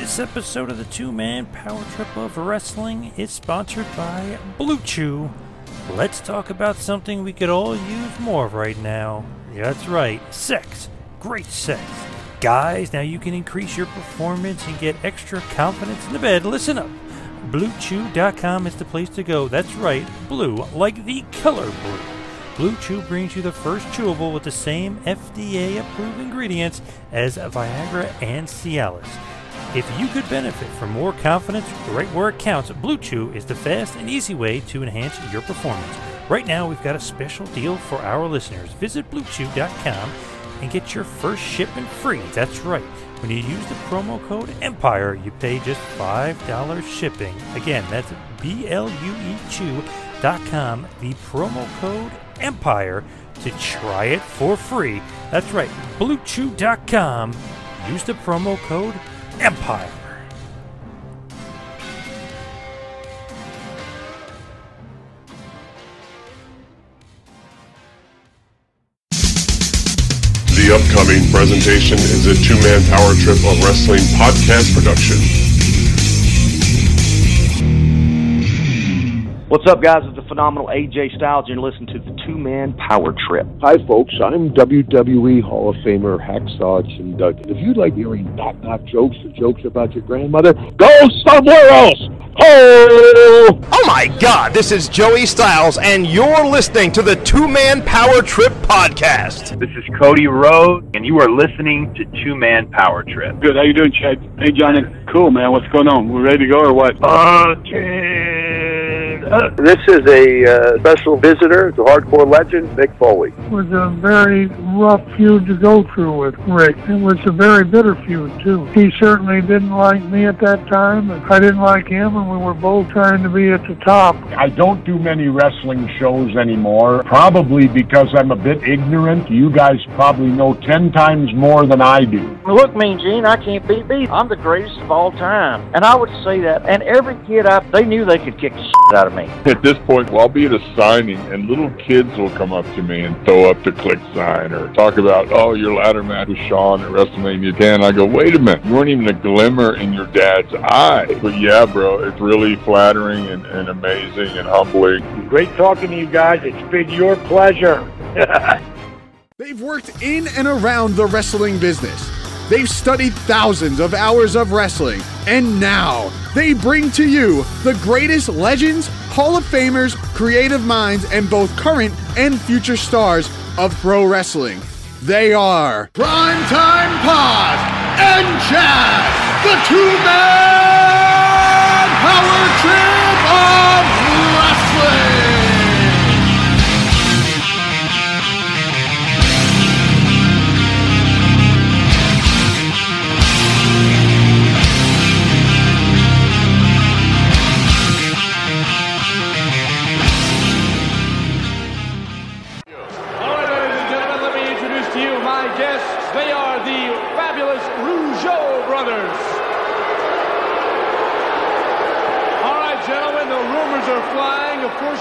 This episode of the Two Man Power Trip of Wrestling is sponsored by Blue Chew. Let's talk about something we could all use more of right now. That's right, sex. Great sex. Guys, now you can increase your performance and get extra confidence in the bed. Listen up. BlueChew.com is the place to go. That's right, blue, like the color blue. Blue Chew brings you the first chewable with the same FDA approved ingredients as Viagra and Cialis. If you could benefit from more confidence right where it counts, Blue Chew is the fast and easy way to enhance your performance. Right now, we've got a special deal for our listeners. Visit BlueChew.com and get your first shipment free. That's right. When you use the promo code EMPIRE, you pay just $5 shipping. Again, that's B L U E Chew.com, the promo code EMPIRE to try it for free. That's right, BlueChew.com. Use the promo code EMPIRE. The upcoming presentation is a two man power trip of wrestling podcast production. What's up, guys? It's the phenomenal AJ Styles. You're listening to the Two Man Power Trip. Hi, folks. I'm WWE Hall of Famer Hacksaw Jim Duggan. If you'd like hearing knock knock jokes or jokes about your grandmother, go somewhere else. Oh! Oh my god, this is Joey Styles, and you're listening to the Two Man Power Trip Podcast. This is Cody Rhodes, and you are listening to Two Man Power Trip. Good. How you doing, Chad? Hey, Johnny. Cool, man. What's going on? We ready to go or what? Uh, This is a uh, special visitor to Hardcore Legend, Mick Foley. It was a very rough feud to go through with Rick. It was a very bitter feud, too. He certainly didn't like me at that time, and I didn't like him, and we were both trying to be at the top. I don't do many wrestling shows anymore, probably because I'm a bit ignorant. You guys probably know 10 times more than I do. Look, Mean Gene, I can't beat me. I'm the greatest of all time. And I would say that. And every kid up, they knew they could kick the shit out of me. At this point, well, I'll be at a signing, and little kids will come up to me and throw up the click sign or talk about, oh, your ladder match with Shawn at WrestleMania 10. I go, wait a minute, you weren't even a glimmer in your dad's eye. But yeah, bro, it's really flattering and, and amazing and humbling. Great talking to you guys. It's been your pleasure. They've worked in and around the wrestling business. They've studied thousands of hours of wrestling, and now they bring to you the greatest legends, Hall of Famers, creative minds, and both current and future stars of pro wrestling. They are Primetime Pod and Chad, the two man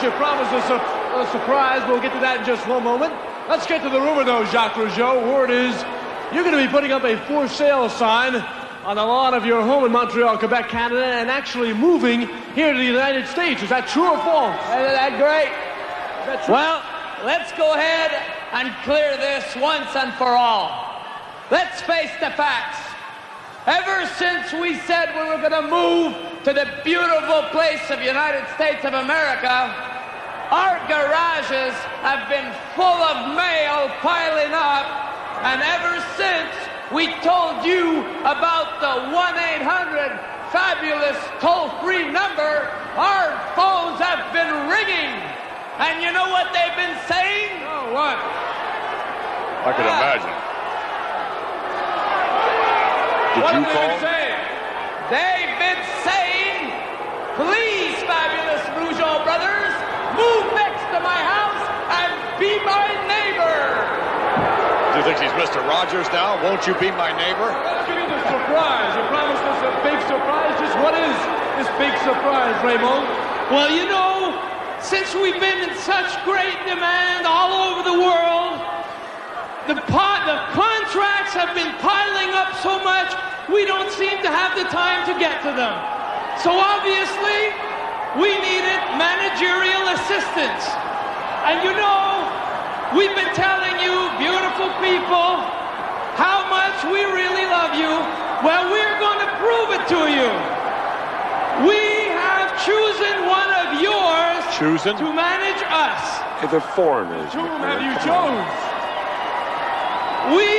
you promised us a, a surprise. We'll get to that in just one moment. Let's get to the rumor, though, Jacques Rougeau. Word is you're going to be putting up a for sale sign on the lawn of your home in Montreal, Quebec, Canada, and actually moving here to the United States. Is that true or false? Isn't that great? Is that true? Well, let's go ahead and clear this once and for all. Let's face the facts. Ever since we said we were going to move to the beautiful place of United States of America, our garages have been full of mail piling up, and ever since we told you about the 1-800 fabulous toll-free number, our phones have been ringing. And you know what they've been saying? Oh, what? I can ah. imagine. Did what you have they call? been saying? They've been saying, please, fabulous Rougeau brothers, move next to my house and be my neighbor. Do you think he's Mr. Rogers now? Won't you be my neighbor? Let's give you the surprise. You promised us a big surprise. Just what is this big surprise, Raymond? Well, you know, since we've been in such great demand all over the world, the, pot, the contracts have been piling up so much we don't seem to have the time to get to them. So obviously, we needed managerial assistance. And you know, we've been telling you, beautiful people, how much we really love you. Well, we're going to prove it to you. We have chosen one of yours Chosen? to manage us. They're foreigners. Whom have you Come on. chose? We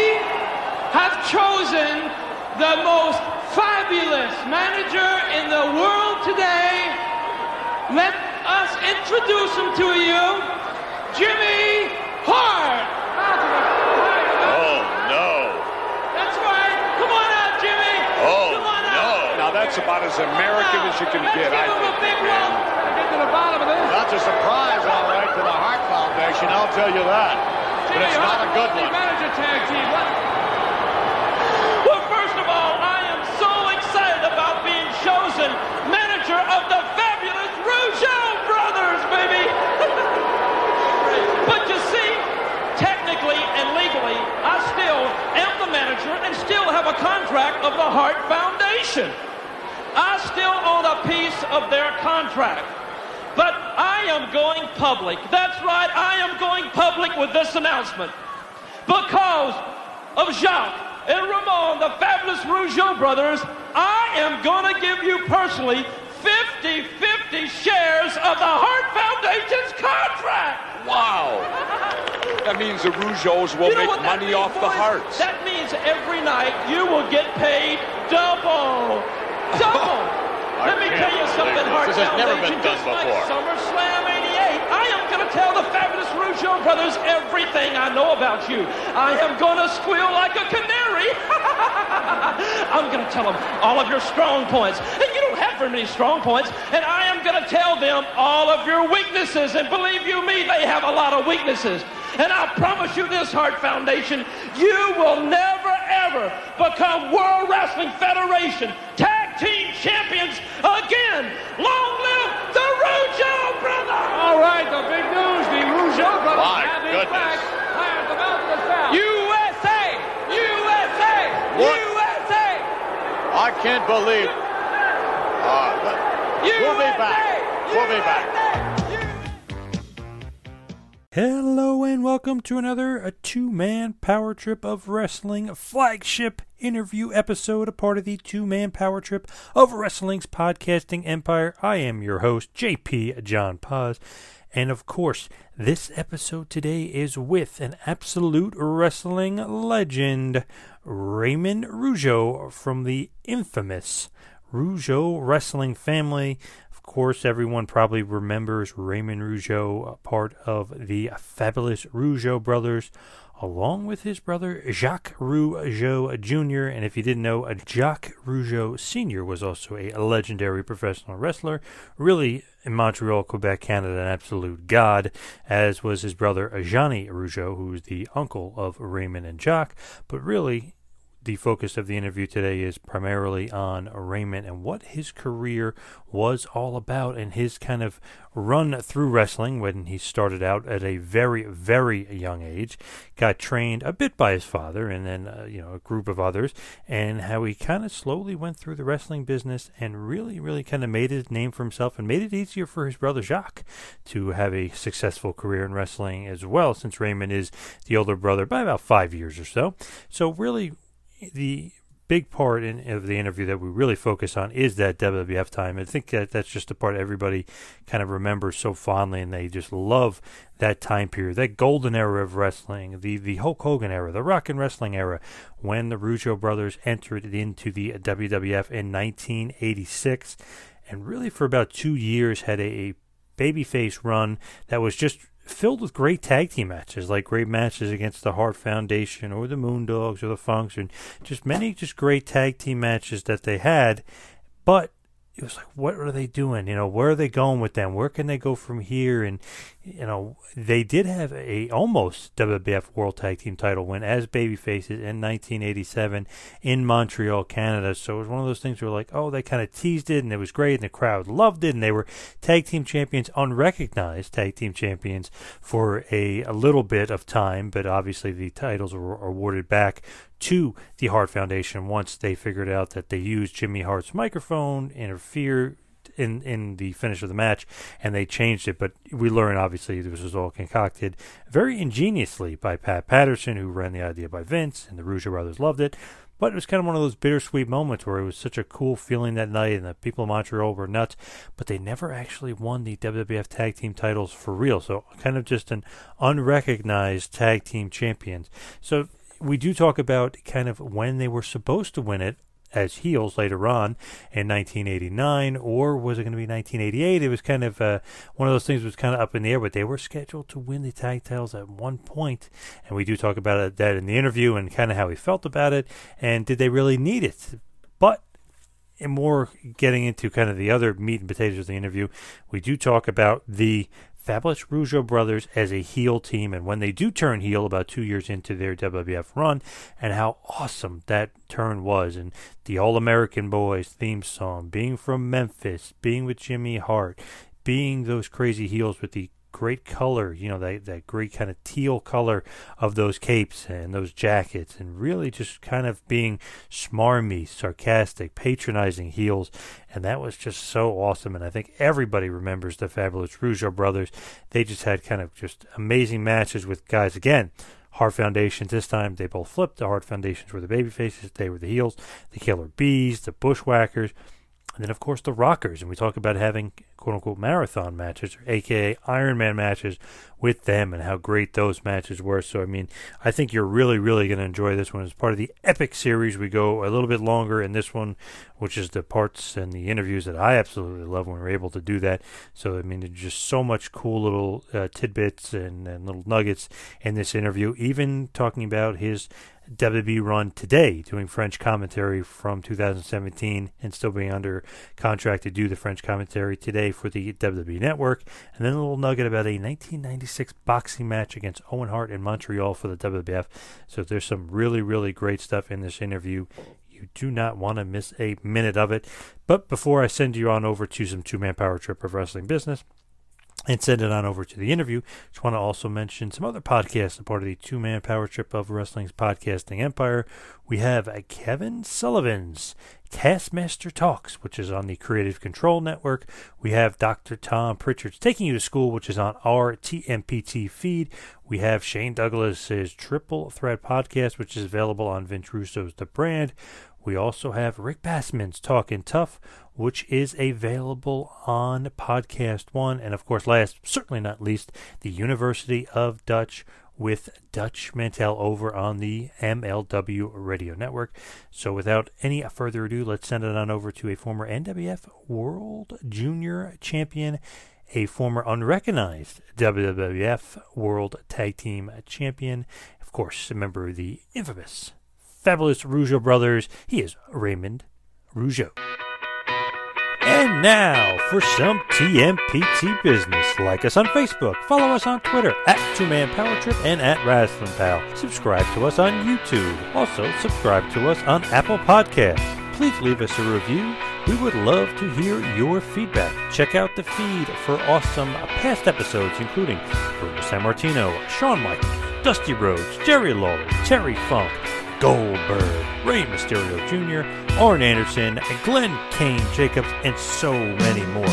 have chosen the most fabulous manager in the world today. Let us introduce him to you, Jimmy Hart. Oh, no. That's right. Come on out, Jimmy. Oh, Come on no. out. Now, that's about as American as you can Let's get, give I him a think, big man. one. Get to the bottom of this. That's a surprise, all right, to the Hart Foundation, I'll tell you that. But Jimmy it's not a good one. Manager tag team. What? Well, first of all, I am so excited about being chosen manager of the fabulous Rougeau brothers, baby. but you see, technically and legally, I still am the manager and still have a contract of the Hart Foundation. I still own a piece of their contract. But I am going public. That's right, I am going public with this announcement. Because of Jacques and Ramon, the fabulous Rougeau brothers, I am going to give you personally 50-50 shares of the Hart Foundation's contract. Wow. That means the Rougeaus will You know make money means, off the Harts. That means every night you will get paid double. Double. Let me tell you something, believe Hart this. This has never been done just like before. SummerSlam 88. I am going to tell the fabulous Rougeau brothers everything I know about you. I am going to squeal like a canary. I'm going to tell them all of your strong points. And you don't have very many strong points. And I am going to tell them all of your weaknesses. And believe you me, they have a lot of weaknesses. And I promise you this, Hart Foundation, you will never, ever become World Wrestling Federation Tag Team Champions again. Long live the Rougeau brothers! All right, the big news. The Rougeau brothers My have in goodness. fact hired the Mountain the South. USA! USA! What? USA! I can't believe. Uh, we'll be back. We'll be back. Hello and welcome to another a two-man power trip of wrestling flagship interview episode, a part of the two-man power trip of wrestling's podcasting empire. I am your host, JP John Paz. And of course, this episode today is with an absolute wrestling legend, Raymond Rougeau from the infamous Rougeau wrestling family. Course, everyone probably remembers Raymond Rougeau, part of the fabulous Rougeau brothers, along with his brother Jacques Rougeau Jr. And if you didn't know, Jacques Rougeau Sr. was also a legendary professional wrestler, really in Montreal, Quebec, Canada, an absolute god, as was his brother Johnny Rougeau, who was the uncle of Raymond and Jacques, but really the focus of the interview today is primarily on Raymond and what his career was all about and his kind of run through wrestling when he started out at a very, very young age. Got trained a bit by his father and then, uh, you know, a group of others, and how he kind of slowly went through the wrestling business and really, really kind of made his name for himself and made it easier for his brother Jacques to have a successful career in wrestling as well, since Raymond is the older brother by about five years or so. So, really, the big part in, of the interview that we really focus on is that WWF time. I think that that's just the part everybody kind of remembers so fondly, and they just love that time period, that golden era of wrestling, the the Hulk Hogan era, the Rock and Wrestling era, when the Rougeau brothers entered into the WWF in 1986, and really for about two years had a, a babyface run that was just filled with great tag team matches, like great matches against the Hart Foundation or the Moondogs or the Funks, and just many just great tag team matches that they had. But it was like, what are they doing? You know, where are they going with them? Where can they go from here? And you know, they did have a almost WWF World Tag Team title win as babyfaces in 1987 in Montreal, Canada. So it was one of those things where like, oh, they kind of teased it and it was great and the crowd loved it and they were tag team champions, unrecognized tag team champions for a, a little bit of time, but obviously the titles were awarded back to the Hart Foundation once they figured out that they used Jimmy Hart's microphone interfere in in the finish of the match, and they changed it. But we learn obviously this was all concocted very ingeniously by Pat Patterson, who ran the idea by Vince, and the Rougeau brothers loved it. But it was kind of one of those bittersweet moments where it was such a cool feeling that night, and the people of Montreal were nuts. But they never actually won the WWF Tag Team titles for real. So kind of just an unrecognized tag team champions. So we do talk about kind of when they were supposed to win it as heels later on in 1989, or was it going to be 1988? It was kind of uh, one of those things was kind of up in the air, but they were scheduled to win the tag titles at one point, and we do talk about that in the interview and kind of how he felt about it, and did they really need it? But and more getting into kind of the other meat and potatoes of the interview, we do talk about the Fabulous Rougeau brothers as a heel team, and when they do turn heel about two years into their WWF run, and how awesome that turn was, and the All American Boys theme song, being from Memphis, being with Jimmy Hart, being those crazy heels with the great color, you know, that, that great kind of teal color of those capes and those jackets, and really just kind of being smarmy, sarcastic, patronizing heels. And that was just so awesome. And I think everybody remembers the fabulous Rougeau brothers. They just had kind of just amazing matches with guys, again, Hart Foundations. This time they both flipped. The Hart Foundations were the baby faces, they were the heels. The Killer Bees, the Bushwhackers. And then, of course, the Rockers. And we talk about having quote unquote marathon matches, or AKA Ironman matches with them, and how great those matches were. So, I mean, I think you're really, really going to enjoy this one. It's part of the Epic series, we go a little bit longer in this one, which is the parts and the interviews that I absolutely love when we're able to do that. So, I mean, there's just so much cool little uh, tidbits and, and little nuggets in this interview, even talking about his WWE run today, doing French commentary from 2017 and still being under contract to do the French commentary today for the WWE Network. And then a little nugget about a 1996 boxing match against Owen Hart in Montreal for the WWF. So there's some really, really great stuff in this interview. You do not want to miss a minute of it. But before I send you on over to some two man power trip of wrestling business, and send it on over to the interview. Just want to also mention some other podcasts, a part of the two man power trip of wrestling's podcasting empire. We have Kevin Sullivan's Taskmaster Talks, which is on the Creative Control Network. We have Dr. Tom Prichard's Taking You to School, which is on our TMPT feed. We have Shane Douglas's Triple Threat Podcast, which is available on Vince Russo's The Brand. We also have Rick Bassman's Talking Tough, which is available on Podcast One. And of course, last, certainly not least, the University of Dutch with Dutch Mantell over on the MLW Radio Network. So without any further ado, let's send it on over to a former NWF World Junior Champion, a former unrecognized WWF World Tag Team Champion, of course, a member of the infamous Fabulous Rougeau brothers. He is Raymond Rougeau. And now for some TMPT business. Like us on Facebook, follow us on Twitter at Two Man Power Trip and at Wrestling Pal. Subscribe to us on YouTube. Also, subscribe to us on Apple Podcasts. Please leave us a review. We would love to hear your feedback. Check out the feed for awesome past episodes, including Bruno Sammartino, Shawn Michaels, Dusty Rhodes, Jerry Lawler, Terry Funk, Goldberg, Rey Mysterio Jr., Arn Anderson, Glenn Kane Jacobs, and so many more.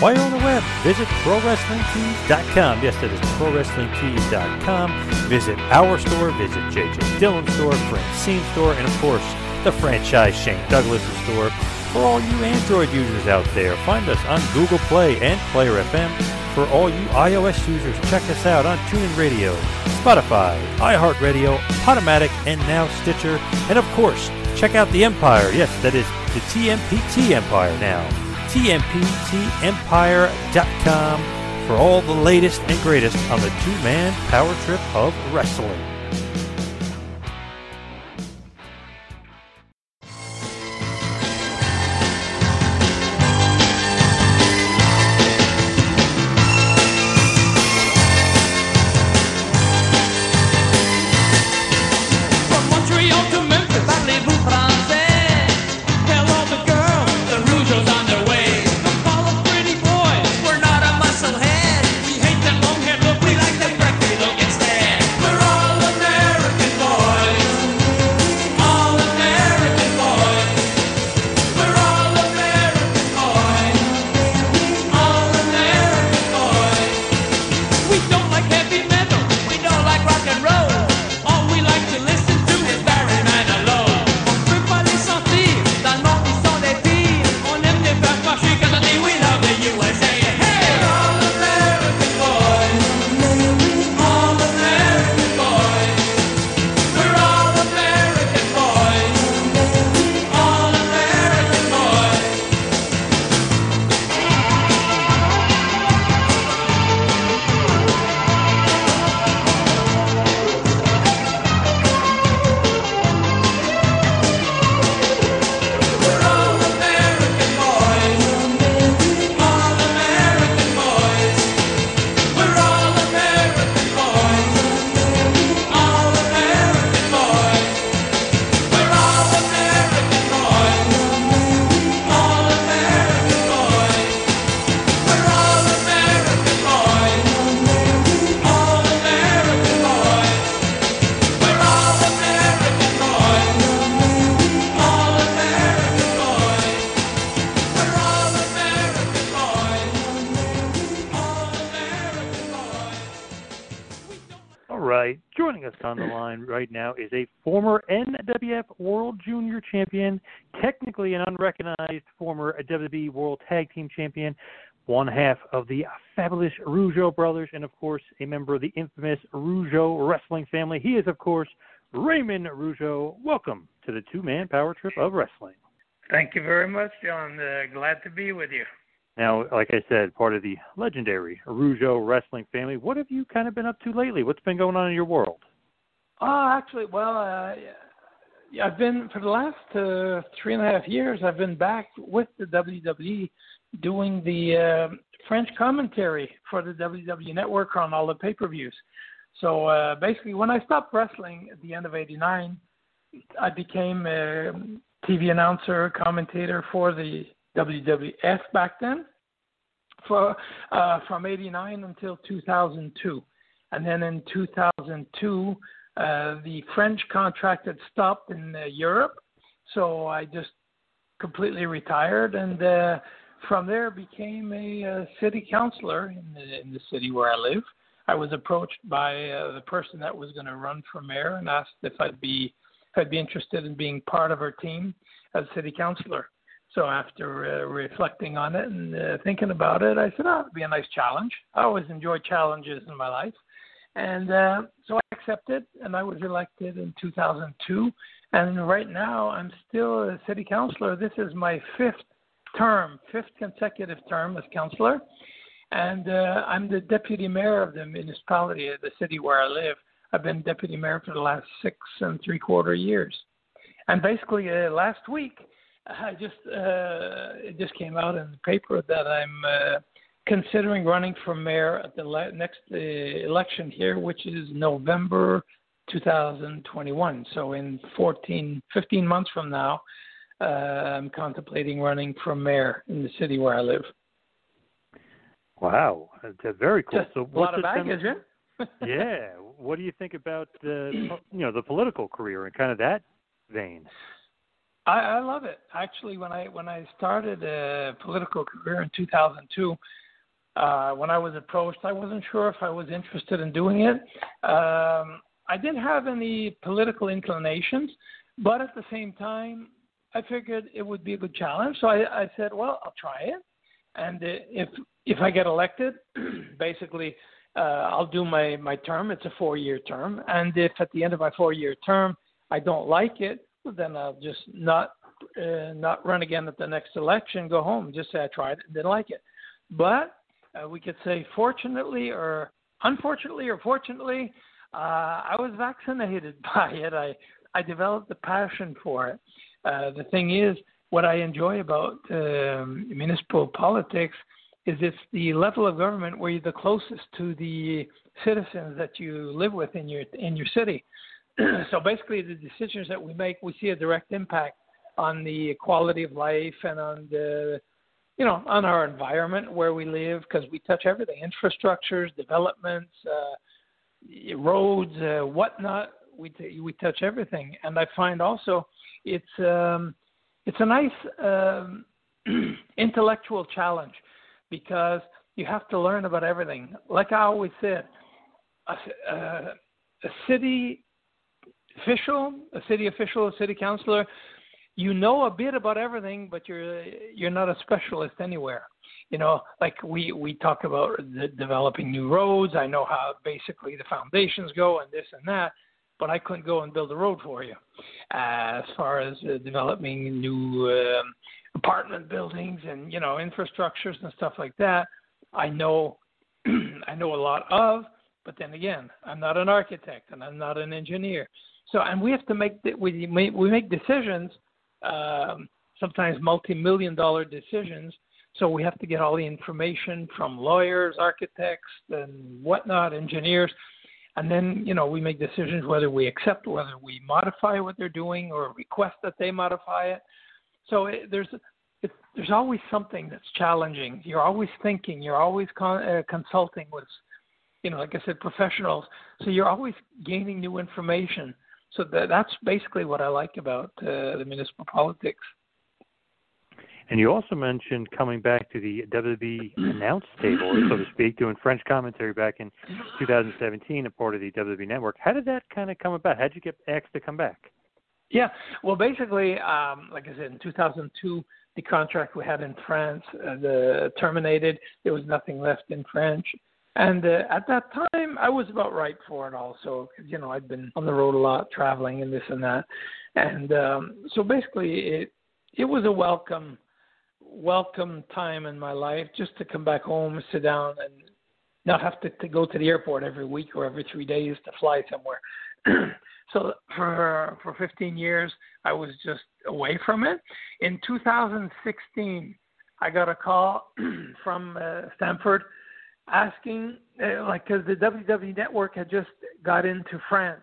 While you're on the web, visit ProWrestlingTees.com. Yes, that is ProWrestlingTees.com. Visit our store, visit JJ Dillon's store, Francine store, and of course, the franchise Shane Douglas store. For all you Android users out there, find us on Google Play and Player FM. For all you iOS users, check us out on TuneIn Radio, Spotify, iHeartRadio, Podomatic, and now Stitcher. And of course, check out the Empire. Yes, that is the TMPT Empire now. TMPTEmpire.com for all the latest and greatest on the two-man power trip of wrestling. Right now is a former NWF World Junior Champion, technically an unrecognized former WWE World Tag Team Champion, one half of the fabulous Rougeau brothers, and of course, a member of the infamous Rougeau wrestling family. He is, of course, Raymond Rougeau. Welcome to the two man power trip of wrestling. Thank you very much, John. Uh, glad to be with you. Now, like I said, part of the legendary Rougeau wrestling family. What have you kind of been up to lately? What's been going on in your world? Oh, actually, well, uh, I've been for the last uh, three and a half years. I've been back with the WWE doing the uh, French commentary for the WWE Network on all the pay-per-views. So uh, basically, when I stopped wrestling at the end of '89, I became a TV announcer, commentator for the WWF back then, for uh, from '89 until 2002, and then in 2002, uh, the French contract had stopped in uh, Europe, so I just completely retired, and uh, from there became a, a city councilor in the, in the city where I live. I was approached by uh, the person that was going to run for mayor and asked if I'd be if I'd be interested in being part of her team as city councilor. So after uh, reflecting on it and uh, thinking about it, I said, "Oh, it'd be a nice challenge. I always enjoy challenges in my life." And uh, so I accepted, and I was elected in 2002. And right now, I'm still a city councilor. This is my fifth term, fifth consecutive term as councilor. And uh, I'm the deputy mayor of the municipality, of the city where I live. I've been deputy mayor for the last six and three quarter years. And basically, uh, last week, I just uh, it just came out in the paper that I'm uh, considering running for mayor at the le- next uh, election here, which is November 2021. So in 14, 15 months from now, uh, I'm contemplating running for mayor in the city where I live. Wow, that's very cool. Just so a lot of baggage, yeah. yeah. What do you think about the you know the political career and kind of that vein? I, I love it. Actually, when I when I started a political career in 2002, uh, when I was approached, I wasn't sure if I was interested in doing it. Um, I didn't have any political inclinations, but at the same time, I figured it would be a good challenge. So I, I said, well, I'll try it. And if if I get elected, basically, uh, I'll do my my term. It's a four year term, and if at the end of my four year term I don't like it, well, then I'll just not uh, not run again at the next election. Go home. Just say I tried it and didn't like it. But uh, we could say fortunately or unfortunately or fortunately, uh, I was vaccinated by it. I I developed a passion for it. Uh, the thing is, what I enjoy about um, municipal politics is it's the level of government where you're the closest to the citizens that you live with in your in your city. so basically, the decisions that we make, we see a direct impact on the quality of life and on the you know on our environment where we live because we touch everything infrastructures developments uh, roads uh, whatnot we t- we touch everything and i find also it's um, it's a nice um, intellectual challenge because you have to learn about everything. Like I always said, a, a, a city official, a city official, a city councilor, you know a bit about everything, but you're you're not a specialist anywhere. You know, like we we talk about the developing new roads. I know how basically the foundations go and this and that, but I couldn't go and build a road for you. Uh, as far as uh, developing new um, apartment buildings and you know infrastructures and stuff like that, I know I know a lot of. But then again, I'm not an architect and I'm not an engineer. So and we have to make we we make decisions, um, sometimes multi-million dollar decisions. So we have to get all the information from lawyers, architects, and whatnot, engineers. And then you know we make decisions whether we accept whether we modify what they're doing or request that they modify it. So it, there's it, there's always something that's challenging. You're always thinking you're always con- uh, consulting with you know like i said professionals. So you're always gaining new information so that, that's basically what i like about uh, the municipal politics And you also mentioned coming back to the WWE announce table, so to speak, doing French commentary back in 2017, a part of the WWE Network. How did that kind of come about? How did you get asked to come back? Yeah, well, basically, um, like I said, in 2002, the contract we had in France uh, the, terminated. There was nothing left in French. And uh, at that time, I was about right for it also. Cause, you know, I'd been on the road a lot, traveling and this and that. And um, so basically, it it was a welcome welcome time in my life just to come back home, sit down, and not have to, to go to the airport every week or every three days to fly somewhere. so for for 15 years, I was just away from it. In 2016, I got a call from uh, Stamford asking, uh, like, because the WWE Network had just got into France,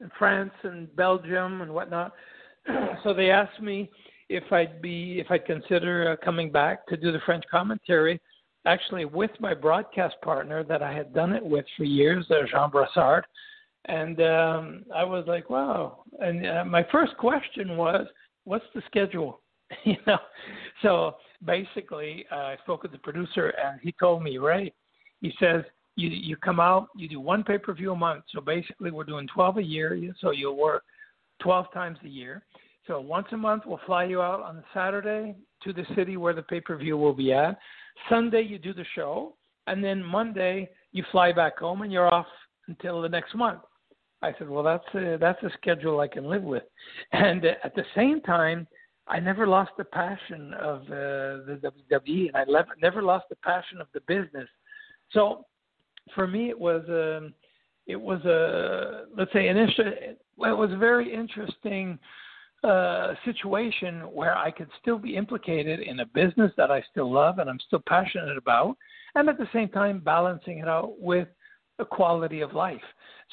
and France and Belgium and whatnot. so they asked me if I'd be if I'd consider uh, coming back to do the French commentary, actually with my broadcast partner that I had done it with for years, uh, Jean Brassard, and um, I was like, wow. And uh, my first question was, what's the schedule? you know, so basically, uh, I spoke with the producer, and he told me, Ray, he says. You, you come out, you do one pay per view a month. So basically, we're doing 12 a year. So you'll work 12 times a year so once a month, we'll fly you out on Saturday to the city where the pay per view will be at. Sunday, you do the show, and then Monday, you fly back home, and you're off until the next month. I said, well, that's a, that's a schedule I can live with. And at the same time, I never lost the passion of uh, the WWE, and I never lost the passion of the business. So for me, it was um, it was a let's say an well, it was a very interesting uh, situation where I could still be implicated in a business that I still love and I'm still passionate about, and at the same time balancing it out with a quality of life.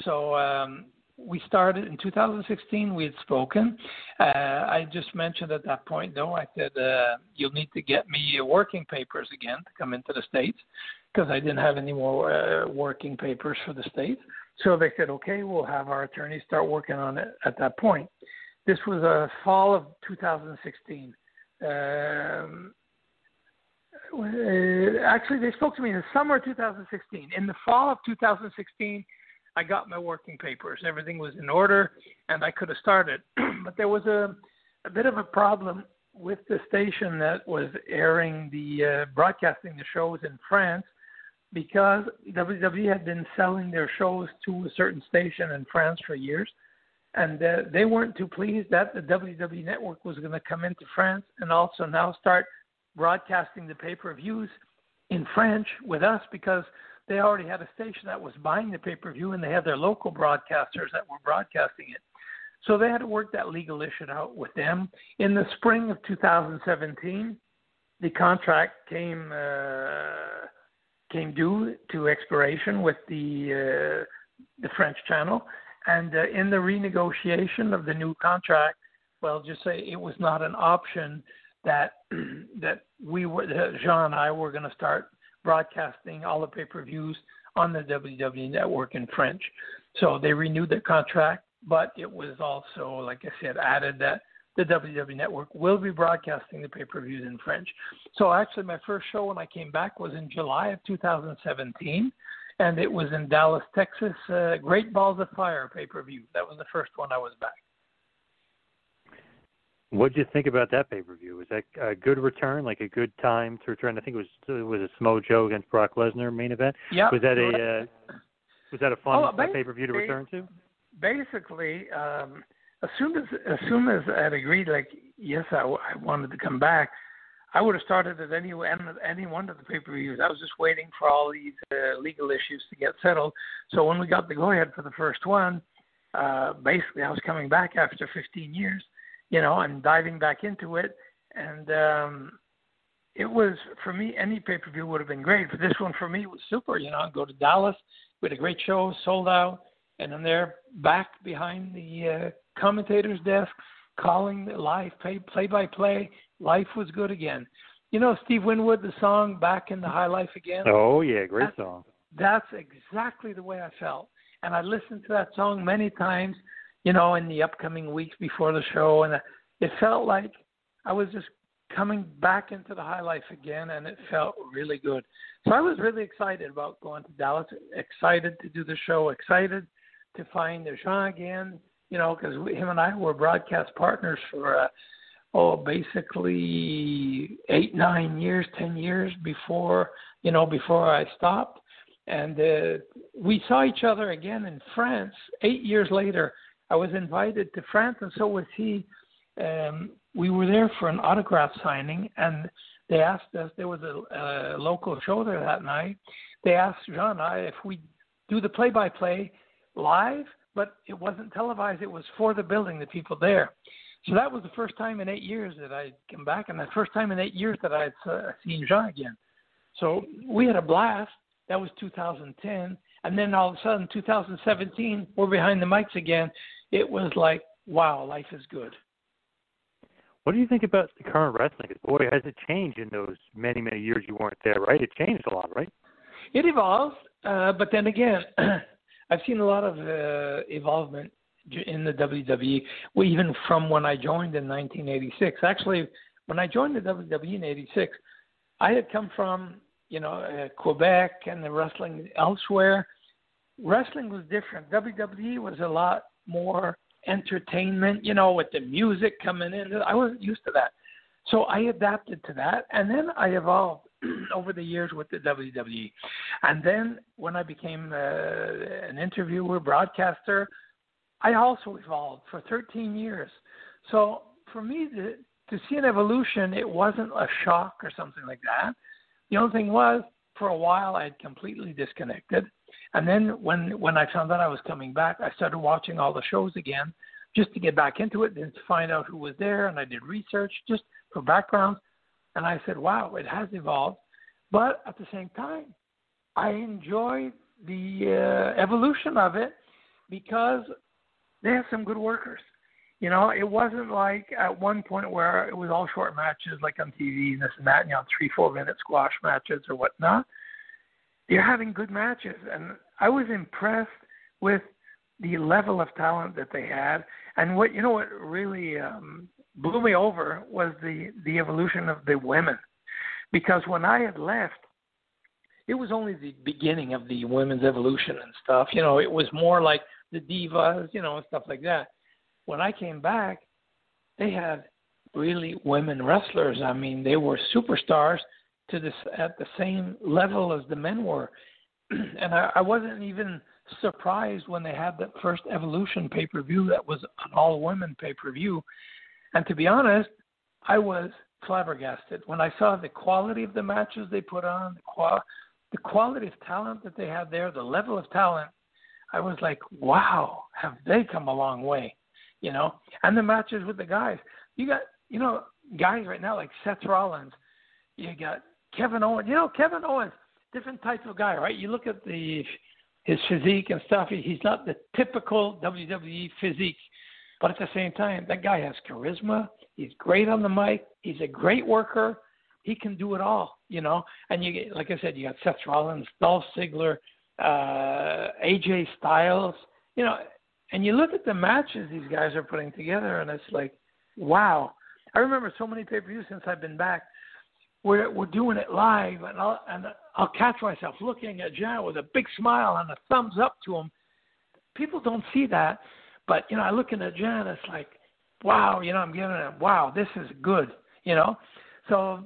So um, we started in 2016. We had spoken. Uh, I just mentioned at that point, though, I said uh, you'll need to get me working papers again to come into the states because I didn't have any more uh, working papers for the state. So they said, okay, we'll have our attorney start working on it at that point. This was a fall of 2016. Um, uh, actually, they spoke to me in the summer of 2016. In the fall of 2016, I got my working papers. Everything was in order, and I could have started. but there was a, a bit of a problem with the station that was airing the uh, broadcasting the shows in France because WWE had been selling their shows to a certain station in France for years and uh, they weren't too pleased that the WWE network was going to come into France and also now start broadcasting the pay-per-views in French with us because they already had a station that was buying the pay-per-view and they had their local broadcasters that were broadcasting it. So they had to work that legal issue out with them. In the spring of 2017, the contract came uh, came due to expiration with the uh, the French channel, and uh, in the renegotiation of the new contract, well, just say it was not an option that that we were that Jean and I were going to start broadcasting all the pay-per-views on the WWE network in French. So they renewed the contract, but it was also, like I said, added that the WWE network will be broadcasting the pay-per-views in French. So actually, my first show when I came back was in July of 2017 and it was in Dallas, Texas. Uh, Great Balls of Fire pay per view. That was the first one I was back. What did you think about that pay per view? Was that a good return, like a good time to return? I think it was it was a Samoa Joe against Brock Lesnar main event. Yeah. Was that a uh, was that a fun oh, pay per view to return to? Basically, um, as soon as as soon as I'd agreed, like yes, I, I wanted to come back. I would have started at any any one of the pay per views. I was just waiting for all these uh, legal issues to get settled. So when we got the go ahead for the first one, uh, basically I was coming back after 15 years, you know, and diving back into it. And um, it was for me any pay per view would have been great. But this one for me was super. You know, I'd go to Dallas, we had a great show, sold out, and I'm there back behind the uh, commentator's desk calling the live play play by play. Life was good again. You know Steve Winwood, the song "Back in the High Life Again." Oh yeah, great that's, song. That's exactly the way I felt, and I listened to that song many times. You know, in the upcoming weeks before the show, and it felt like I was just coming back into the high life again, and it felt really good. So I was really excited about going to Dallas, excited to do the show, excited to find the Jean again, you know, because him and I were broadcast partners for, uh, oh, basically eight, nine years, ten years before, you know, before I stopped. And uh, we saw each other again in France eight years later. I was invited to France, and so was he. Um, we were there for an autograph signing, and they asked us. There was a, a local show there that night. They asked Jean and I if we do the play-by-play live, but it wasn't televised. It was for the building, the people there. So that was the first time in eight years that I'd come back, and the first time in eight years that I'd uh, seen Jean again. So we had a blast. That was 2010, and then all of a sudden, 2017, we're behind the mics again. It was like, wow, life is good. What do you think about the current wrestling? Boy, has it changed in those many, many years you weren't there, right? It changed a lot, right? It evolved, uh, but then again, I've seen a lot of uh, evolvement in the WWE, even from when I joined in 1986. Actually, when I joined the WWE in '86, I had come from you know uh, Quebec and the wrestling elsewhere. Wrestling was different. WWE was a lot more entertainment, you know, with the music coming in. I wasn't used to that. So I adapted to that and then I evolved over the years with the WWE. And then when I became uh, an interviewer, broadcaster, I also evolved for 13 years. So for me to, to see an evolution, it wasn't a shock or something like that. The only thing was, for a while, I had completely disconnected. And then when when I found out I was coming back, I started watching all the shows again, just to get back into it and to find out who was there. And I did research just for background. And I said, wow, it has evolved. But at the same time, I enjoy the uh, evolution of it because they have some good workers. You know, it wasn't like at one point where it was all short matches like on TV and this and that, you know, three, four minute squash matches or whatnot. They're having good matches. And I was impressed with the level of talent that they had. And what, you know, what really um, blew me over was the, the evolution of the women. Because when I had left, it was only the beginning of the women's evolution and stuff. You know, it was more like the divas, you know, and stuff like that. When I came back, they had really women wrestlers. I mean, they were superstars to this at the same level as the men were, and I, I wasn't even surprised when they had that first Evolution pay per view that was an all women pay per view. And to be honest, I was flabbergasted when I saw the quality of the matches they put on, the, qual- the quality of talent that they had there, the level of talent. I was like, wow, have they come a long way, you know? And the matches with the guys, you got, you know, guys right now like Seth Rollins, you got Kevin Owens. You know, Kevin Owens, different type of guy, right? You look at the his physique and stuff. He's not the typical WWE physique, but at the same time, that guy has charisma. He's great on the mic. He's a great worker. He can do it all, you know. And you like I said, you got Seth Rollins, Dolph Ziggler, uh, AJ Styles, you know. And you look at the matches these guys are putting together, and it's like, wow. I remember so many pay per views since I've been back. We're we're doing it live, and I'll and I'll catch myself looking at John with a big smile and a thumbs up to him. People don't see that, but you know, I look in the John, it's like, wow, you know, I'm giving it, wow, this is good, you know. So,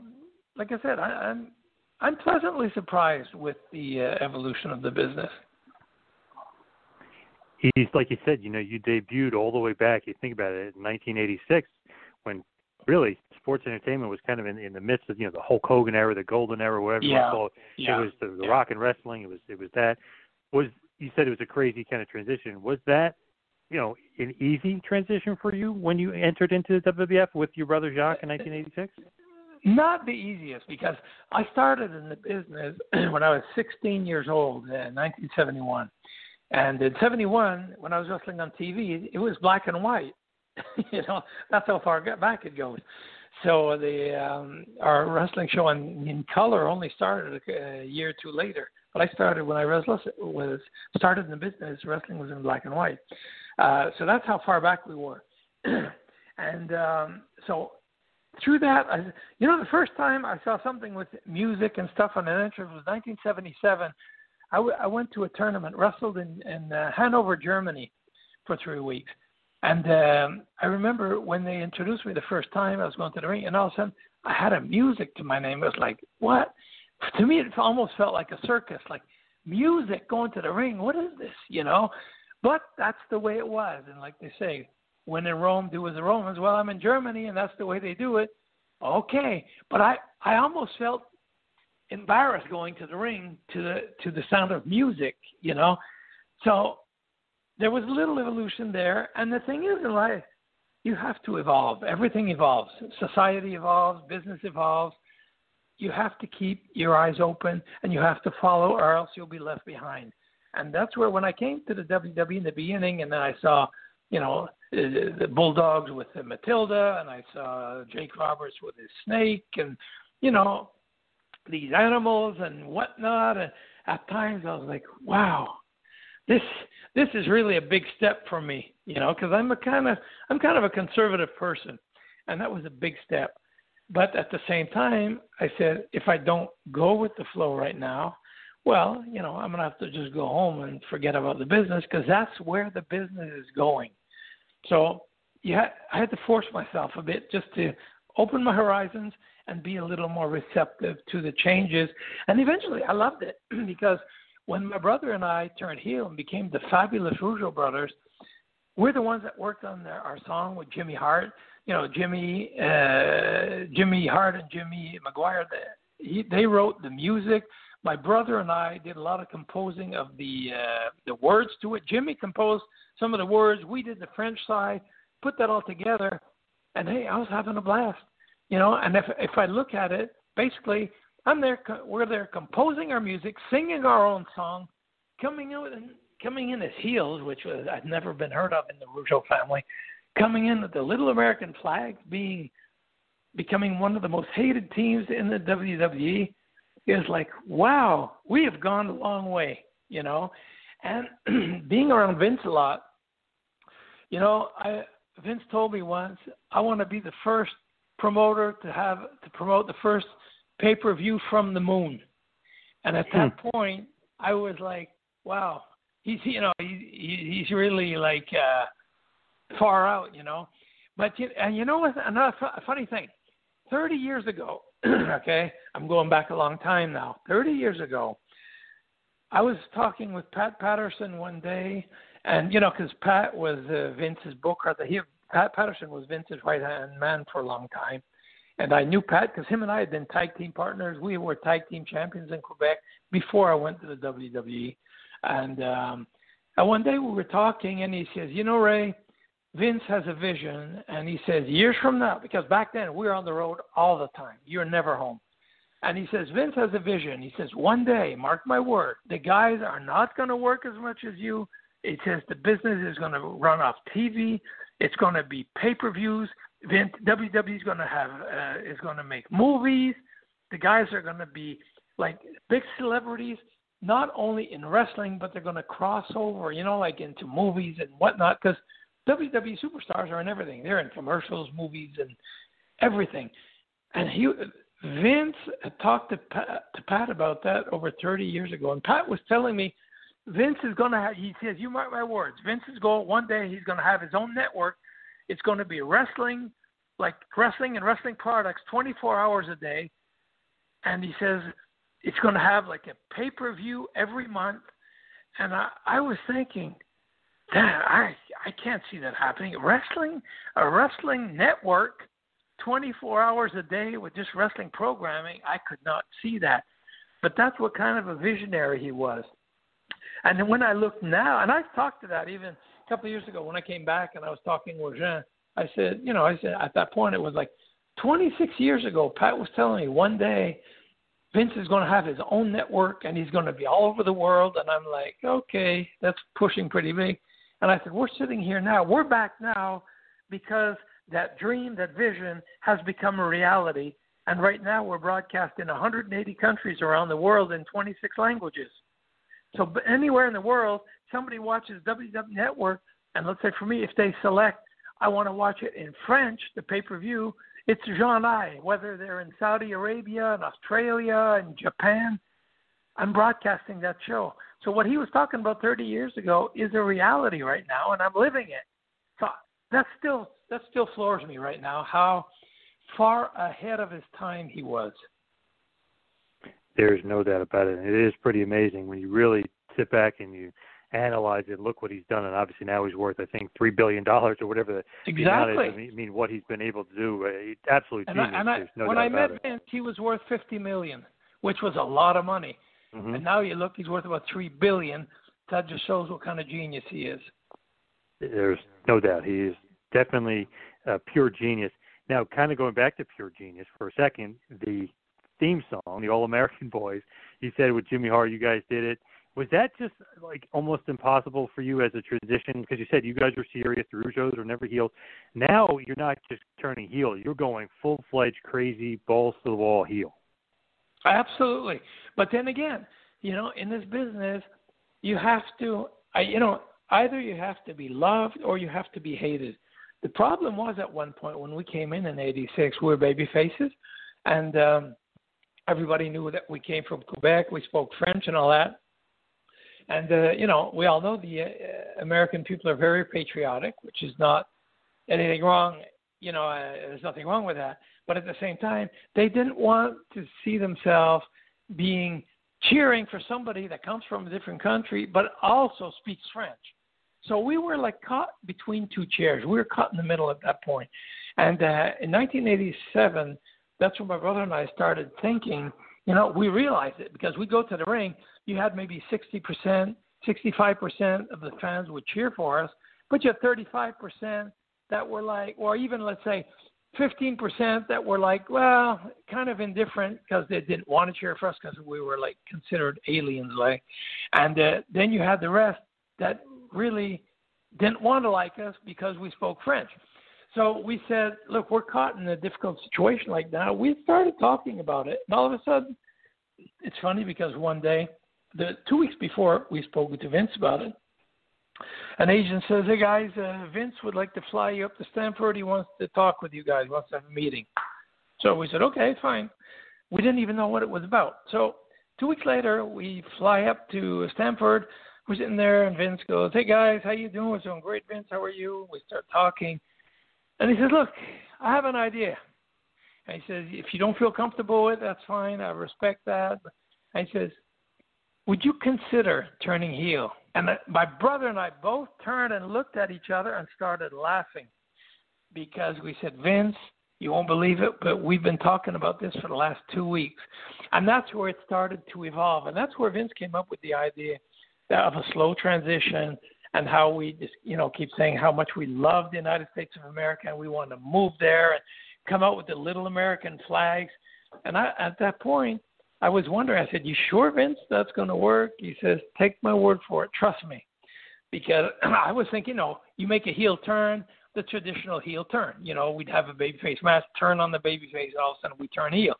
like I said, I, I'm I'm pleasantly surprised with the uh, evolution of the business. He's like you said, you know, you debuted all the way back. You think about it, in 1986, when really sports entertainment was kind of in, in the midst of you know the Hulk Hogan era, the golden era, whatever yeah. you want to call it. Yeah. It was the, the yeah. rock and wrestling. It was it was that. Was you said it was a crazy kind of transition? Was that you know an easy transition for you when you entered into the WWF with your brother Jacques in 1986? Not the easiest because I started in the business when I was 16 years old in 1971. And in 71, when I was wrestling on TV, it was black and white. you know, that's how far back it goes. So the um, our wrestling show in, in color only started a, year or two later. But I started when I was was started in the business. Wrestling was in black and white. Uh, so that's how far back we were. and um, so through that, I, you know, the first time I saw something with music and stuff on an entrance was 1977. I, w- I went to a tournament, wrestled in, in uh, Hanover, Germany, for three weeks. And um, I remember when they introduced me the first time, I was going to the ring, and all of a sudden I had a music to my name. It was like, what? To me, it almost felt like a circus, like music going to the ring. What is this? You know? But that's the way it was. And like they say, when in Rome, do as the Romans. Well, I'm in Germany, and that's the way they do it. Okay, but I I almost felt embarrassed going to the ring to the to the sound of music, you know. So there was a little evolution there, and the thing is in life, you have to evolve. Everything evolves. Society evolves. Business evolves. You have to keep your eyes open, and you have to follow, or else you'll be left behind. And that's where when I came to the WWE in the beginning, and then I saw, you know, the Bulldogs with the Matilda, and I saw Jake Roberts with his snake, and you know, these animals and whatnot. And at times I was like, wow, this this is really a big step for me, you know, because I'm a kind of I'm kind of a conservative person, and that was a big step. But at the same time, I said if I don't go with the flow right now, well, you know, I'm gonna have to just go home and forget about the business because that's where the business is going. So yeah, I had to force myself a bit just to open my horizons and be a little more receptive to the changes. And eventually, I loved it because when my brother and I turned heel and became the fabulous Rougeau brothers, we're the ones that worked on their, our song with Jimmy Hart. You know, Jimmy, uh, Jimmy Hart and Jimmy McGuire. They, he, they wrote the music. My brother and I did a lot of composing of the uh, the words to it. Jimmy composed some of the words. We did the French side. Put that all together, and hey, I was having a blast. You know, and if if I look at it, basically, I'm there. We're there composing our music, singing our own song, coming in and coming in as heels, which was I'd never been heard of in the Rougeau family, coming in with the Little American flag, being becoming one of the most hated teams in the WWE is like, wow, we have gone a long way, you know. And being around Vince a lot, you know, I Vince told me once, I want to be the first promoter to have to promote the first pay per view from the moon. And at that hmm. point, I was like, wow, he's you know he, he's really like uh, far out, you know. But and you know what? Another funny thing, thirty years ago, okay, I'm going back a long time now. Thirty years ago, I was talking with Pat Patterson one day, and you know, because Pat was uh, Vince's booker, he Pat Patterson was Vince's right hand man for a long time. And I knew Pat because him and I had been tag team partners. We were tag team champions in Quebec before I went to the WWE. And um, and one day we were talking, and he says, "You know, Ray, Vince has a vision." And he says, "Years from now, because back then we were on the road all the time. You're never home." And he says, Vince has a vision. He says, one day, mark my word, the guys are not going to work as much as you. It says the business is going to run off TV. It's going to be pay-per-views. Vince WWE is going to have uh, is going to make movies. The guys are going to be like big celebrities, not only in wrestling, but they're going to cross over, you know, like into movies and whatnot. Because WWE superstars are in everything. They're in commercials, movies, and everything. And he, Vince talked to Pat, to Pat about that over 30 years ago, and Pat was telling me Vince is going to have, he says, you mark my words, Vince's goal one day he's going to have his own network. It's going to be wrestling, like wrestling and wrestling products 24 hours a day. And he says it's going to have like a pay per view every month. And I, I was thinking, damn, I, I can't see that happening. Wrestling, a wrestling network, 24 hours a day with just wrestling programming, I could not see that. But that's what kind of a visionary he was. And then when I look now, and I've talked to that even a couple of years ago when I came back and I was talking with Jean, I said, you know, I said at that point it was like 26 years ago. Pat was telling me one day Vince is going to have his own network and he's going to be all over the world. And I'm like, okay, that's pushing pretty big. And I said, we're sitting here now. We're back now because that dream, that vision has become a reality. And right now we're broadcast in 180 countries around the world in 26 languages. So anywhere in the world, somebody watches WWE Network, and let's say for me, if they select, I want to watch it in French, the pay per view, it's Jean I, whether they're in Saudi Arabia and Australia and Japan. I'm broadcasting that show. So what he was talking about 30 years ago is a reality right now, and I'm living it. So that still that still floors me right now. How far ahead of his time he was. There's no doubt about it. It is pretty amazing when you really sit back and you analyze it. Look what he's done, and obviously now he's worth, I think, three billion dollars or whatever the exactly. amount is. I mean, what he's been able to do, uh, absolutely and genius. I, and I, no when I met it. Vince, he was worth fifty million, which was a lot of money. Mhm. And now you look, he's worth about three billion. That just shows what kind of genius he is. There's no doubt he is definitely a pure genius. Now, kind of going back to pure genius for a second, the theme song, the All American Boys, you said with Jimmy Hart, you guys did it. Was that just like almost impossible for you as a transition? Because you said you guys were serious, the Rougeaus were never healed. Now you're not just turning heel; you're going full fledged, crazy, balls to the wall heel. Absolutely. But then again, you know, in this business, you have to, you know, either you have to be loved or you have to be hated. The problem was at one point when we came in in '86, we were baby faces, and um, everybody knew that we came from Quebec. We spoke French and all that. And uh, you know, we all know the uh, American people are very patriotic, which is not anything wrong. You know, uh, there's nothing wrong with that. But at the same time, they didn't want to see themselves being cheering for somebody that comes from a different country, but also speaks French. So we were like caught between two chairs. We were caught in the middle at that point. And uh, in 1987, that's when my brother and I started thinking. You know, we realized it because we go to the ring. You had maybe 60%, 65% of the fans would cheer for us, but you had 35% that were like, or even let's say 15% that were like, well, kind of indifferent because they didn't want to cheer for us because we were like considered aliens, like. And uh, then you had the rest that really didn't want to like us because we spoke French. So we said, look, we're caught in a difficult situation like that. We started talking about it, and all of a sudden, it's funny because one day, the two weeks before we spoke to Vince about it, an agent says, "Hey guys, uh, Vince would like to fly you up to Stamford. He wants to talk with you guys. Wants to have a meeting." So we said, "Okay, fine." We didn't even know what it was about. So two weeks later, we fly up to Stamford. We're sitting there, and Vince goes, "Hey guys, how you doing?" We're doing great, Vince. How are you? We start talking, and he says, "Look, I have an idea." And he says, "If you don't feel comfortable with, it, that's fine. I respect that." And he says, "Would you consider turning heel?" And my brother and I both turned and looked at each other and started laughing because we said, Vince, you won't believe it, but we've been talking about this for the last two weeks. And that's where it started to evolve. And that's where Vince came up with the idea of a slow transition and how we just, you know, keep saying how much we love the United States of America and we want to move there and come out with the little American flags. And I, at that point, I was wondering, I said, You sure, Vince, that's going to work? He says, Take my word for it. Trust me. Because I was thinking, you know, you make a heel turn, the traditional heel turn. You know, we'd have a babyface match, turn on the babyface, and all of a sudden we turn heel.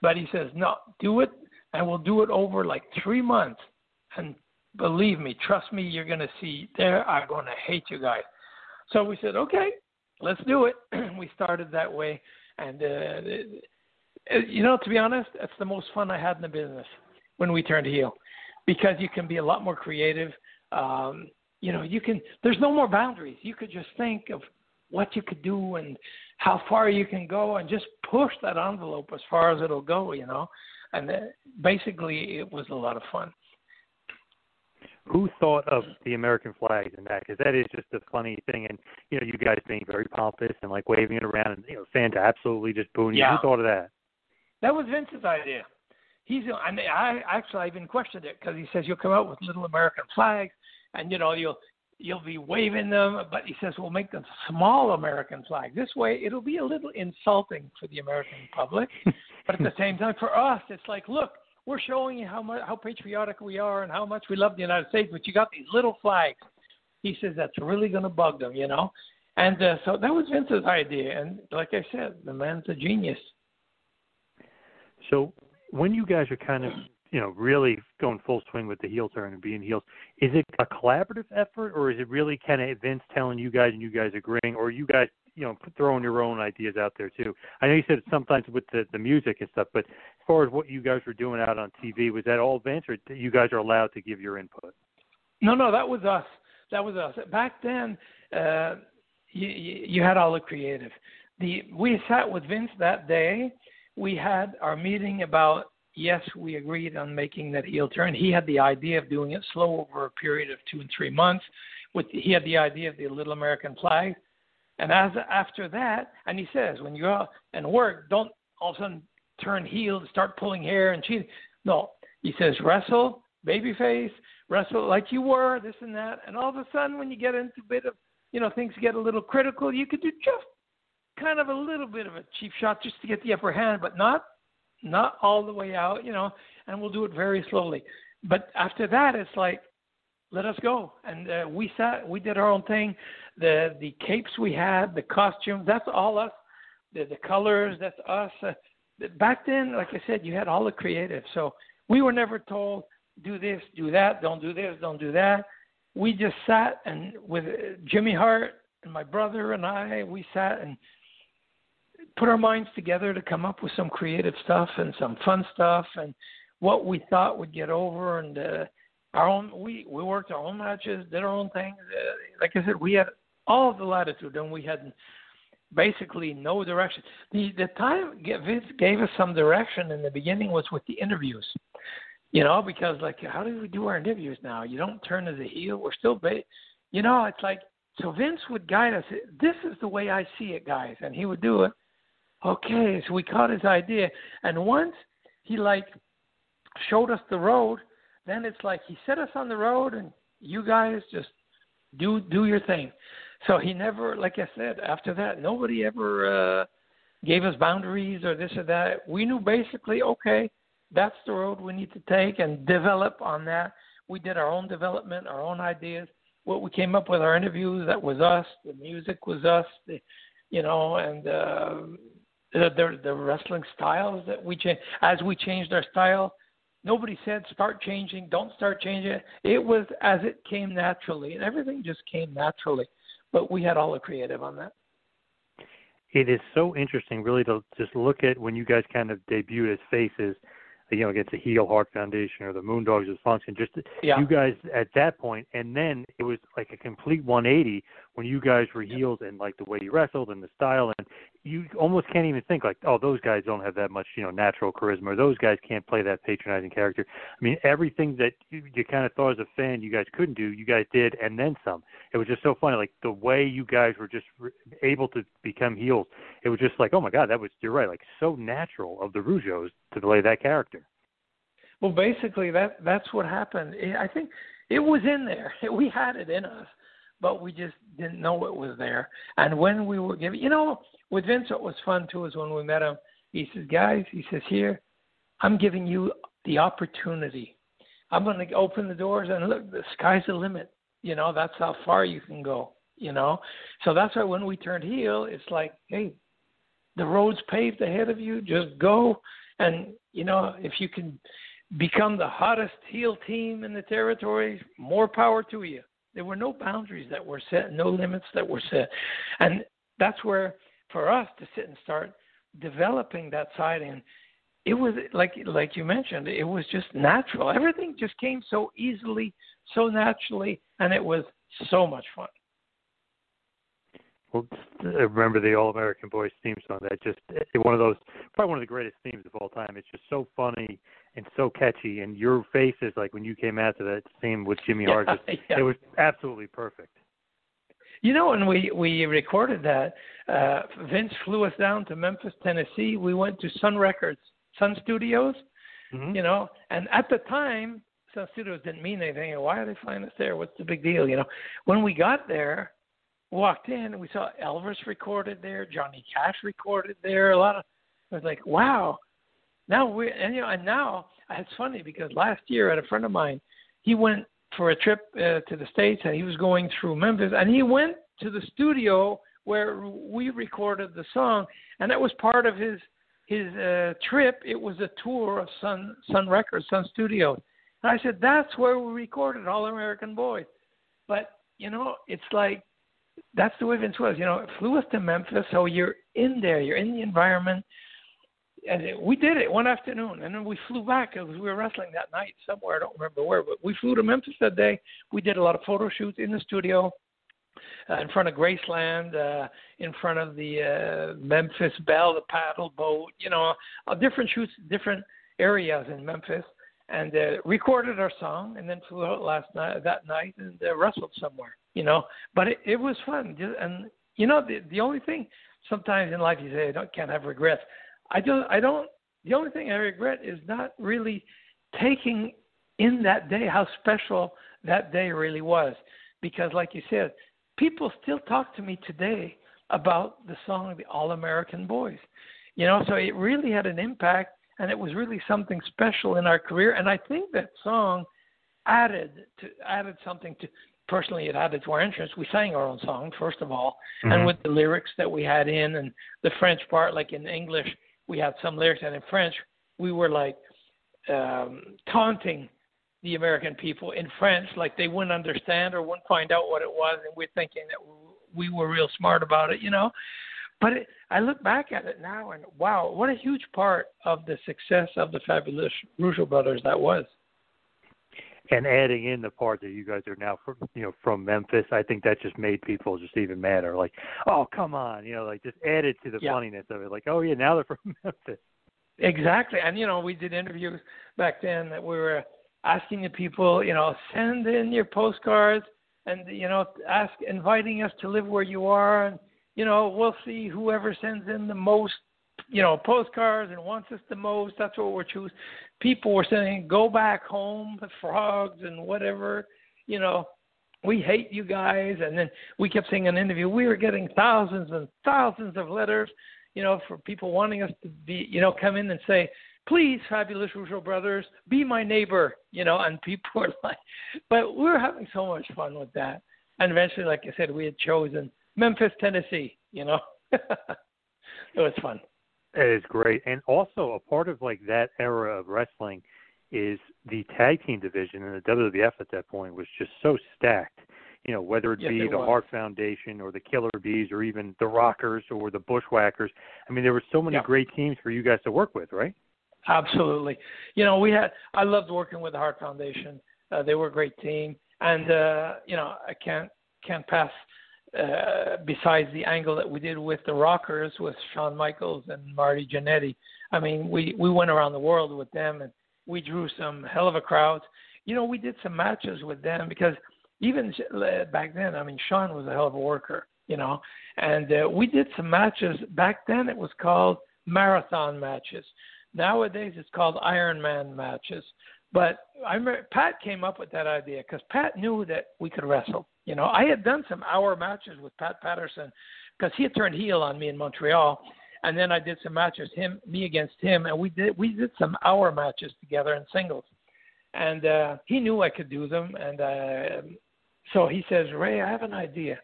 But he says, No, do it, and we'll do it over like three months. And believe me, trust me, you're going to see, they are going to hate you guys. So we said, Okay, let's do it. we started that way. And, uh, you know, to be honest, that's the most fun I had in the business when we turned heel, because you can be a lot more creative. Um, you know, you can. There's no more boundaries. You could just think of what you could do and how far you can go, and just push that envelope as far as it'll go. You know, and uh, basically, it was a lot of fun. Who thought of the American flags and that? Because that is just a funny thing, and you know, you guys being very pompous and like waving it around, and you know, fans absolutely just booing you. Yeah. Who thought of that? That was Vince's idea. He's and I actually I even questioned it because he says you'll come out with little American flags and you know you'll you'll be waving them, but he says we'll make them small American flag. This way it'll be a little insulting for the American public, but at the same time for us it's like look we're showing you how much how patriotic we are and how much we love the United States, but you got these little flags. He says that's really going to bug them, you know. And uh, so that was Vince's idea, and like I said, the man's a genius. So when you guys are kind of you know really going full swing with the heel turn and being heels, is it a collaborative effort or is it really kind of Vince telling you guys and you guys agreeing, or you guys you know throwing your own ideas out there too. I know you said sometimes with the the music and stuff, but as far as what you guys were doing out on TV, was that all Vince, or you guys are allowed to give your input? No, no, that was us. That was us. Back then, uh, you, you had all the creative. The we sat with Vince that day. We had our meeting about yes, we agreed on making that heel turn. He had the idea of doing it slow over a period of two and three months. With he had the idea of the little American flag, and as after that, and he says when you go and work, don't all of a sudden turn heel, and start pulling hair and cheating. No, he says wrestle, babyface, wrestle like you were, this and that, and all of a sudden when you get into a bit of, you know, things get a little critical, you could do just kind of a little bit of a cheap shot just to get the upper hand, but not not all the way out, you know, and we'll do it very slowly. But after that, it's like, let us go. And uh, we sat, we did our own thing. The the capes we had, the costumes, that's all us. The the colors, that's us. Uh, back then, like I said, you had all the creative. So we were never told do this, do that, don't do this, don't do that. We just sat and with uh, Jimmy Hart and my brother and I, we sat and put our minds together to come up with some creative stuff and some fun stuff and what we thought would get over and uh, our own we we worked our own matches did our own things uh, like i said we had all the latitude and we had basically no direction. The the time vince gave us some direction in the beginning was with the interviews you know because like how do we do our interviews now? You don't turn as a heel. We're still ba- you know it's like so vince would guide us. This is the way i see it guys and he would do it okay, so we caught his idea. And once he like showed us the road, then it's like he set us on the road and you guys just do do your thing. So he never like I said, after that nobody ever uh gave us boundaries or this or that. We knew basically, okay, that's the road we need to take and develop on that. We did our own development, our own ideas. What we came up with our interviews, that was us. The music was us. The, you know, and uh, the, the the wrestling styles that we change as we changed our style. Nobody said start changing, don't start changing. It was as it came naturally, and everything just came naturally. But we had all the creative on that. It is so interesting, really, to just look at when you guys kind of debuted as faces you know, against the Heel Hart Foundation or the Moondogs Dysfunction. Just yeah. you guys at that point, and then it was like a complete 180 when you guys were heels and like the way you wrestled and the style, and you almost can't even think like, oh, those guys don't have that much, you know, natural charisma. Or those guys can't play that patronizing character. I mean, everything that you, you kind of thought as a fan you guys couldn't do, you guys did, and then some. It was just so funny, like the way you guys were just re- able to become heels. It was just like, oh my god, that was you're right, like so natural of the Rougeaus to play that character. Well, basically, that that's what happened. I think it was in there. We had it in us, but we just didn't know it was there. And when we were giving, you know, with Vince, what was fun too is when we met him. He says, "Guys," he says, "Here, I'm giving you the opportunity. I'm going to open the doors and look. The sky's the limit. You know, that's how far you can go. You know, so that's why when we turned heel, it's like, hey, the road's paved ahead of you. Just go, and you know, if you can." become the hottest heel team in the territory, more power to you. There were no boundaries that were set, no limits that were set. And that's where, for us to sit and start developing that side and it was like like you mentioned, it was just natural. Everything just came so easily, so naturally, and it was so much fun. Well, remember the All American Boys theme song? That just one of those, probably one of the greatest themes of all time. It's just so funny and so catchy. And your faces, like when you came out to that theme with Jimmy Hart, yeah. it was absolutely perfect. You know, when we we recorded that, uh, Vince flew us down to Memphis, Tennessee. We went to Sun Records, Sun Studios. Mm-hmm. You know, and at the time, Sun Studios didn't mean anything. Why are they flying us there? What's the big deal? You know, when we got there, walked in, we saw Elvis recorded there, Johnny Cash recorded there. A lot of I was like, wow, now we and you know and now it's funny because last year at a friend of mine, he went for a trip uh, to the states and he was going through Memphis and he went to the studio where we recorded the song and that was part of his his uh, trip. It was a tour of Sun Sun Records, Sun Studios. And I said that's where we recorded All American Boys. But you know, it's like that's the way Vince was. You know, it flew us to Memphis, so you're in there, you're in the environment. And it, we did it one afternoon, and then we flew back because we were wrestling that night somewhere. I don't remember where, but we flew to Memphis that day. We did a lot of photo shoots in the studio, uh, in front of Graceland, uh, in front of the uh, Memphis Belle, the paddle boat. You know, uh, different shoots, different areas in Memphis, and uh, recorded our song, and then flew out last night that night and uh, wrestled somewhere. You know, but it, it was fun, and you know, the the only thing sometimes in life you say I don't can't have regrets. I don't. I don't. The only thing I regret is not really taking in that day how special that day really was, because like you said, people still talk to me today about the song "The All American Boys." You know, so it really had an impact, and it was really something special in our career. And I think that song added to added something to. Personally, it added to our entrance. We sang our own song first of all, mm-hmm. and with the lyrics that we had in, and the French part, like in English, we had some lyrics, and in French, we were like um, taunting the American people in French, like they wouldn't understand or wouldn't find out what it was, and we're thinking that we were real smart about it, you know. But it, I look back at it now, and wow, what a huge part of the success of the fabulous Rougeau brothers that was. And adding in the part that you guys are now from, you know, from Memphis, I think that just made people just even madder. Like, oh, come on, you know, like just added to the yeah. funniness of it. Like, oh yeah, now they're from Memphis. Exactly, and you know, we did interviews back then that we were asking the people, you know, send in your postcards and you know, ask inviting us to live where you are, and you know, we'll see whoever sends in the most you know, postcards and wants us the most. That's what we're choosing. People were saying, "Go back home, frogs and whatever." You know, we hate you guys. And then we kept saying in an interview, we were getting thousands and thousands of letters, you know, for people wanting us to be, you know, come in and say, please, fabulous Rougeau brothers, be my neighbor, you know, and people were like, but we were having so much fun with that. And eventually, like I said, we had chosen Memphis, Tennessee, you know, it was fun. It is great, and also a part of like that era of wrestling is the tag team division in the WWF at that point was just so stacked. You know, whether it yes, be it the was. Hart Foundation or the Killer Bees or even the Rockers or the Bushwhackers. I mean, there were so many yeah. great teams for you guys to work with, right? Absolutely. You know, we had I loved working with the Hart Foundation. Uh, they were a great team, and uh, you know, I can't can't pass uh, besides the angle that we did with the Rockers with Shawn Michaels and Marty Jannetty. I mean, we we went around the world with them and we drew some hell of a crowd. You know, we did some matches with them because even back then, I mean, Shawn was a hell of a worker, you know, and uh, we did some matches back then. It was called marathon matches. Nowadays, it's called Ironman matches. But I remember Pat came up with that idea because Pat knew that we could wrestle. You know, I had done some hour matches with Pat Patterson because he had turned heel on me in Montreal, and then I did some matches him me against him, and we did we did some hour matches together in singles, and uh, he knew I could do them, and uh, so he says, Ray, I have an idea.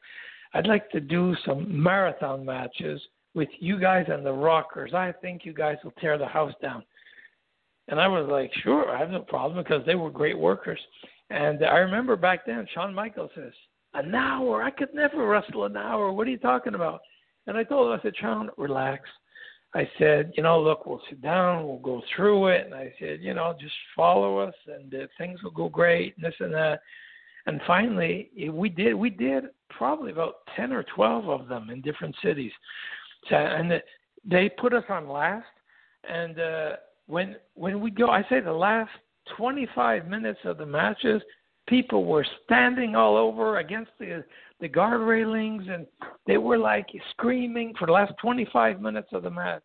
I'd like to do some marathon matches with you guys and the Rockers. I think you guys will tear the house down. And I was like, sure, I have no problem because they were great workers. And I remember back then, Shawn Michaels says, an hour? I could never wrestle an hour. What are you talking about? And I told him, I said, Shawn, relax. I said, you know, look, we'll sit down, we'll go through it. And I said, you know, just follow us and uh, things will go great and this and that. And finally, we did, we did probably about 10 or 12 of them in different cities. So, and they put us on last. And uh, when, when we go, I say the last 25 minutes of the matches, people were standing all over against the the guard railings and they were like screaming for the last 25 minutes of the match.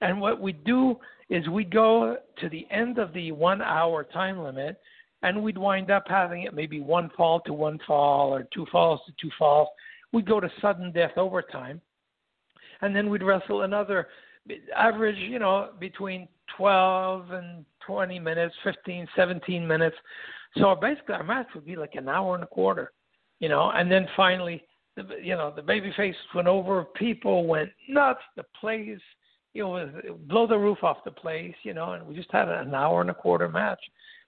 And what we do is we go to the end of the one hour time limit and we'd wind up having it maybe one fall to one fall or two falls to two falls. We'd go to sudden death overtime. And then we'd wrestle another average, you know, between 12 and 20 minutes, 15, 17 minutes. So basically, our match would be like an hour and a quarter, you know. And then finally, the, you know, the baby face went over. People went nuts. The place, you know, was blow the roof off the place, you know. And we just had an hour and a quarter match.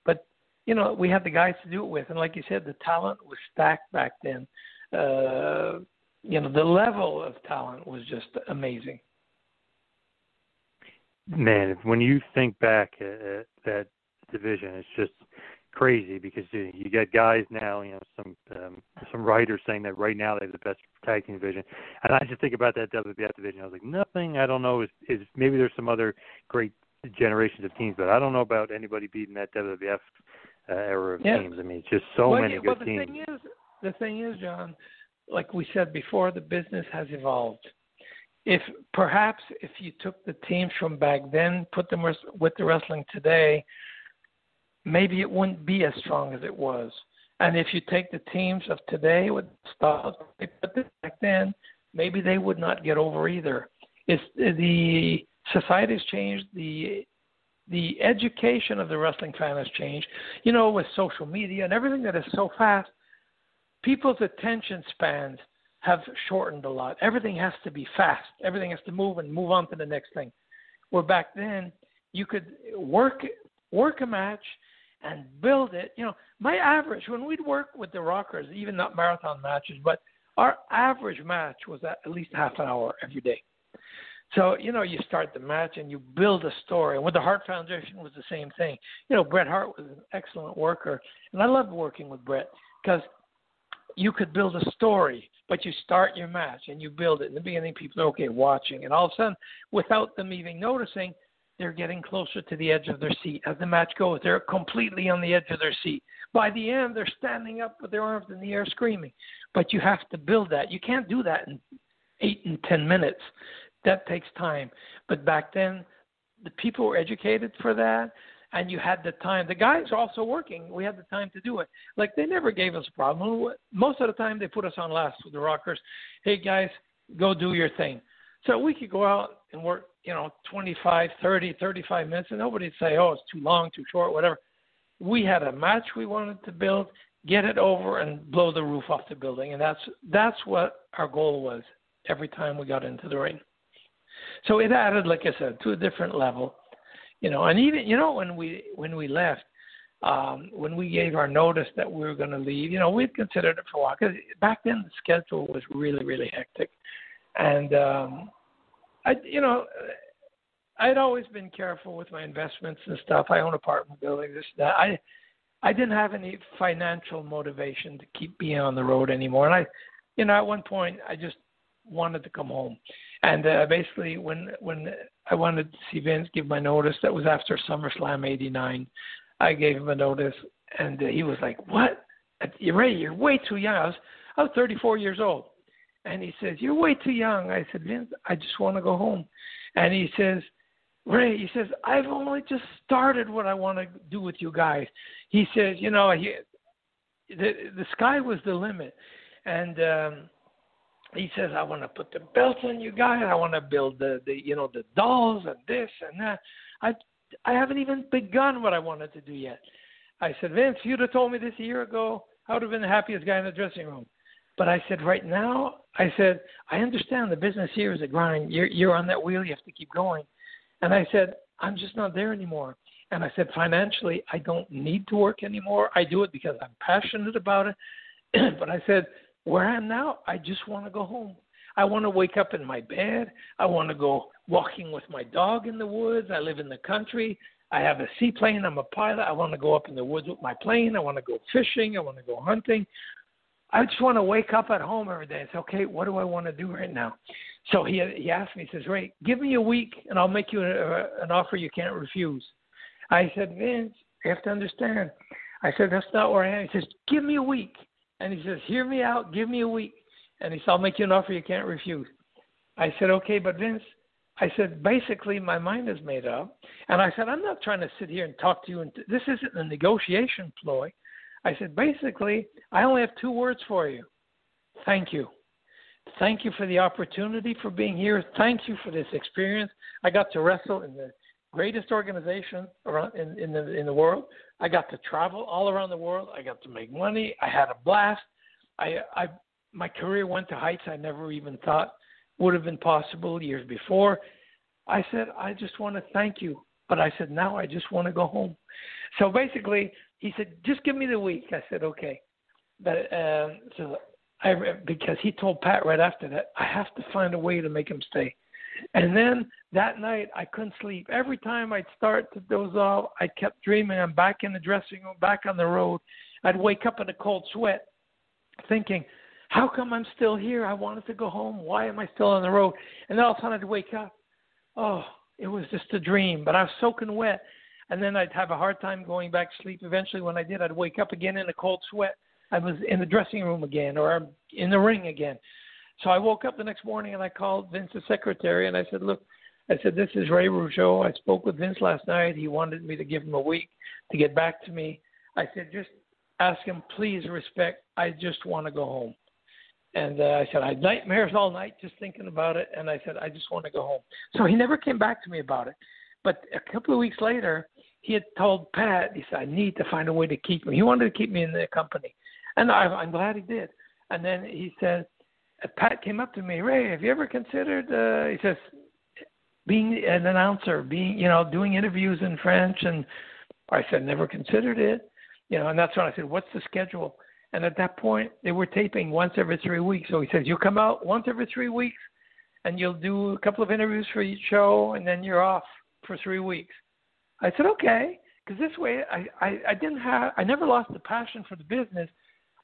But you know, we had the guys to do it with, and like you said, the talent was stacked back then. Uh, you know, the level of talent was just amazing. Man, when you think back at that division, it's just crazy because you, you got guys now, you know, some um, some writers saying that right now they have the best tag team division, and I just think about that WWF division. I was like, nothing. I don't know. Is is maybe there's some other great generations of teams, but I don't know about anybody beating that WWF uh, era of yeah. teams. I mean, it's just so well, many yeah, good well, the teams. Thing is, the thing is, John, like we said before, the business has evolved. If perhaps if you took the teams from back then, put them with the wrestling today, maybe it wouldn't be as strong as it was. And if you take the teams of today with styles they put back then, maybe they would not get over either. It's the society has changed. The the education of the wrestling fan has changed. You know, with social media and everything that is so fast, people's attention spans have shortened a lot. Everything has to be fast. Everything has to move and move on to the next thing. Where back then you could work work a match and build it. You know, my average when we'd work with the Rockers, even not marathon matches, but our average match was at least half an hour every day. So, you know, you start the match and you build a story. And with the Hart Foundation was the same thing. You know, Bret Hart was an excellent worker. And I loved working with Bret because you could build a story, but you start your match and you build it. In the beginning, people are okay watching. And all of a sudden, without them even noticing, they're getting closer to the edge of their seat. As the match goes, they're completely on the edge of their seat. By the end, they're standing up with their arms in the air screaming. But you have to build that. You can't do that in eight and ten minutes. That takes time. But back then, the people were educated for that, and you had the time. The guys are also working. We had the time to do it. Like they never gave us a problem. Most of the time, they put us on last with the Rockers. Hey guys, go do your thing. So we could go out and work you know, 25, 30, 35 minutes, and nobody'd say, oh, it's too long, too short, whatever. We had a match we wanted to build, get it over, and blow the roof off the building, and that's that's what our goal was every time we got into the ring. So it added, like I said, to a different level, you know. And even you know when we when we left, um, when we gave our notice that we were going to leave, you know, we'd considered it for a while because back then the schedule was really really hectic, and um, I, you know, I'd always been careful with my investments and stuff. I own apartment buildings, this that. I, I didn't have any financial motivation to keep being on the road anymore. And I, you know, at one point I just wanted to come home. And uh, basically, when when I wanted to see Vince give my notice, that was after SummerSlam '89. I gave him a notice, and uh, he was like, "What? You're ready? You're way too young." I was I was 34 years old. And he says, You're way too young. I said, Vince, I just want to go home. And he says, Ray, he says, I've only just started what I want to do with you guys. He says, You know, he, the, the sky was the limit. And, um, he says, I want to put the belts on you guys. I want to build the, the, you know, the dolls and this and that. I, I haven't even begun what I wanted to do yet. I said, Vince, you'd have told me this a year ago, I would have been the happiest guy in the dressing room. But I said, right now, I said, I understand the business here is a grind. You're you're on that wheel. You have to keep going. And I said, I'm just not there anymore. And I said, financially, I don't need to work anymore. I do it because I'm passionate about it. but I said, where I am now, I just want to go home. I want to wake up in my bed. I want to go walking with my dog in the woods. I live in the country. I have a seaplane. I'm a pilot. I want to go up in the woods with my plane. I want to go fishing. I want to go hunting. I just want to wake up at home every day and say, okay, what do I want to do right now? So he he asked me, he says, Ray, give me a week and I'll make you a, an offer you can't refuse. I said, Vince, you have to understand. I said, that's not where I am. He says, give me a week. And he says, hear me out, give me a week. And he said, I'll make you an offer you can't refuse. I said, okay, but Vince, I said, basically, my mind is made up. And I said, I'm not trying to sit here and talk to you. And this isn't a negotiation ploy. I said, basically, I only have two words for you. Thank you. Thank you for the opportunity for being here. Thank you for this experience. I got to wrestle in the greatest organization around in, in the in the world. I got to travel all around the world. I got to make money. I had a blast. I I my career went to heights I never even thought would have been possible years before. I said, I just want to thank you. But I said, now I just want to go home. So basically, he said, just give me the week. I said, okay. But uh, so I because he told Pat right after that, I have to find a way to make him stay. And then that night I couldn't sleep. Every time I'd start to doze off, I kept dreaming I'm back in the dressing room, back on the road. I'd wake up in a cold sweat, thinking, "How come I'm still here? I wanted to go home. Why am I still on the road?" And then all of a sudden I'd wake up. Oh, it was just a dream, but I was soaking wet. And then I'd have a hard time going back to sleep. Eventually, when I did, I'd wake up again in a cold sweat. I was in the dressing room again, or in the ring again. So I woke up the next morning and I called Vince's secretary and I said, "Look, I said this is Ray Rougeau. I spoke with Vince last night. He wanted me to give him a week to get back to me. I said just ask him, please respect. I just want to go home." And uh, I said I had nightmares all night just thinking about it, and I said I just want to go home. So he never came back to me about it. But a couple of weeks later, he had told Pat, he said, I need to find a way to keep me. He wanted to keep me in the company. And I, I'm glad he did. And then he said, Pat came up to me, Ray, have you ever considered, uh, he says, being an announcer, being, you know, doing interviews in French? And I said, never considered it. You know, and that's when I said, what's the schedule? And at that point, they were taping once every three weeks. So he says, you come out once every three weeks and you'll do a couple of interviews for each show and then you're off for three weeks. I said, okay, because this way I, I, I didn't have, I never lost the passion for the business.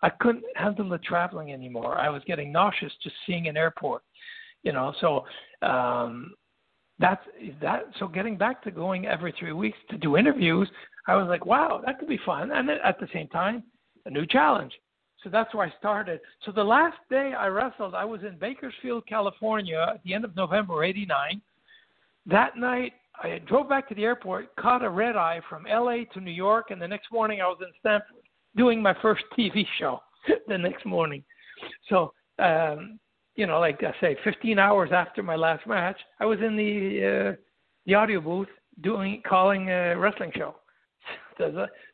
I couldn't handle the traveling anymore. I was getting nauseous just seeing an airport, you know. So um, that's that. So getting back to going every three weeks to do interviews, I was like, wow, that could be fun. And at the same time, a new challenge. So that's where I started. So the last day I wrestled, I was in Bakersfield, California at the end of November '89. That night, I drove back to the airport, caught a red eye from LA to New York, and the next morning I was in Stamford doing my first TV show the next morning. So, um, you know, like I say, 15 hours after my last match, I was in the uh, the audio booth doing calling a wrestling show.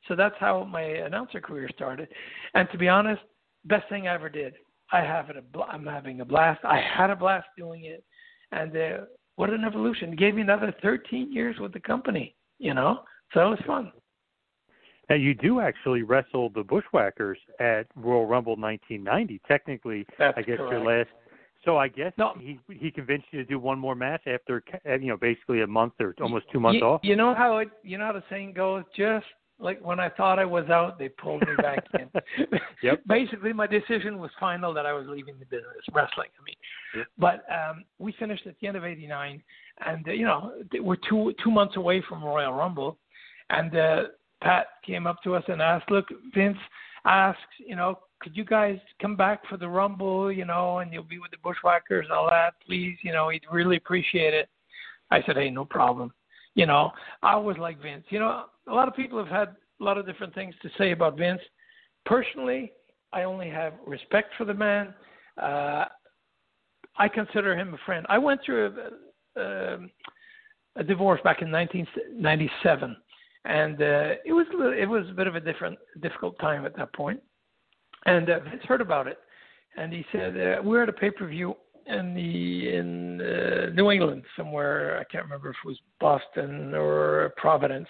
So, that's how my announcer career started. And to be honest, best thing I ever did. I have it. A, I'm having a blast. I had a blast doing it, and uh, what an evolution! It gave me another 13 years with the company. You know, so it was fun. Now you do actually wrestle the Bushwhackers at Royal Rumble 1990. Technically, That's I guess correct. your last. So I guess No. he he convinced you to do one more match after uh, you know basically a month or almost two months you, off. You know how it, you know how the saying goes. Just like when I thought I was out, they pulled me back in. Yep. Basically, my decision was final that I was leaving the business, wrestling. I mean, Yep. but um, we finished at the end of '89, and uh, you know we're two two months away from Royal Rumble, and uh, Pat came up to us and asked, "Look, Vince asks, you know, could you guys come back for the Rumble, you know, and you'll be with the Bushwhackers and all that, please, you know, he'd really appreciate it." I said, "Hey, no problem." You know, I was like Vince. You know, a lot of people have had a lot of different things to say about Vince. Personally, I only have respect for the man. Uh, I consider him a friend. I went through a, a, a divorce back in 1997, and uh, it was a little- it was a bit of a different difficult time at that point. And uh, Vince heard about it, and he said uh, we're at a pay per view in the in uh, New England somewhere. I can't remember if it was Boston or Providence.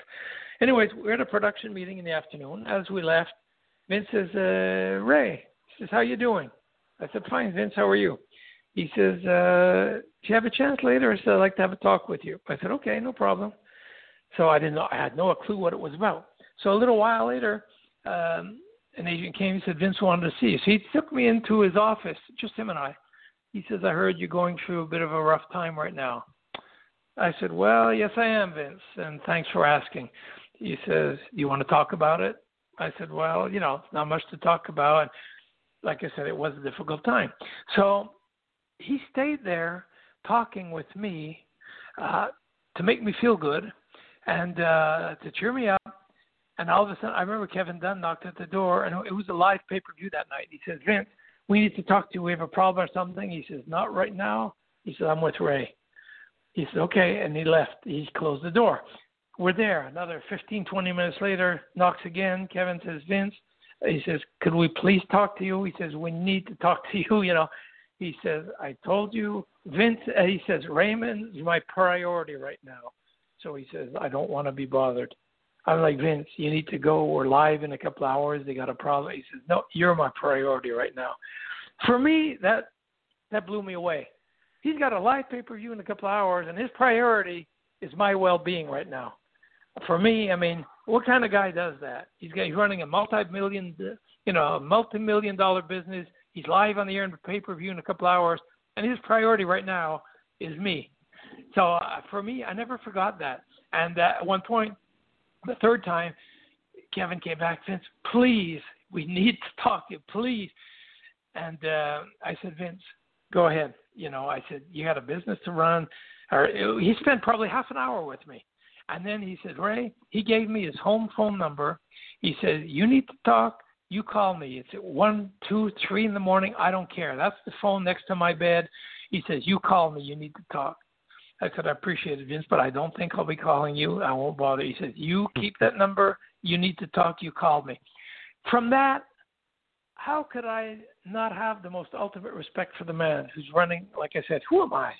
Anyways, we're at a production meeting in the afternoon. As we left, Vince says, uh, "Ray," says, "How you doing?" I said, "Fine, Vince. How are you?" He says, uh, "Do you have a chance later?" I said, "I'd like to have a talk with you." I said, "Okay, no problem." So I didn't know. I had no clue what it was about. So a little while later, um, an agent came. He said, "Vince wanted to see you." So he took me into his office, just him and I. He says, "I heard you're going through a bit of a rough time right now." I said, "Well, yes, I am, Vince, and thanks for asking." He says, "You want to talk about it?" I said, "Well, you know, it's not much to talk about." And like I said, it was a difficult time. So he stayed there talking with me uh, to make me feel good and uh, to cheer me up. And all of a sudden, I remember Kevin Dunn knocked at the door, and it was a live pay per view that night. He says, "Vince, we need to talk to you. We have a problem or something." He says, "Not right now." He says, "I'm with Ray." He said, "Okay," and he left. He closed the door. We're there. Another 15, 20 minutes later, knocks again. Kevin says, "Vince," he says, "Could we please talk to you?" He says, "We need to talk to you." You know, he says, "I told you, Vince." Uh, he says, "Raymond is my priority right now." So he says, "I don't want to be bothered." I'm like, Vince, you need to go. We're live in a couple hours. They got a problem. He says, No, you're my priority right now. For me, that that blew me away. He's got a live pay per view in a couple of hours, and his priority is my well being right now. For me, I mean, what kind of guy does that? He's got, he's running a multi million, you know, a multi million dollar business. He's live on the air in pay per view in a couple of hours, and his priority right now is me. So uh, for me, I never forgot that. And uh, at one point, the third time, Kevin came back, Vince, please, we need to talk to you, please. And uh, I said, Vince, go ahead. You know, I said, you got a business to run. Or he spent probably half an hour with me. And then he said, Ray, he gave me his home phone number. He said, you need to talk. You call me. It's at one, two, three in the morning. I don't care. That's the phone next to my bed. He says, you call me. You need to talk. I said, I appreciate it, Vince, but I don't think I'll be calling you. I won't bother. He said, You hmm. keep that number. You need to talk. You called me. From that, how could I not have the most ultimate respect for the man who's running? Like I said, who am I?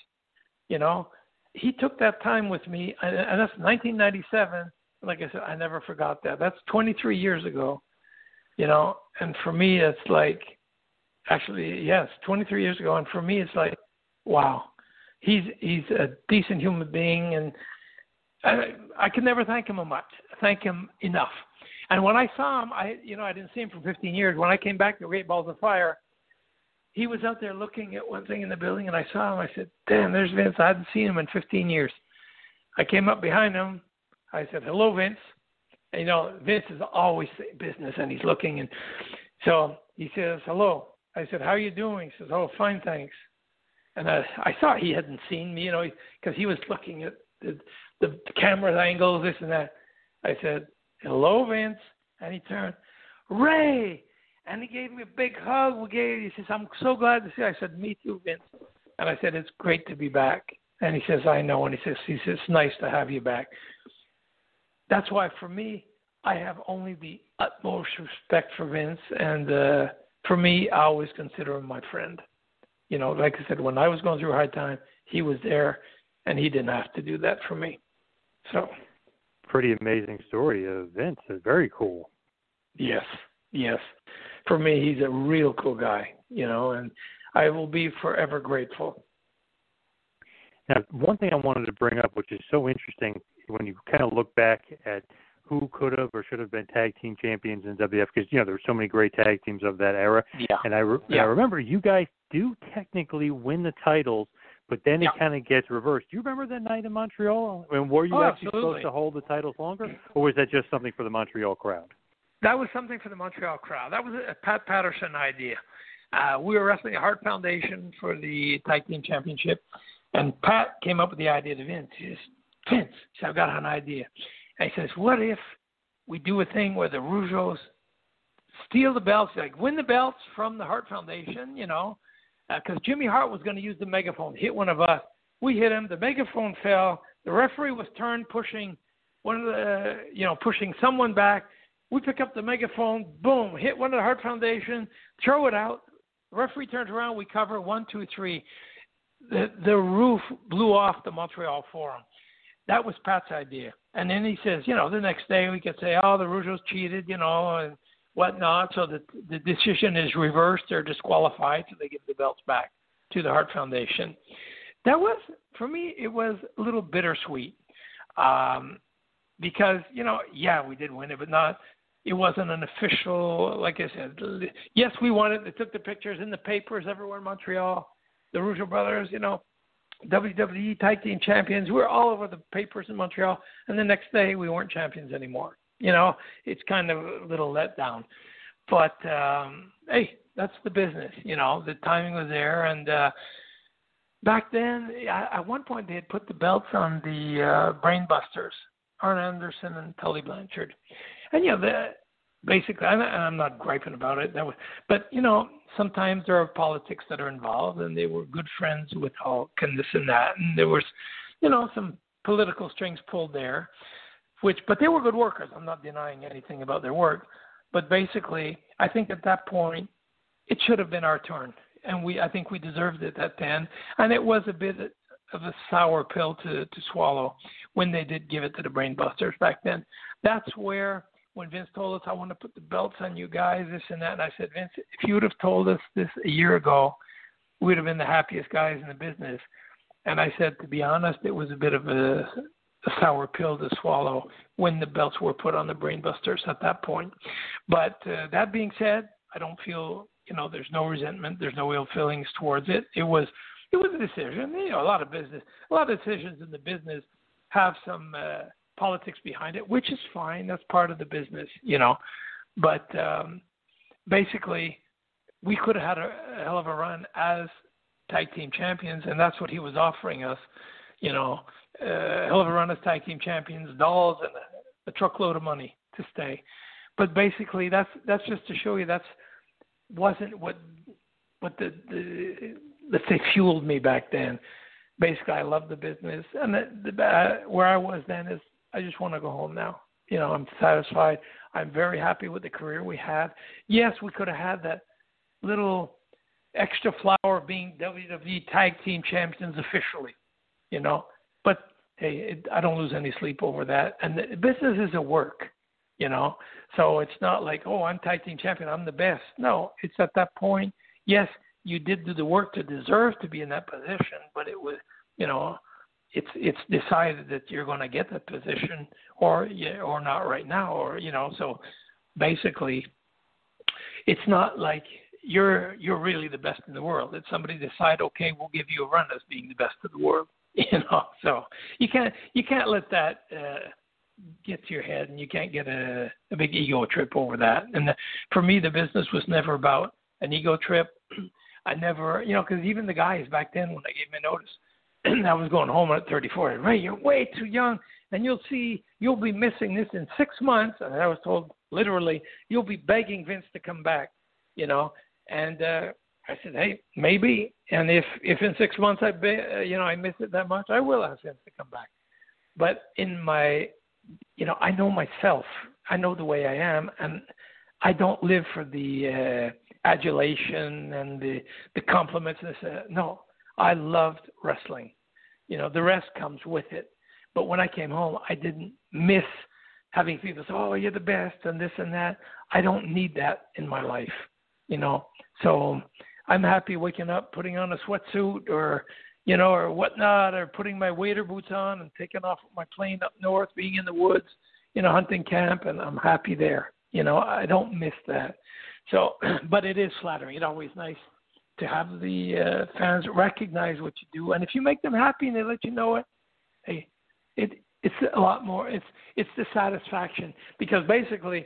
You know, he took that time with me, and, and that's 1997. Like I said, I never forgot that. That's 23 years ago. You know, and for me, it's like, actually, yes, 23 years ago, and for me, it's like, wow he's he's a decent human being, and I, I can never thank him much, thank him enough. And when I saw him, I you know I didn't see him for 15 years. When I came back to Great Balls of Fire, he was out there looking at one thing in the building, and I saw him. I said, "Damn, there's Vince. I hadn't seen him in 15 years." I came up behind him. I said, "Hello, Vince." And, you know, Vince is always business, and he's looking, and so he says, "Hello." I said, "How are you doing?" He says, "Oh, fine, thanks." And I, I thought he hadn't seen me, you know, because he was looking at the, the camera angles, this and that. I said, "Hello, Vince," and he turned, "Ray," and he gave me a big hug. We gave. He says, "I'm so glad to see." You. I said, "Me too, Vince," and I said, "It's great to be back." And he says, "I know," and he says, "He says it's nice to have you back." That's why, for me, I have only the utmost respect for Vince, and uh, for me, I always consider him my friend you know, like I said, when I was going through a hard time, he was there, and he didn't have to do that for me. So, pretty amazing story of Vince. Very cool. Yes, yes. For me, he's a real cool guy, you know, and I will be forever grateful. Now, one thing I wanted to bring up, which is so interesting, when you kind of look back at who could have or should have been tag team champions in WF because you know there were so many great tag teams of that era. Yeah. And I, re- yeah. and I remember you guys do technically win the titles, but then yeah. it kind of gets reversed. Do you remember that night in Montreal? I mean, were you oh, actually absolutely. supposed to hold the titles longer, or was that just something for the Montreal crowd? That was something for the Montreal crowd. That was a Pat Patterson idea. Uh, we were wrestling the Hart Foundation for the tag team championship, and Pat came up with the idea to Vince. He says, Vince, he said, I've got an idea. He says, what if we do a thing where the Rougeaus steal the belts, like win the belts from the Hart Foundation, you know, because uh, Jimmy Hart was going to use the megaphone, hit one of us. We hit him. The megaphone fell. The referee was turned, pushing one of the, you know, pushing someone back. We pick up the megaphone, boom, hit one of the Hart Foundation, throw it out. The referee turns around, we cover one, two, three. The the roof blew off the Montreal Forum. That was Pat's idea. And then he says, you know, the next day we could say, oh, the Rougeaus cheated, you know, and whatnot. So the the decision is reversed; they're disqualified, so they give the belts back to the Hart Foundation. That was for me. It was a little bittersweet um, because you know, yeah, we did win it, but not. It wasn't an official, like I said. Yes, we won it. They took the pictures in the papers everywhere in Montreal. The Rougeau brothers, you know, WWE Tag Team Champions. We were all over the papers in Montreal, and the next day we weren't champions anymore. You know, it's kind of a little letdown. But um, hey, that's the business. You know, the timing was there, and uh, back then, at one point, they had put the belts on the uh, Brainbusters, Arn Anderson and Tully Blanchard, and you know, the, basically, I'm, I'm not griping about it. That was, but you know, sometimes there are politics that are involved, and they were good friends with Hulk and this and that, and there was, you know, some political strings pulled there, which, but they were good workers. I'm not denying anything about their work, but basically, I think at that point, it should have been our turn, and we, I think we deserved it at then, and it was a bit of a sour pill to to swallow when they did give it to the Brainbusters back then. That's where when Vince told us I want to put the belts on you guys, this and that, and I said, Vince, if you would have told us this a year ago, we'd have been the happiest guys in the business. And I said, to be honest, it was a bit of a, a sour pill to swallow when the belts were put on the Brainbusters at that point. But uh, that being said, I don't feel, you know, there's no resentment, there's no ill feelings towards it. It was, it was a decision. You know, a lot of business, a lot of decisions in the business have some uh, politics behind it, which is fine. That's part of the business, you know. But um, basically, we could have had a, a hell of a run as tag team champions, and that's what he was offering us. You know, uh, hell of a run as tag team champions, dolls, and a, a truckload of money to stay. But basically, that's that's just to show you that's wasn't what what the, the let's say fueled me back then. Basically, I love the business, and the, the, uh, where I was then is I just want to go home now. You know, I'm satisfied. I'm very happy with the career we have. Yes, we could have had that little extra flower of being WWE Tag Team Champions officially, you know. But hey, it, I don't lose any sleep over that. And the business is a work, you know. So it's not like, oh, I'm Tag Team Champion, I'm the best. No, it's at that point. Yes, you did do the work to deserve to be in that position, but it was, you know, it's it's decided that you're going to get that position or or not right now or you know so basically it's not like you're you're really the best in the world. That somebody decide, okay, we'll give you a run as being the best in the world. You know, so you can't you can't let that uh, get to your head, and you can't get a, a big ego trip over that. And the, for me, the business was never about an ego trip. I never, you know, because even the guys back then when I gave me notice, I was going home at 34. Ray, you're way too young, and you'll see you'll be missing this in six months. And I was told literally, you'll be begging Vince to come back. You know, and uh, I said, hey, maybe. And if if in six months I be, uh, you know I miss it that much, I will ask Vince to come back. But in my, you know, I know myself. I know the way I am, and I don't live for the uh, adulation and the the compliments. And this, uh, no, I loved wrestling. You know, the rest comes with it. But when I came home, I didn't miss having people say, "Oh, you're the best," and this and that. I don't need that in my life. You know, so I'm happy waking up, putting on a sweatsuit or you know, or whatnot, or putting my waiter boots on and taking off my plane up north, being in the woods, you know, hunting camp, and I'm happy there. You know, I don't miss that. So, but it is flattering. It's always nice to have the uh, fans recognize what you do, and if you make them happy and they let you know it, hey, it it's a lot more. It's it's the satisfaction because basically,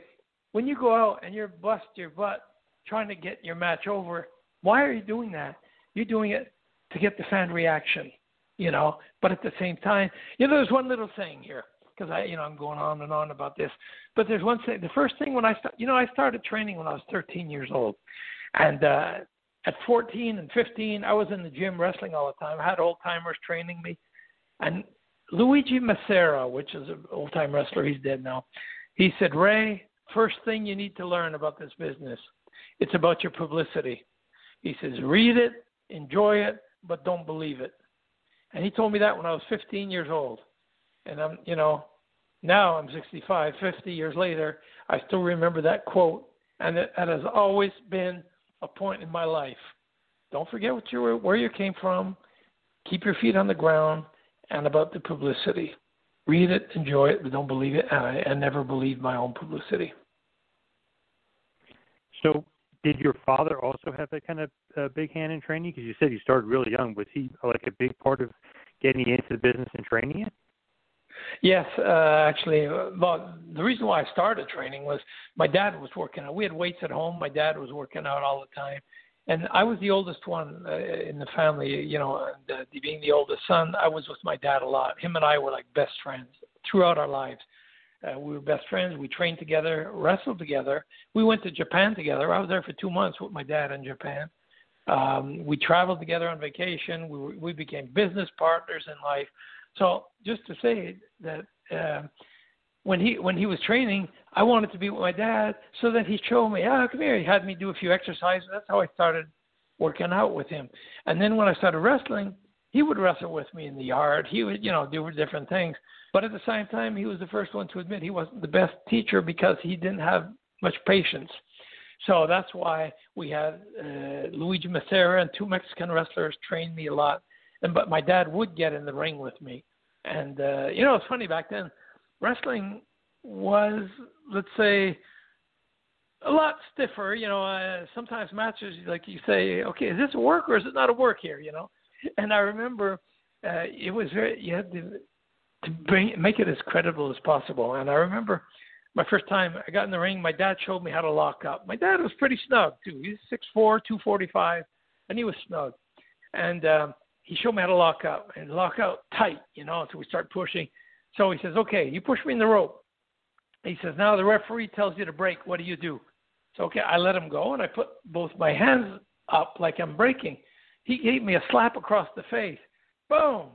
when you go out and you're bust your butt trying to get your match over. Why are you doing that? You're doing it to get the fan reaction, you know. But at the same time, you know, there's one little thing here because I, you know, I'm going on and on about this. But there's one thing. The first thing when I start, you know, I started training when I was 13 years old, and uh, at 14 and 15, I was in the gym wrestling all the time. I had old timers training me, and Luigi Macera, which is an old time wrestler, he's dead now. He said, Ray, first thing you need to learn about this business it's about your publicity. He says, read it, enjoy it, but don't believe it. And he told me that when I was 15 years old. And I'm, you know, now I'm 65, 50 years later, I still remember that quote. And it, that has always been a point in my life. Don't forget what you were, where you came from. Keep your feet on the ground and about the publicity. Read it, enjoy it, but don't believe it. And I, I never believed my own publicity. So did your father also have that kind of uh, big hand in training? Because you said you started really young. Was he like a big part of getting you into the business and training it? Yes, uh, actually, uh, well, the reason why I started training was my dad was working out. We had weights at home. My dad was working out all the time, and I was the oldest one uh, in the family. You know, and, uh, being the oldest son, I was with my dad a lot. Him and I were like best friends throughout our lives. Uh, we were best friends. We trained together, wrestled together. We went to Japan together. I was there for two months with my dad in Japan. Um, we traveled together on vacation. We we became business partners in life. So just to say that uh, when he when he was training, I wanted to be with my dad so that he showed me, ah, come here. He had me do a few exercises. That's how I started working out with him. And then when I started wrestling, he would wrestle with me in the yard. He would, you know, do different things. But at the same time, he was the first one to admit he wasn't the best teacher because he didn't have much patience. So that's why we had uh, Luigi Macera and two Mexican wrestlers train me a lot. And but my dad would get in the ring with me. And uh, you know, it's funny back then. Wrestling was, let's say, a lot stiffer. You know, uh, sometimes matches like you say, okay, is this a work or is it not a work here? You know, and I remember uh, it was very you had to to bring make it as credible as possible. And I remember my first time I got in the ring, my dad showed me how to lock up. My dad was pretty snug too. He's six four, two forty five, and he was snug. And um, he showed me how to lock up and lock out tight, you know, until we start pushing. So he says, "Okay, you push me in the rope." He says, "Now the referee tells you to break. What do you do?" So okay, I let him go and I put both my hands up like I'm breaking. He gave me a slap across the face. Boom.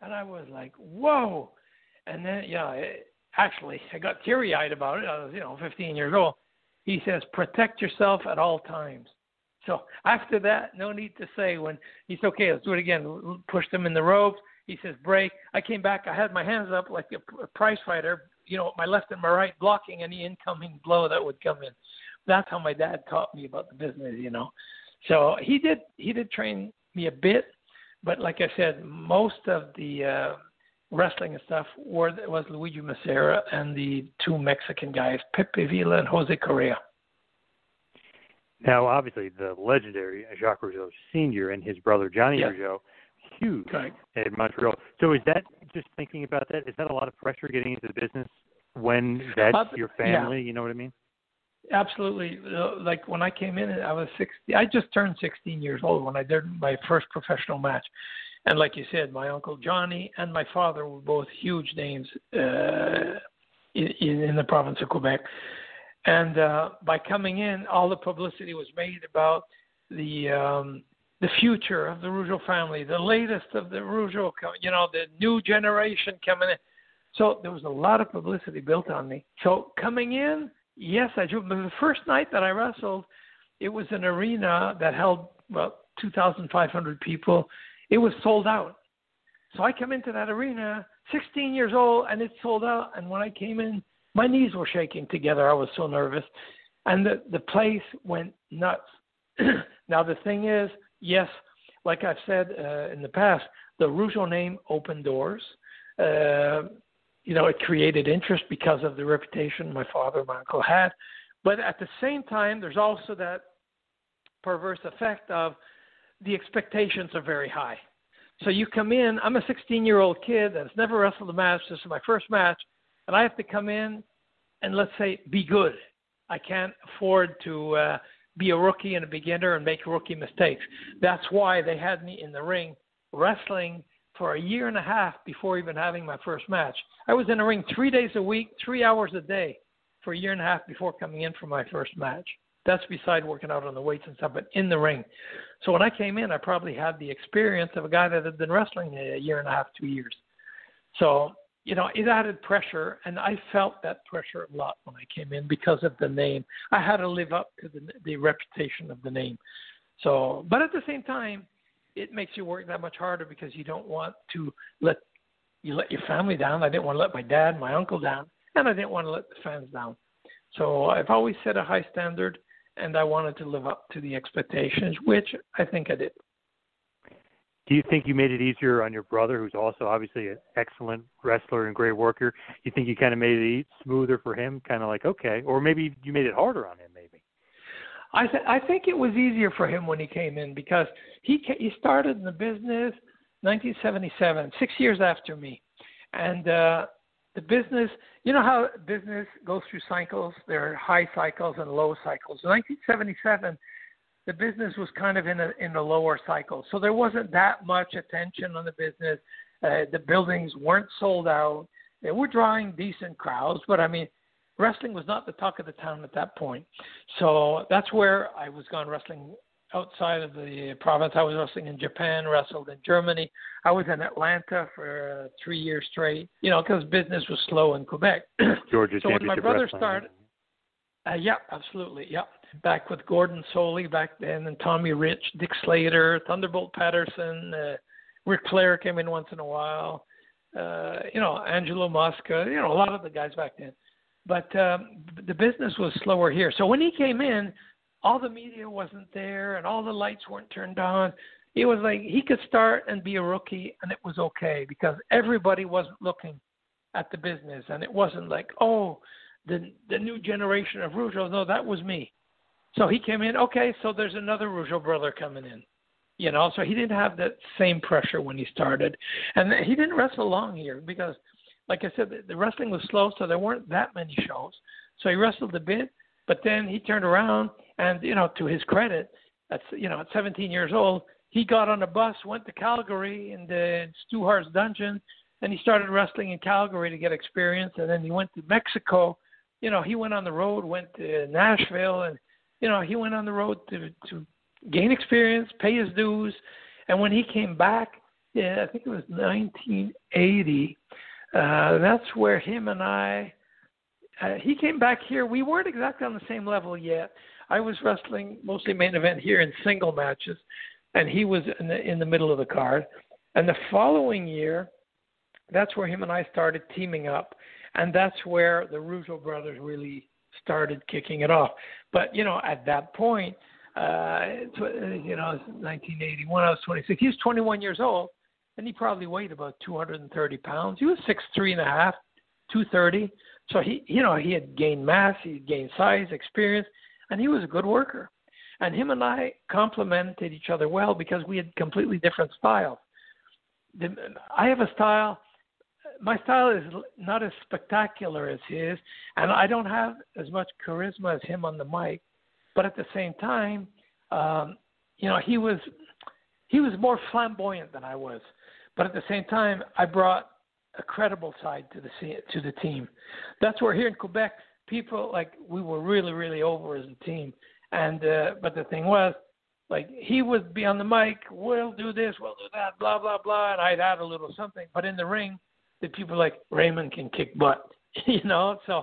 And I was like, "Whoa." And then, yeah, it, actually, I got teary eyed about it. I was, you know, 15 years old. He says, protect yourself at all times. So after that, no need to say when he said, okay, let's do it again. Pushed him in the ropes. He says, break. I came back. I had my hands up like a, prize fighter, you know, my left and my right, blocking any incoming blow that would come in. That's how my dad taught me about the business, you know. So he did he did train me a bit, but like I said, most of the uh, wrestling and stuff were was Luigi Macera and the two Mexican guys, Pepe Villa and Jose Correa. Now, obviously, the legendary Jacques Rougeau Sr. and his brother Johnny yeah. Rougeau, huge in Montreal. So, is that just thinking about that? Is that a lot of pressure getting into the business when that's Uh, your family? yeah. You know what I mean? Absolutely. Uh, Like when I came in, I was 60. I just turned 16 years old when I did my first professional match. And like you said, my uncle Johnny and my father were both huge names uh, in, in the province of Quebec. And uh, by coming in, all the publicity was made about the um, the future of the Rougeau family, the latest of the Rougeau, you know, the new generation coming in. So there was a lot of publicity built on me. So coming in, yes, I drew. But the first night that I wrestled, it was an arena that held about 2,500 people. It was sold out. So I come into that arena, 16 years old, and it's sold out. And when I came in, my knees were shaking together. I was so nervous, and the the place went nuts. now the thing is, yes, like I've said uh, in the past, the Rougeau name opened doors. Uh, you know, it created interest because of the reputation my father and my uncle had. But at the same time, there's also that perverse effect of the expectations are very high. So you come in, I'm a 16 year old kid that's never wrestled a match. This is my first match, and I have to come in and let's say be good. I can't afford to uh, be a rookie and a beginner and make rookie mistakes. That's why they had me in the ring wrestling for a year and a half before even having my first match. I was in the ring three days a week, three hours a day for a year and a half before coming in for my first match. That's beside working out on the weights and stuff, but in the ring. So when I came in, I probably had the experience of a guy that had been wrestling a year and a half, two years. So, you know, it added pressure, and I felt that pressure a lot when I came in because of the name. I had to live up to the, the reputation of the name. So, but at the same time, it makes you work that much harder because you don't want to let you let your family down. I didn't want to let my dad, my uncle down, and I didn't want to let the fans down. So I've always set a high standard, and I wanted to live up to the expectations, which I think I did. Do you think you made it easier on your brother, who's also obviously an excellent wrestler and great worker? You think you kind of made it smoother for him, kind of like okay, or maybe you made it harder on him, maybe? I th- I think it was easier for him when he came in because he ca- he started in the business 1977, six years after me, and uh, the business. You know how business goes through cycles. There are high cycles and low cycles. In 1977, the business was kind of in a in a lower cycle, so there wasn't that much attention on the business. Uh, the buildings weren't sold out. They were drawing decent crowds, but I mean, wrestling was not the talk of the town at that point. So that's where I was gone wrestling outside of the province. I was wrestling in Japan, wrestled in Germany. I was in Atlanta for uh, three years straight. You know, because business was slow in Quebec. Georgia so when my brother Wrestling. started, uh, yeah, absolutely, yeah. Back with Gordon Solie back then, and Tommy Rich, Dick Slater, Thunderbolt Patterson, uh, Ric Flair came in once in a while. Uh, you know, Angelo Mosca. You know, a lot of the guys back then. But um, the business was slower here. So when he came in, all the media wasn't there and all the lights weren't turned on. It was like he could start and be a rookie and it was okay because everybody wasn't looking at the business and it wasn't like, oh, the the new generation of Rougeau. No, that was me. So he came in, okay, so there's another Rougeau brother coming in. You know, so he didn't have that same pressure when he started. And he didn't wrestle long here because like I said, the wrestling was slow, so there weren't that many shows. So he wrestled a bit, but then he turned around and, you know, to his credit, at you know, at 17 years old, he got on a bus, went to Calgary in the Stu Hart's dungeon, and he started wrestling in Calgary to get experience. And then he went to Mexico. You know, he went on the road, went to Nashville, and you know, he went on the road to to gain experience, pay his dues. And when he came back, yeah, I think it was 1980. Uh, that's where him and I. Uh, he came back here. We weren't exactly on the same level yet. I was wrestling mostly main event here in single matches, and he was in the in the middle of the card. And the following year, that's where him and I started teaming up, and that's where the Rougeau brothers really started kicking it off. But you know, at that point, uh, you know, 1981, I was 26. He was 21 years old, and he probably weighed about 230 pounds. He was six three and a half, 230. So he, you know, he had gained mass, he had gained size, experience, and he was a good worker. And him and I complemented each other well because we had completely different styles. The, I have a style. My style is not as spectacular as his, and I don't have as much charisma as him on the mic. But at the same time, um, you know, he was he was more flamboyant than I was. But at the same time, I brought a credible side to the to the team. That's where here in Quebec, people like we were really really over as a team. And uh, but the thing was, like he would be on the mic, we'll do this, we'll do that, blah blah blah, and I'd add a little something. But in the ring, the people like Raymond can kick butt, you know. So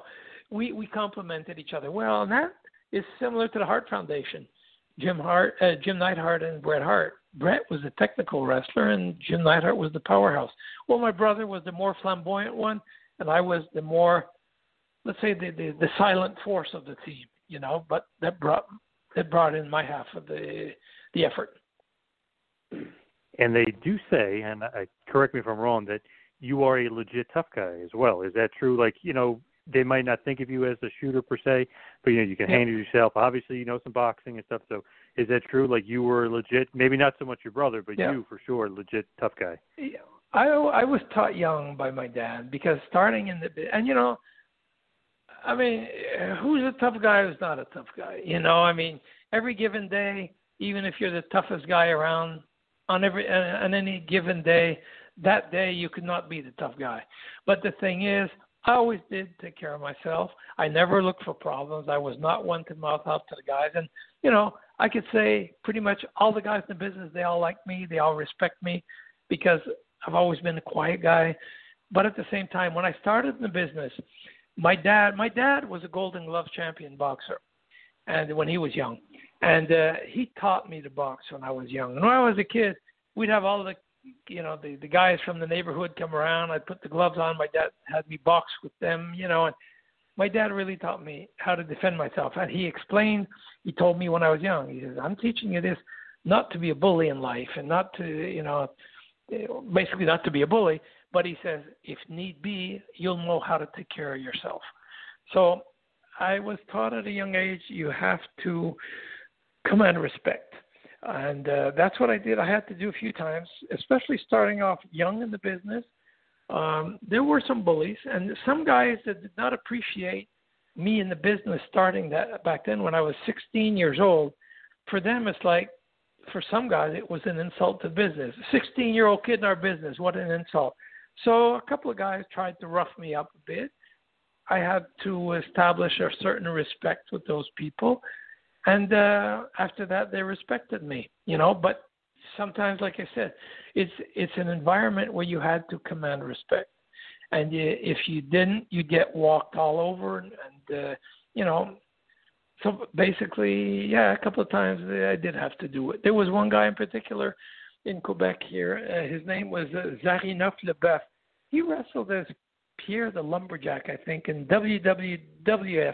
we we complemented each other well, and that is similar to the Hart Foundation. Jim Hart, uh, Jim Neidhart, and Bret Hart. Bret was a technical wrestler, and Jim Neidhart was the powerhouse. Well, my brother was the more flamboyant one, and I was the more, let's say, the the, the silent force of the team. You know, but that brought that brought in my half of the the effort. And they do say, and I, correct me if I'm wrong, that you are a legit tough guy as well. Is that true? Like, you know, they might not think of you as a shooter per se, but you know you can handle yourself. Obviously, you know some boxing and stuff. So is that true? Like you were legit, maybe not so much your brother, but yeah. you for sure, legit tough guy. Yeah. I I was taught young by my dad because starting in the and you know, I mean, who's a tough guy? Who's not a tough guy? You know, I mean, every given day, even if you're the toughest guy around, on every uh, on any given day, that day you could not be the tough guy. But the thing is, I always did take care of myself. I never looked for problems. I was not one to mouth off to the guys. And, you know, I could say pretty much all the guys in the business, they all like me. They all respect me because I've always been a quiet guy. But at the same time, when I started in the business, my dad, my dad was a Golden Glove champion boxer, and when he was young, and uh, he taught me to box when I was young. And when I was a kid, we'd have all the you know the the guys from the neighborhood come around. I'd put the gloves on. My dad had me box with them, you know, and my dad really taught me how to defend myself. And he explained. He told me when I was young. He says, "I'm teaching you this not to be a bully in life, and not to you know, basically not to be a bully." But he says, if need be, you'll know how to take care of yourself. So I was taught at a young age you have to command respect and uh, that's what I did. I had to do a few times, especially starting off young in the business. Um, there were some bullies and some guys that did not appreciate me in the business starting that back then when I was 16 years old. For them, it's like, for some guys, it was an insult to business. 16 year old kid in our business, what an insult. So a couple of guys tried to rough me up a bit. I had to establish a certain respect with those people and uh, after that they respected me you know but sometimes like i said it's it's an environment where you had to command respect and you, if you didn't you get walked all over and, and uh, you know so basically yeah a couple of times i did have to do it there was one guy in particular in Quebec here. Uh, his name was uh, Zarinoff Leboeuf. He wrestled as Pierre the Lumberjack, I think, in WWF,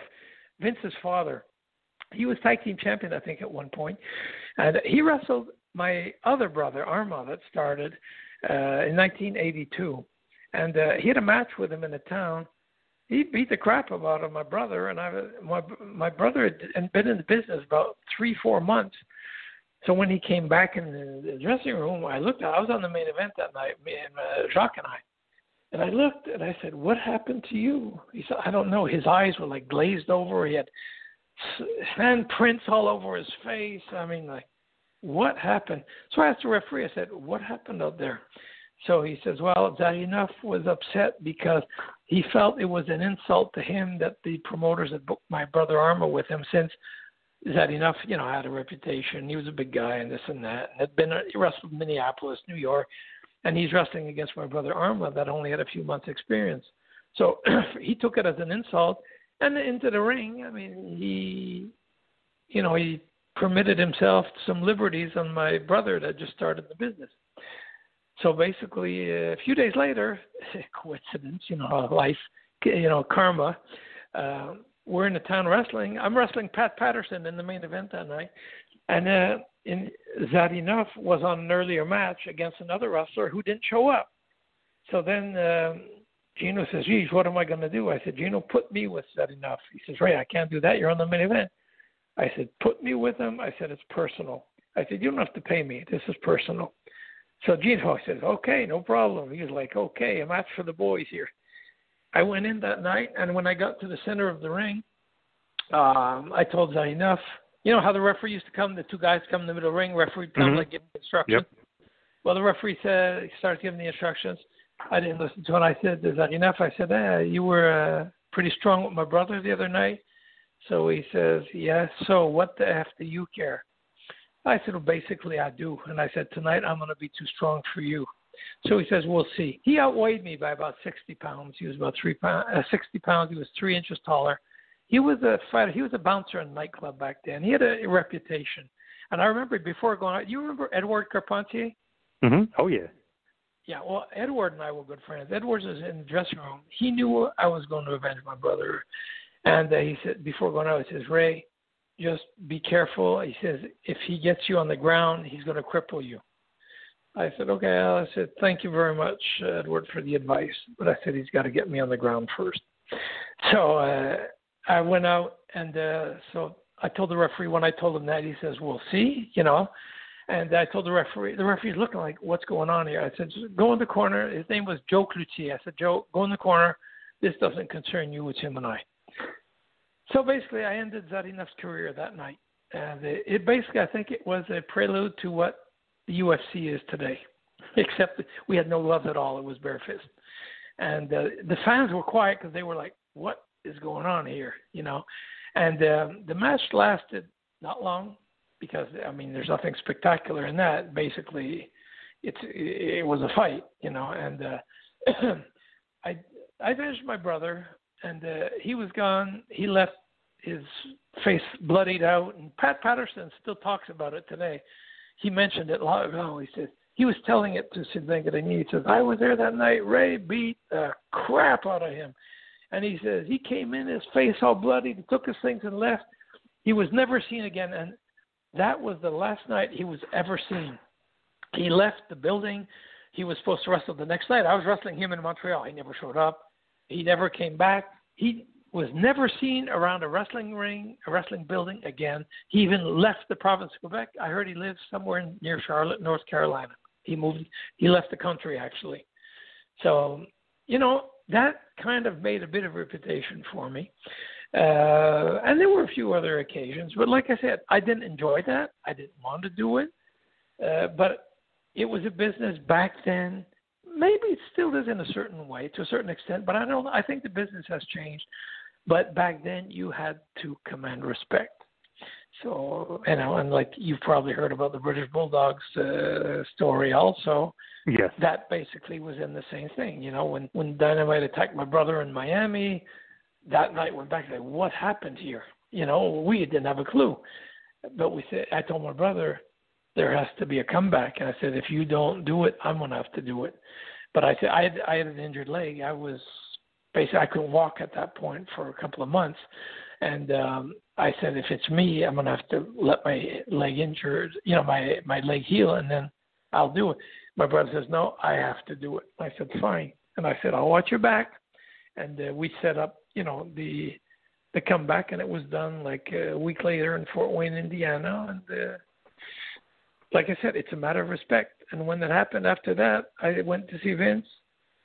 Vince's father. He was tag team champion, I think, at one point. And he wrestled my other brother, Armand, that started uh, in 1982. And uh, he had a match with him in the town. He beat the crap out of my brother, and I, my my brother had been in the business about three, four months. So when he came back in the dressing room, I looked. I was on the main event that night, me and uh, Jacques and I. And I looked and I said, "What happened to you?" He said, "I don't know." His eyes were like glazed over. He had handprints all over his face. I mean, like, what happened? So I asked the referee. I said, "What happened out there?" So he says, "Well, Zarinoff was upset because he felt it was an insult to him that the promoters had booked my brother Armand with him since." Zarinoff, you know, had a reputation. He was a big guy and this and that. And had been uh, he wrestled in Minneapolis, New York, and he's wrestling against my brother Armand that only had a few months experience. So he took it as an insult and into the ring. I mean, he, you know, he permitted himself some liberties on my brother that just started the business. So basically, a few days later, coincidence, you know, life, you know, karma. Uh, we're in the town wrestling. I'm wrestling Pat Patterson in the main event that night, and uh, in Zarinoff was on an earlier match against another wrestler who didn't show up. So then um, Gino says, "Geez, what am I going to do?" I said, "Gino, put me with Zarinoff." He says, "Ray, I can't do that. You're on the main event." I said, "Put me with him." I said, "It's personal." I said, "You don't have to pay me. This is personal." So Gino says, "Okay, no problem." He's like, "Okay, a match for the boys here." I went in that night, and when I got to the center of the ring, um, I told Zarinoff, you know how the referee used to come, the two guys come in the middle ring, referee would come Mhm. like give instructions. Yep. Well, the referee said he started giving the instructions. I didn't listen to it. I said, "Is that enough?" I said, eh, "You were uh, pretty strong with my brother the other night." So he says, "Yes." So what the f do you care? I said, "Well, basically, I do." And I said, "Tonight, I'm going to be too strong for you." So he says, "We'll see." He outweighed me by about 60 pounds. He was about three pounds, uh, 60 pounds. He was three inches taller. He was a fighter. He was a bouncer in nightclub back then. He had a, reputation. And I remember before going out, you remember Edward Carpentier? hmm Oh yeah. Yeah, well, Edward and I were good friends. Edward was in the dressing room. He knew I was going to avenge my brother. And uh, he said, before going out, he says, Ray, just be careful. He says, if he gets you on the ground, he's going to cripple you. I said, okay. I said, thank you very much, Edward, for the advice. But I said, he's got to get me on the ground first. So uh, I went out, and uh, so I told the referee when I told him that, he says, we'll see, you know. And I told the referee, the referee's looking like, what's going on here? I said, go in the corner. His name was Joe Cloutier. I said, Joe, go in the corner. This doesn't concern you. It's him and I. So basically, I ended Zarinoff's career that night. And it, it basically, I think it was a prelude to what the UFC is today, except we had no gloves at all. It was bare fist. And uh, the fans were quiet because they were like, what is going on here? You know? And um, the match lasted not long because I mean, there's nothing spectacular in that. Basically, it's it was a fight, you know. And uh, I I finished my brother, and uh, he was gone. He left his face bloodied out, and Pat Patterson still talks about it today. He mentioned it long ago. He said he was telling it to Sid Vengadini. He says I was there that night. Ray beat the crap out of him, and he says he came in his face all bloody, he took his things and left. He was never seen again, and that was the last night he was ever seen. He left the building. He was supposed to wrestle the next night. I was wrestling him in Montreal. He never showed up. He never came back. He was never seen around a wrestling ring, a wrestling building again. He even left the province of Quebec. I heard he lives somewhere near Charlotte, North Carolina. He moved. He left the country actually. So, you know, that kind of made a bit of reputation for me. Uh, and there were a few other occasions, but like I said, I didn't enjoy that. I didn't want to do it, uh, but it was a business back then. Maybe it still is in a certain way, to a certain extent, but I don't. I think the business has changed. But back then, you had to command respect. So you know, and like you've probably heard about the British Bulldogs uh, story, also. Yes. That basically was in the same thing. You know, when when Dynamite attacked my brother in Miami, that night went back like, what happened here? You know, we didn't have a clue. But we said, I told my brother, there has to be a comeback. And I said, if you don't do it, I'm gonna have to do it. But I said I had I had an injured leg. I was basically I couldn't walk at that point for a couple of months, and um, I said if it's me, I'm gonna have to let my leg injured, you know, my my leg heal, and then I'll do it. My brother says no, I have to do it. I said fine, and I said I'll watch your back, and uh, we set up, you know, the the comeback, and it was done like a week later in Fort Wayne, Indiana, and. Uh, like I said, it's a matter of respect. And when that happened after that, I went to see Vince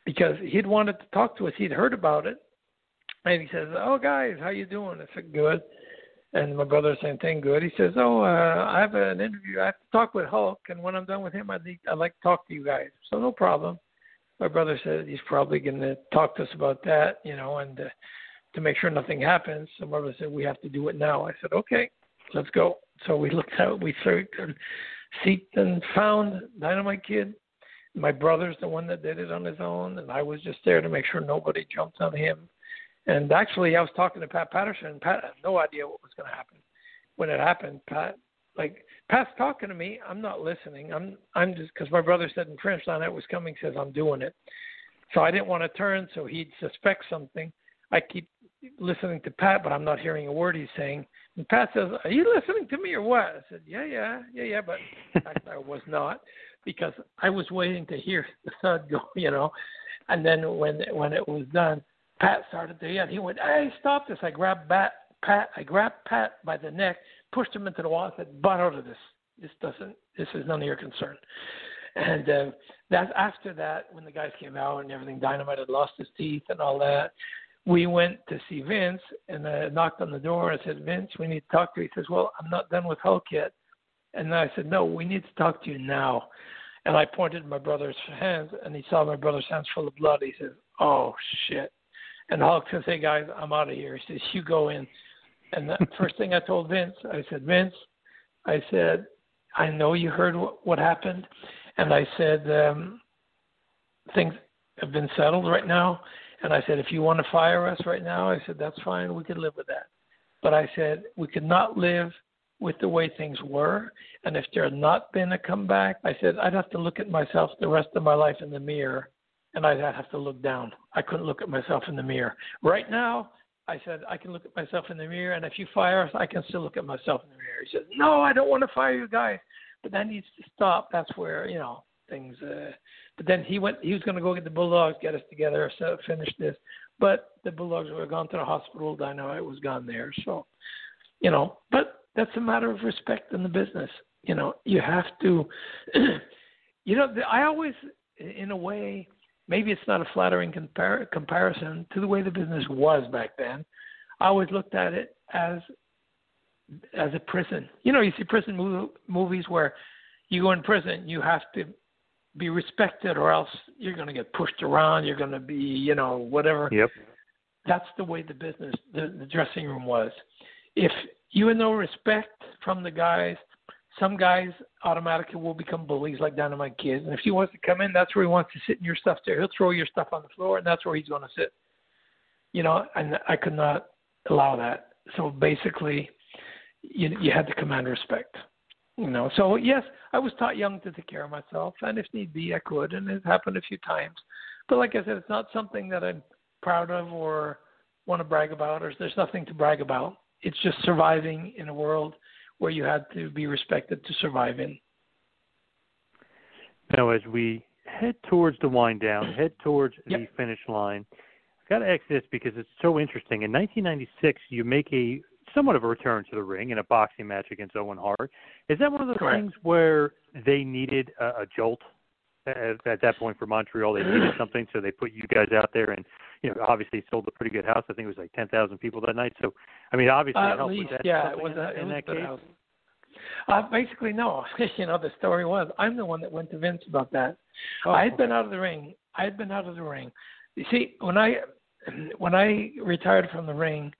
because he'd wanted to talk to us. He'd heard about it, and he says, "Oh, guys, how you doing?" I said, "Good." And my brother same thing, good. He says, "Oh, uh, I have an interview. I have to talk with Hulk, and when I'm done with him, I'd, I'd like to talk to you guys." So no problem. My brother said he's probably going to talk to us about that, you know, and uh, to make sure nothing happens. So my brother said we have to do it now. I said, "Okay, let's go." So we looked out, we searched, seeked and found Dynamite Kid. My brother's the one that did it on his own, and I was just there to make sure nobody jumped on him. And actually, I was talking to Pat Patterson, Pat had no idea what was going to happen. When it happened, Pat, like Pat's talking to me, I'm not listening. I'm, I'm just because my brother said in French, "It was coming," says I'm doing it. So I didn't want to turn, so he'd suspect something. I keep listening to Pat, but I'm not hearing a word he's saying. And Pat says, "Are you listening to me or what?" I said, "Yeah, yeah, yeah, yeah," but in I was not because I was waiting to hear the thud go, you know. And then when when it was done, Pat started to yell. He went, "Hey, stop this!" I grabbed Pat, Pat, I grabbed Pat by the neck, pushed him into the wall, and said, "Butt out of this. This doesn't. This is none of your concern." And uh, that's after that, when the guys came out and everything, Dynamite had lost his teeth and all that we went to see Vince and I knocked on the door and I said, Vince, we need to talk to you. He says, Well, I'm not done with Hulk yet. And I said, No, we need to talk to you now. And I pointed my brother's hands and he saw my brother's hands full of blood. He says, Oh shit. And Hulk says, Hey guys, I'm out of here. He says, You go in. And the first thing I told Vince, I said, Vince, I said, I know you heard what, what happened. And I said, um, things have been settled right now and I said, if you want to fire us right now, I said, that's fine. We could live with that. But I said, we could not live with the way things were. And if there had not been a comeback, I said, I'd have to look at myself the rest of my life in the mirror and I'd have to look down. I couldn't look at myself in the mirror. Right now, I said, I can look at myself in the mirror, and if you fire us, I can still look at myself in the mirror. He said, No, I don't want to fire you guys. But that needs to stop. That's where, you know, things uh, but then he went. He was going to go get the Bulldogs, get us together, so finish this. But the Bulldogs were gone to the hospital. Dynamite was gone there. So, you know, but that's a matter of respect in the business. You know, you have to. you know, I always, in a way, maybe it's not a flattering compar- comparison to the way the business was back then. I always looked at it as as a prison. You know, you see prison mov- movies where you go in prison, you have to be respected or else you're going to get pushed around you're going to be you know whatever yep that's the way the business the, the dressing room was if you have no respect from the guys some guys automatically will become bullies like dynamite kids and if he wants to come in that's where he wants to sit in your stuff there. He'll throw your stuff on the floor and that's where he's going to sit. You know and i could not allow that. So basically you you had to command respect you know, so yes, I was taught young to take care of myself, and if need be, I could, and it happened a few times. But like I said, it's not something that I'm proud of or want to brag about, or there's nothing to brag about. It's just surviving in a world where you had to be respected to survive in. Now, as we head towards the wind down, head towards yep. the finish line, I've got to ask this because it's so interesting. In 1996, you make a somewhat of a return to the ring in a boxing match against Owen Hart. Is that one of those Correct. things where they needed a, a jolt at, at that point for Montreal? They needed something, so they put you guys out there, and you know, obviously sold a pretty good house. I think it was like ten thousand people that night. So, I mean, obviously, uh, it helped least, yeah, it in, was a, in it that case. House. Uh, basically, no. you know, the story was I'm the one that went to Vince about that. Oh, I had okay. been out of the ring. I had been out of the ring. You see, when I when I retired from the ring,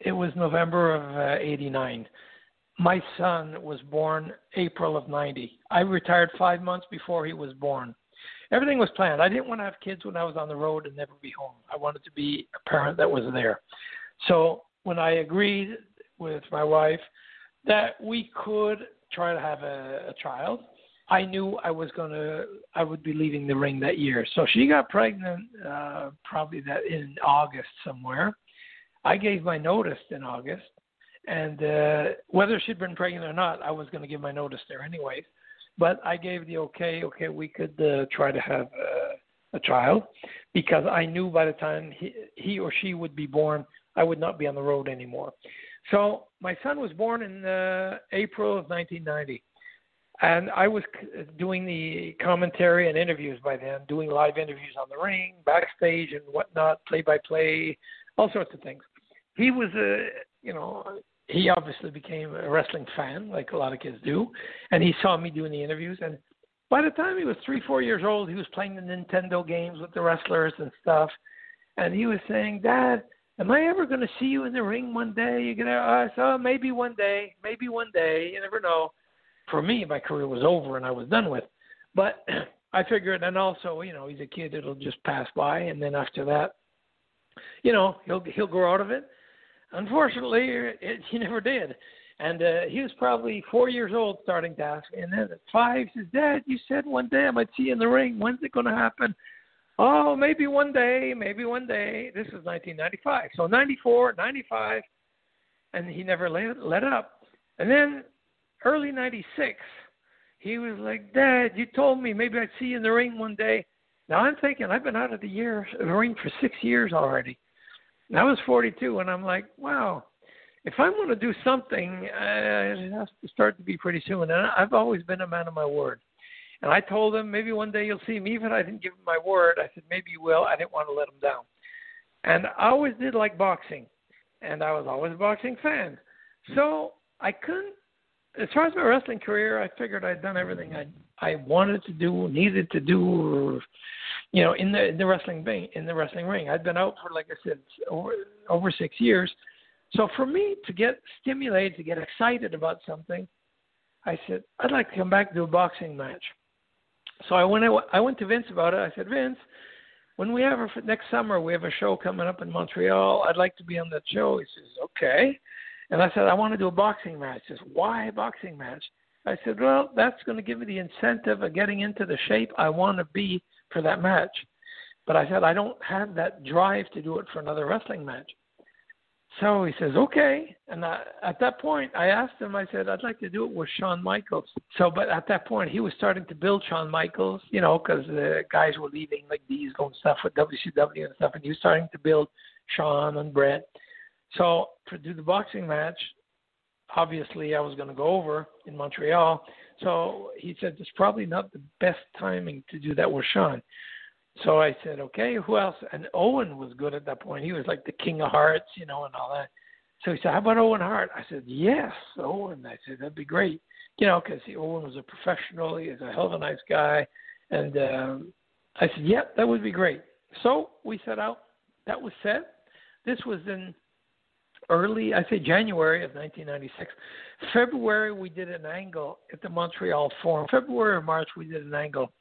it was November of uh, 89. My son was born April of 90. I retired five months before he was born. Everything was planned. I didn't want to have kids when I was on the road and never be home. I wanted to be a parent that was there. So when I agreed with my wife that we could try to have a, a child. I knew I was gonna I would be leaving the ring that year. So she got pregnant uh probably that in August somewhere. I gave my notice in August and uh whether she'd been pregnant or not, I was gonna give my notice there anyways. But I gave the okay, okay, we could uh, try to have uh, a child because I knew by the time he, he or she would be born, I would not be on the road anymore. So my son was born in uh, April of 1990 and I was doing the commentary and interviews by then, doing live interviews on the ring, backstage, and whatnot, play by play, all sorts of things. He was a, you know, he obviously became a wrestling fan, like a lot of kids do, and he saw me doing the interviews. And by the time he was three, four years old, he was playing the Nintendo games with the wrestlers and stuff. And he was saying, Dad, am I ever going to see you in the ring one day? You're gonna, I said, oh, maybe one day, maybe one day. You never know for me, my career was over and I was done with. But I figured, and also, you know, he's a kid; it'll just pass by, and then after that, you know, he'll he'll grow out of it. Unfortunately, it, he never did, and uh, he was probably four years old starting to ask me. And then at five, he says, "Dad, you said one day I might see you in the ring. When's it going to happen?" Oh, maybe one day, maybe one day. This is 1995, so 94, 95, and he never let let up. And then early 96, he was like, Dad, you told me maybe I'd see you in the ring one day. Now I'm thinking, I've been out of the year the ring for six years already. And I was 42, and I'm like, wow, if I'm going to do something, uh, it has to start to be pretty soon. And I've always been a man of my word. And I told him, maybe one day you'll see me. Even I didn't give him my word. I said, maybe you will. I didn't want to let him down. And I always did like boxing, and I was always a boxing fan. So I couldn't as far as my wrestling career, I figured I'd done everything I I wanted to do, needed to do, or, you know, in the the wrestling ring. In the wrestling ring, I'd been out for like I said over over six years. So for me to get stimulated, to get excited about something, I said I'd like to come back to a boxing match. So I went I went to Vince about it. I said Vince, when we have our next summer, we have a show coming up in Montreal. I'd like to be on that show. He says okay. And I said, I want to do a boxing match. He says, why a boxing match? I said, well, that's going to give me the incentive of getting into the shape I want to be for that match. But I said, I don't have that drive to do it for another wrestling match. So he says, okay. And I, at that point, I asked him, I said, I'd like to do it with Shawn Michaels. So, but at that point, he was starting to build Shawn Michaels, you know, because the guys were leaving like Diesel and stuff with WCW and stuff. And he was starting to build Shawn and Bret. So to do the boxing match, obviously I was going to go over in Montreal. So he said it's probably not the best timing to do that with Shawn. So I said, okay, who else? And Owen was good at that point. He was like the king of hearts, you know, and all that. So he said, how about Owen Hart? I said, yes, Owen. I said, that'd be great. You know, because Owen was a professional. He was a hell of a nice guy. And um, I said, yep, that would be great. So we set out. That was set. This was in early, I say January of 1996. February, we did an angle at the Montreal Forum. February or March, we did an angle.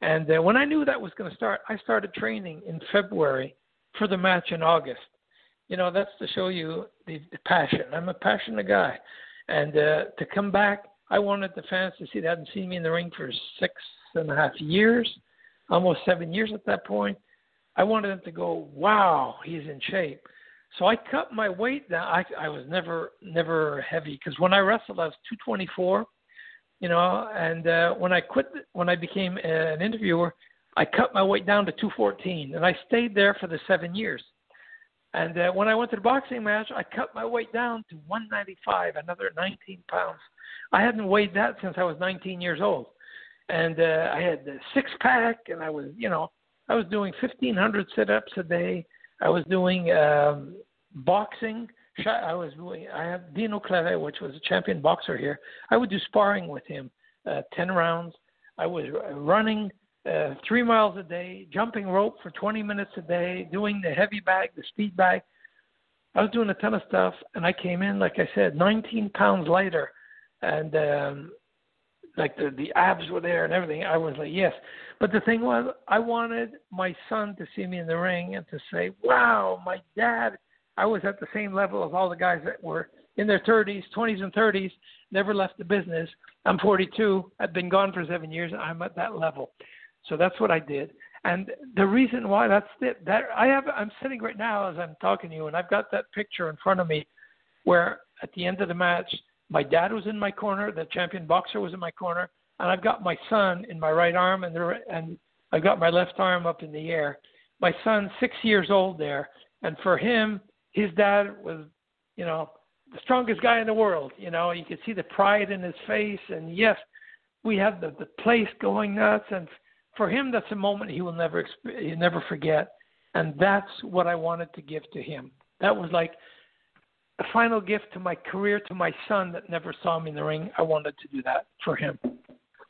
And uh, when I knew that was going to start, I started training in February for the match in August. You know, that's to show you the, the passion. I'm a passionate guy. And uh, to come back, I wanted the fans to see they hadn't seen me in the ring for six and a half years, almost seven years at that point. I wanted them to go, wow, he's in shape. So I cut my weight down. I I was never never heavy because when I wrestled I was 224, you know, and uh, when I quit when I became an interviewer, I cut my weight down to 214, and I stayed there for the seven years. And uh, when I went to the boxing match, I cut my weight down to 195, another 19 pounds. I hadn't weighed that since I was 19 years old, and uh, I had the six pack, and I was, you know, I was doing 1,500 sit-ups a day. I was doing um, boxing. I was doing. I have Dino Claret, which was a champion boxer here. I would do sparring with him, uh, ten rounds. I was running uh, three miles a day, jumping rope for 20 minutes a day, doing the heavy bag, the speed bag. I was doing a ton of stuff, and I came in, like I said, 19 pounds lighter, and um, like the the abs were there and everything. I was like, yes. But the thing was, I wanted my son to see me in the ring and to say, "Wow, my dad." I was at the same level as all the guys that were in their 30s, 20s, and 30s, never left the business. I'm 42. I've been gone for seven years. I'm at that level. So that's what I did. And the reason why that's it, that I have, I'm sitting right now as I'm talking to you, and I've got that picture in front of me, where at the end of the match, my dad was in my corner, the champion boxer was in my corner, and I've got my son in my right arm, and the, and I've got my left arm up in the air. My son's six years old there, and for him, his dad was, you know, the strongest guy in the world. You know, you could see the pride in his face, and yes, we had the the place going nuts, and for him, that's a moment he will never he'll never forget, and that's what I wanted to give to him. That was like a final gift to my career, to my son that never saw me in the ring. I wanted to do that for him.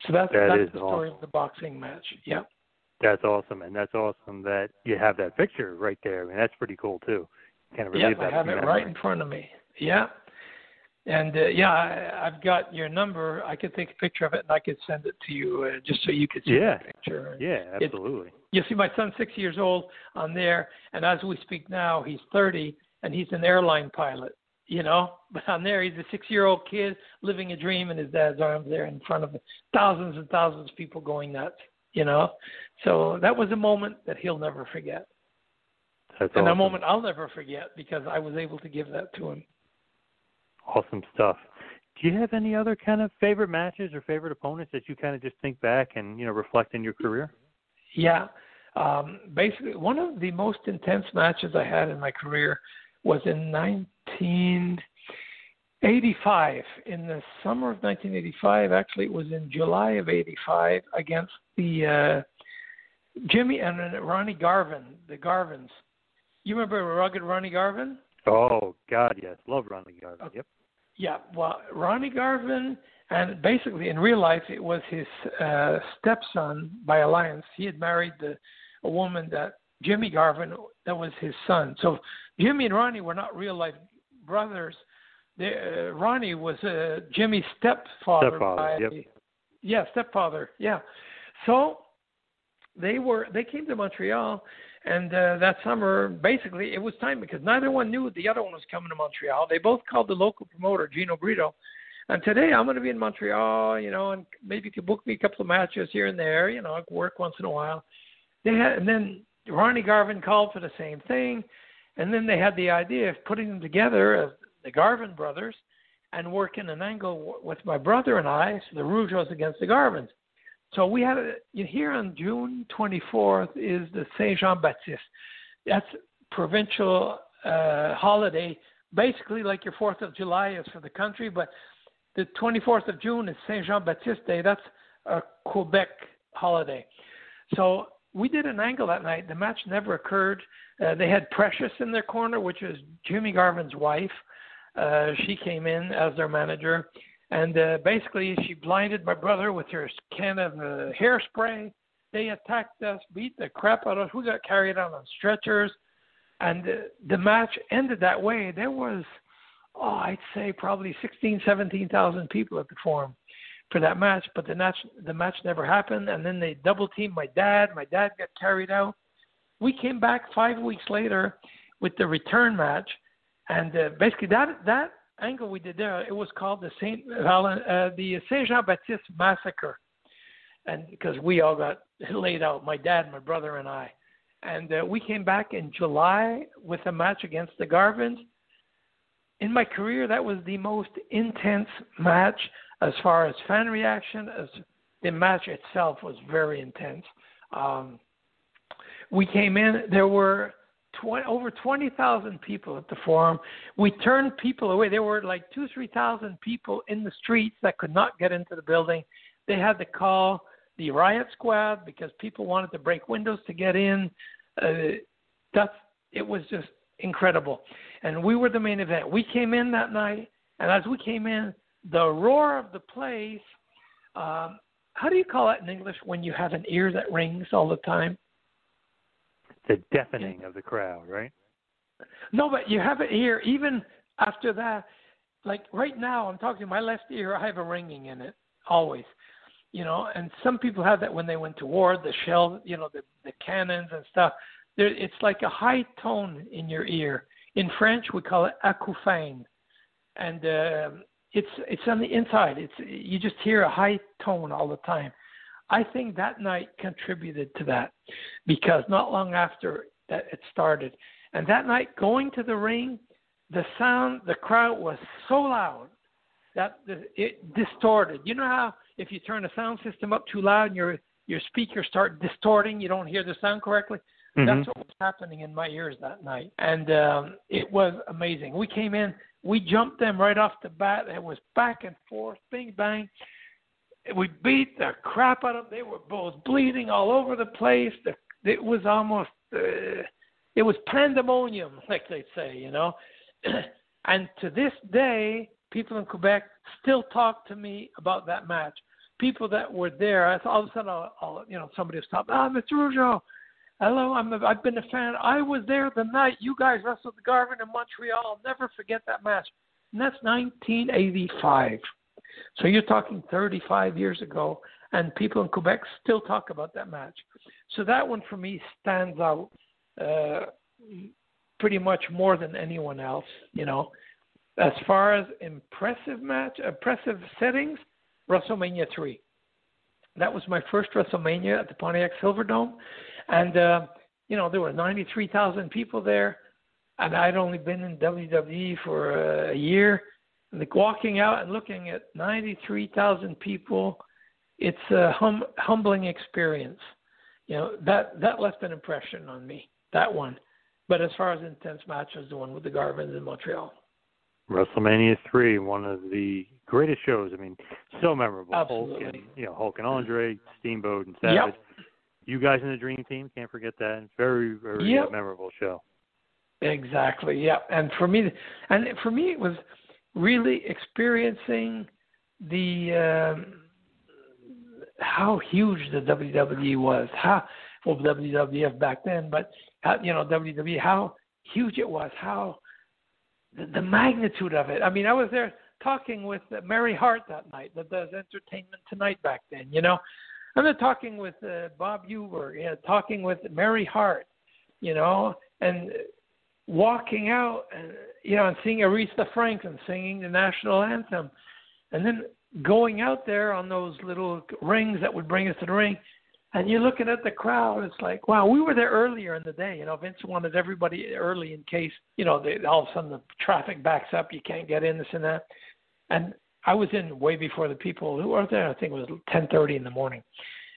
So that's That that's the story awesome. of the boxing match. Yeah. That's awesome, and that's awesome that you have that picture right there. I mean, that's pretty cool too. Kind of Yeah, I have it memory. right in front of me. Yeah. And uh, yeah, I, I've got your number. I could take a picture of it and I could send it to you uh, just so you could see Yeah. the picture. Yeah, absolutely. You see, my son's six years old on there, and as we speak now, he's 30, and he's an airline pilot. You know, but on there, he's a six-year-old kid living a dream in his dad's arms there in front of thousands and thousands of people going nuts. You know, so that was a moment that he'll never forget, That's and a moment I'll never forget because I was able to give that to him. Awesome stuff. Do you have any other kind of favorite matches or favorite opponents that you kind of just think back and you know reflect in your career? Yeah. Um, basically, one of the most intense matches I had in my career was in 1985. In the summer of 1985, actually, it was in July of 85 against the uh, Jimmy and Ronnie Garvin, the Garvins. You remember Rugged Ronnie Garvin? Oh God, yes, love Ronnie Garvin. Yep. Yeah, well, Ronnie Garvin, and basically in real life, it was his uh, stepson by alliance. He had married the, a woman that Jimmy Garvin, that was his son. So Jimmy and Ronnie were not real life brothers. They, uh, Ronnie was uh, Jimmy's stepfather. Stepfather, yep. Yeah, stepfather. Yeah. So they were they came to Montreal, and uh, that summer basically it was time because neither one knew the other one was coming to Montreal. They both called the local promoter Gino Brito, and today I'm going to be in Montreal, you know, and maybe you could book me a couple of matches here and there, you know, I could work once in a while. They had, and then Ronnie Garvin called for the same thing, and then they had the idea of putting them together as the Garvin brothers and working an angle with my brother and I, so the Rougeaus against the Garvins. So we had here on June 24th is the Saint Jean Baptiste. That's provincial uh, holiday, basically like your Fourth of July is for the country, but the 24th of June is Saint Jean Baptiste Day. That's a Quebec holiday. So we did an angle that night. The match never occurred. Uh, they had Precious in their corner, which is Jimmy Garvin's wife. Uh, she came in as their manager, and uh, basically she blinded my brother with her can of uh, hairspray. They attacked us, beat the crap out of us. We got carried out on stretchers, and uh, the match ended that way. There was, oh, I'd say probably 16, 17,000 people at the forum for that match, but the match the match never happened. And then they double teamed my dad. My dad got carried out. We came back five weeks later with the return match, and uh, basically that that angle we did there it was called the Saint Valen, uh, the Saint Jean Baptiste massacre, and because we all got laid out, my dad, my brother, and I, and uh, we came back in July with a match against the Garvins. In my career, that was the most intense match as far as fan reaction. As the match itself was very intense. Um, we came in. There were 20, over 20,000 people at the forum. We turned people away. There were like two, 3,000 people in the streets that could not get into the building. They had to call the riot squad because people wanted to break windows to get in. Uh, that's it was just incredible. And we were the main event. We came in that night, and as we came in, the roar of the place. Um, how do you call it in English when you have an ear that rings all the time? The deafening of the crowd, right? No, but you have it here. Even after that, like right now, I'm talking my left ear. I have a ringing in it always, you know. And some people have that when they went to war. The shell, you know, the the cannons and stuff. There, it's like a high tone in your ear. In French, we call it acouphène. and uh, it's it's on the inside. It's you just hear a high tone all the time. I think that night contributed to that because not long after that it started, and that night going to the ring, the sound, the crowd was so loud that it distorted. You know how if you turn the sound system up too loud and your your speakers start distorting, you don't hear the sound correctly. Mm-hmm. That's what was happening in my ears that night, and um, it was amazing. We came in, we jumped them right off the bat. It was back and forth, bing bang. We beat the crap out of them. They were both bleeding all over the place. The, it was almost, uh, it was pandemonium, like they say, you know. and to this day, people in Quebec still talk to me about that match. People that were there, I all of a sudden, I'll, I'll, you know, somebody will stop. Ah, Mr. Rougeau, hello, I'm a, I've been a fan. I was there the night you guys wrestled the Garvin in Montreal. I'll never forget that match. And that's 1985. So you're talking 35 years ago, and people in Quebec still talk about that match. So that one for me stands out uh, pretty much more than anyone else. You know, as far as impressive match, impressive settings, WrestleMania three. That was my first WrestleMania at the Pontiac Silverdome, and uh, you know there were 93,000 people there, and I'd only been in WWE for uh, a year. And like walking out and looking at 93,000 people, it's a hum- humbling experience. You know that that left an impression on me. That one. But as far as intense matches, the one with the Garvins in Montreal. WrestleMania three, one of the greatest shows. I mean, so memorable. Absolutely. Hulk and you know Hulk and Andre, Steamboat and Savage. Yep. You guys in the Dream Team, can't forget that. Very, very Yep. uh, memorable show. Exactly. Yeah. And for me, and for me, it was really experiencing the um, how huge the WWE was. How well WWF back then, but how, you know WWE how huge it was. How the, the magnitude of it. I mean, I was there talking with Mary Hart that night that does Entertainment Tonight back then. You know, and then talking with uh, Bob Uecker. You know, talking with Mary Hart. You know, and walking out and you know and seeing Aretha Franklin singing the national anthem, and then going out there on those little rings that would bring us to the ring, and you're looking at the crowd. It's like, wow, we were there earlier in the day. You know, Vince wanted everybody early in case you know they, all of a sudden the traffic backs up, you can't get in this and that, and I was in way before the people who were there. I think it was 10:30 in the morning,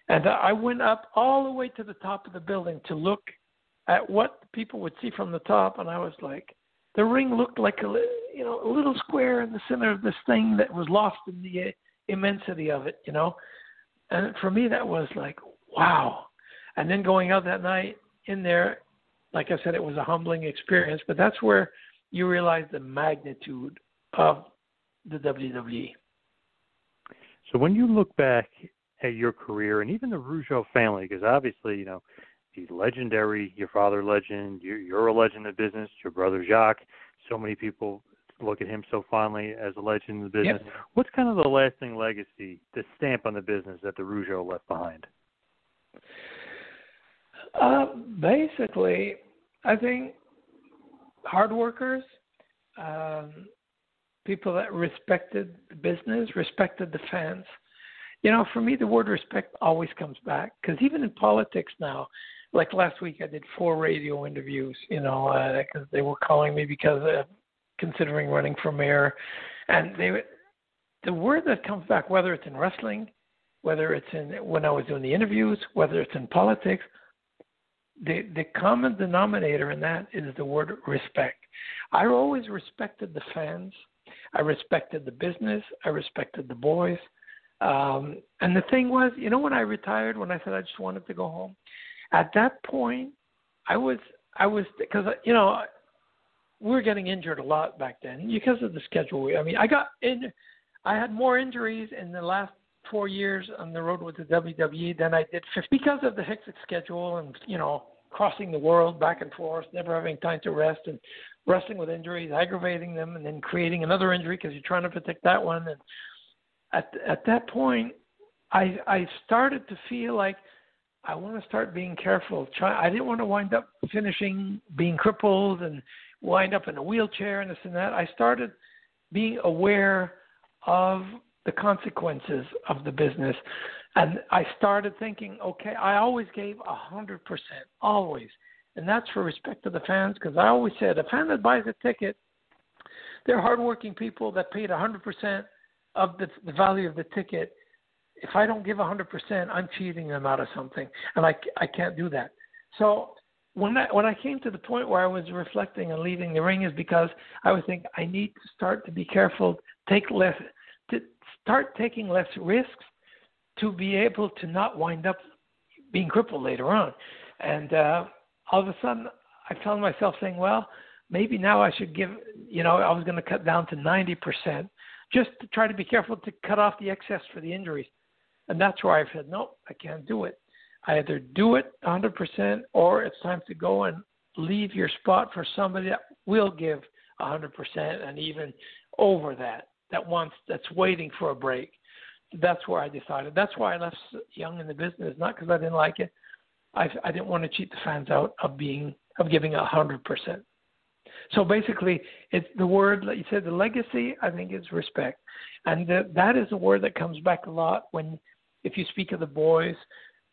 and I went up all the way to the top of the building to look at what people would see from the top, and I was like, the ring looked like a you know a little square in the center of this thing that was lost in the immensity of it, you know. And for me, that was like wow. And then going out that night in there, like I said, it was a humbling experience. But that's where you realize the magnitude of the. WWE. So when you look back at your career and even the Rougeau family, because obviously, you know, he's legendary, your father legend, you're, you're a legend of business, your brother Jacques, so many people look at him so fondly as a legend in the business. Yep. What's kind of the lasting legacy, the stamp on the business that the Rougeau left behind? Uh, basically, I think hard workers, um, people that respected the business, respected the fans. You know, for me, the word respect always comes back because even in politics now, like last week, I did four radio interviews. You know, because they were calling me because uh, considering running for mayor, and they the word that comes back, whether it's in wrestling, whether it's in when I was doing the interviews, whether it's in politics, the the common denominator in that is the word respect. I always respected the fans. I respected the business. I respected the boys. Um, and the thing was, you know, when I retired, when I said I just wanted to go home, at that point, I was I was because you know we were getting injured a lot back then because of the schedule. I mean, I got in. I had more injuries in the last four years on the road with the WWE than I did 50 because of the hectic schedule and you know crossing the world back and forth, never having time to rest and wrestling with injuries, aggravating them, and then creating another injury because you're trying to protect that one. And at at that point, I I started to feel like I want to start being careful. Try I didn't want to wind up finishing being crippled and wind up in a wheelchair and this and that. I started being aware of the consequences of the business. And I started thinking, okay, I always gave a hundred percent, always, and that's for respect to the fans because I always said a fan that buys a ticket, they're hardworking people that paid a hundred percent of the, the value of the ticket. If I don't give a hundred percent, I'm cheating them out of something, and I I can't do that. So when I when I came to the point where I was reflecting and leaving the ring is because I was thinking I need to start to be careful, take less, to start taking less risks, to be able to not wind up being crippled later on. And uh, all of a sudden, I found myself saying, well, maybe now I should give. You know, I was going to cut down to ninety percent just to try to be careful to cut off the excess for the injuries. And that's where I said, no, I can't do it. I either do it 100% or it's time to go and leave your spot for somebody that will give 100% and even over that, that wants, that's waiting for a break. That's where I decided. That's why I left Young in the business, not because I didn't like it. I, I didn't want to cheat the fans out of being, of giving a 100%. So basically, it's the word, like you said, the legacy, I think, is respect. And the, that is a word that comes back a lot when, if you speak of the boys,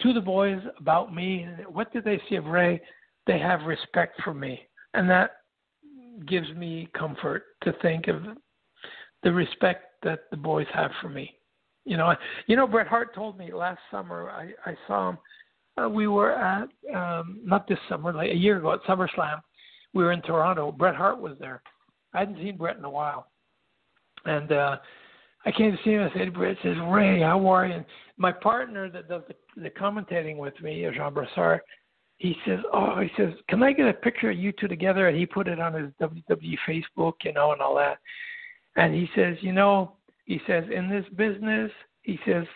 to the boys about me, what did they see of Ray? They have respect for me. And that gives me comfort to think of the respect that the boys have for me. You know, you know, Bret Hart told me last summer. I, I saw him. Uh, we were at um, not this summer, like a year ago at SummerSlam, we were in Toronto. Bret Hart was there. I hadn't seen Bret in a while, and uh, I came to see him. I said, "Bret says, Ray, how are you?" And my partner that does the, the commentating with me, Jean Brassard, he says, "Oh, he says, can I get a picture of you two together?" And he put it on his WWE Facebook, you know, and all that. And he says, "You know," he says, "in this business, he says,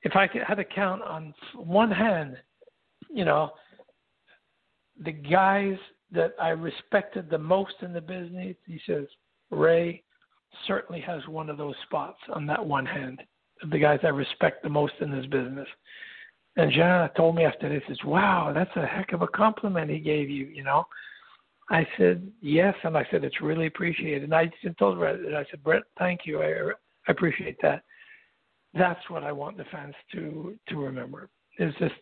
if I could, had to count on one hand, you know, the guys that I respected the most in the business, he says, Ray certainly has one of those spots on that one hand of the guys I respect the most in this business. And Jenna told me after this, says, wow, that's a heck of a compliment he gave you, you know. I said, yes. And I said, it's really appreciated. And I just told Bret, I said, Bret, thank you. I, I appreciate that. That's what I want the fans to, to remember. Is just,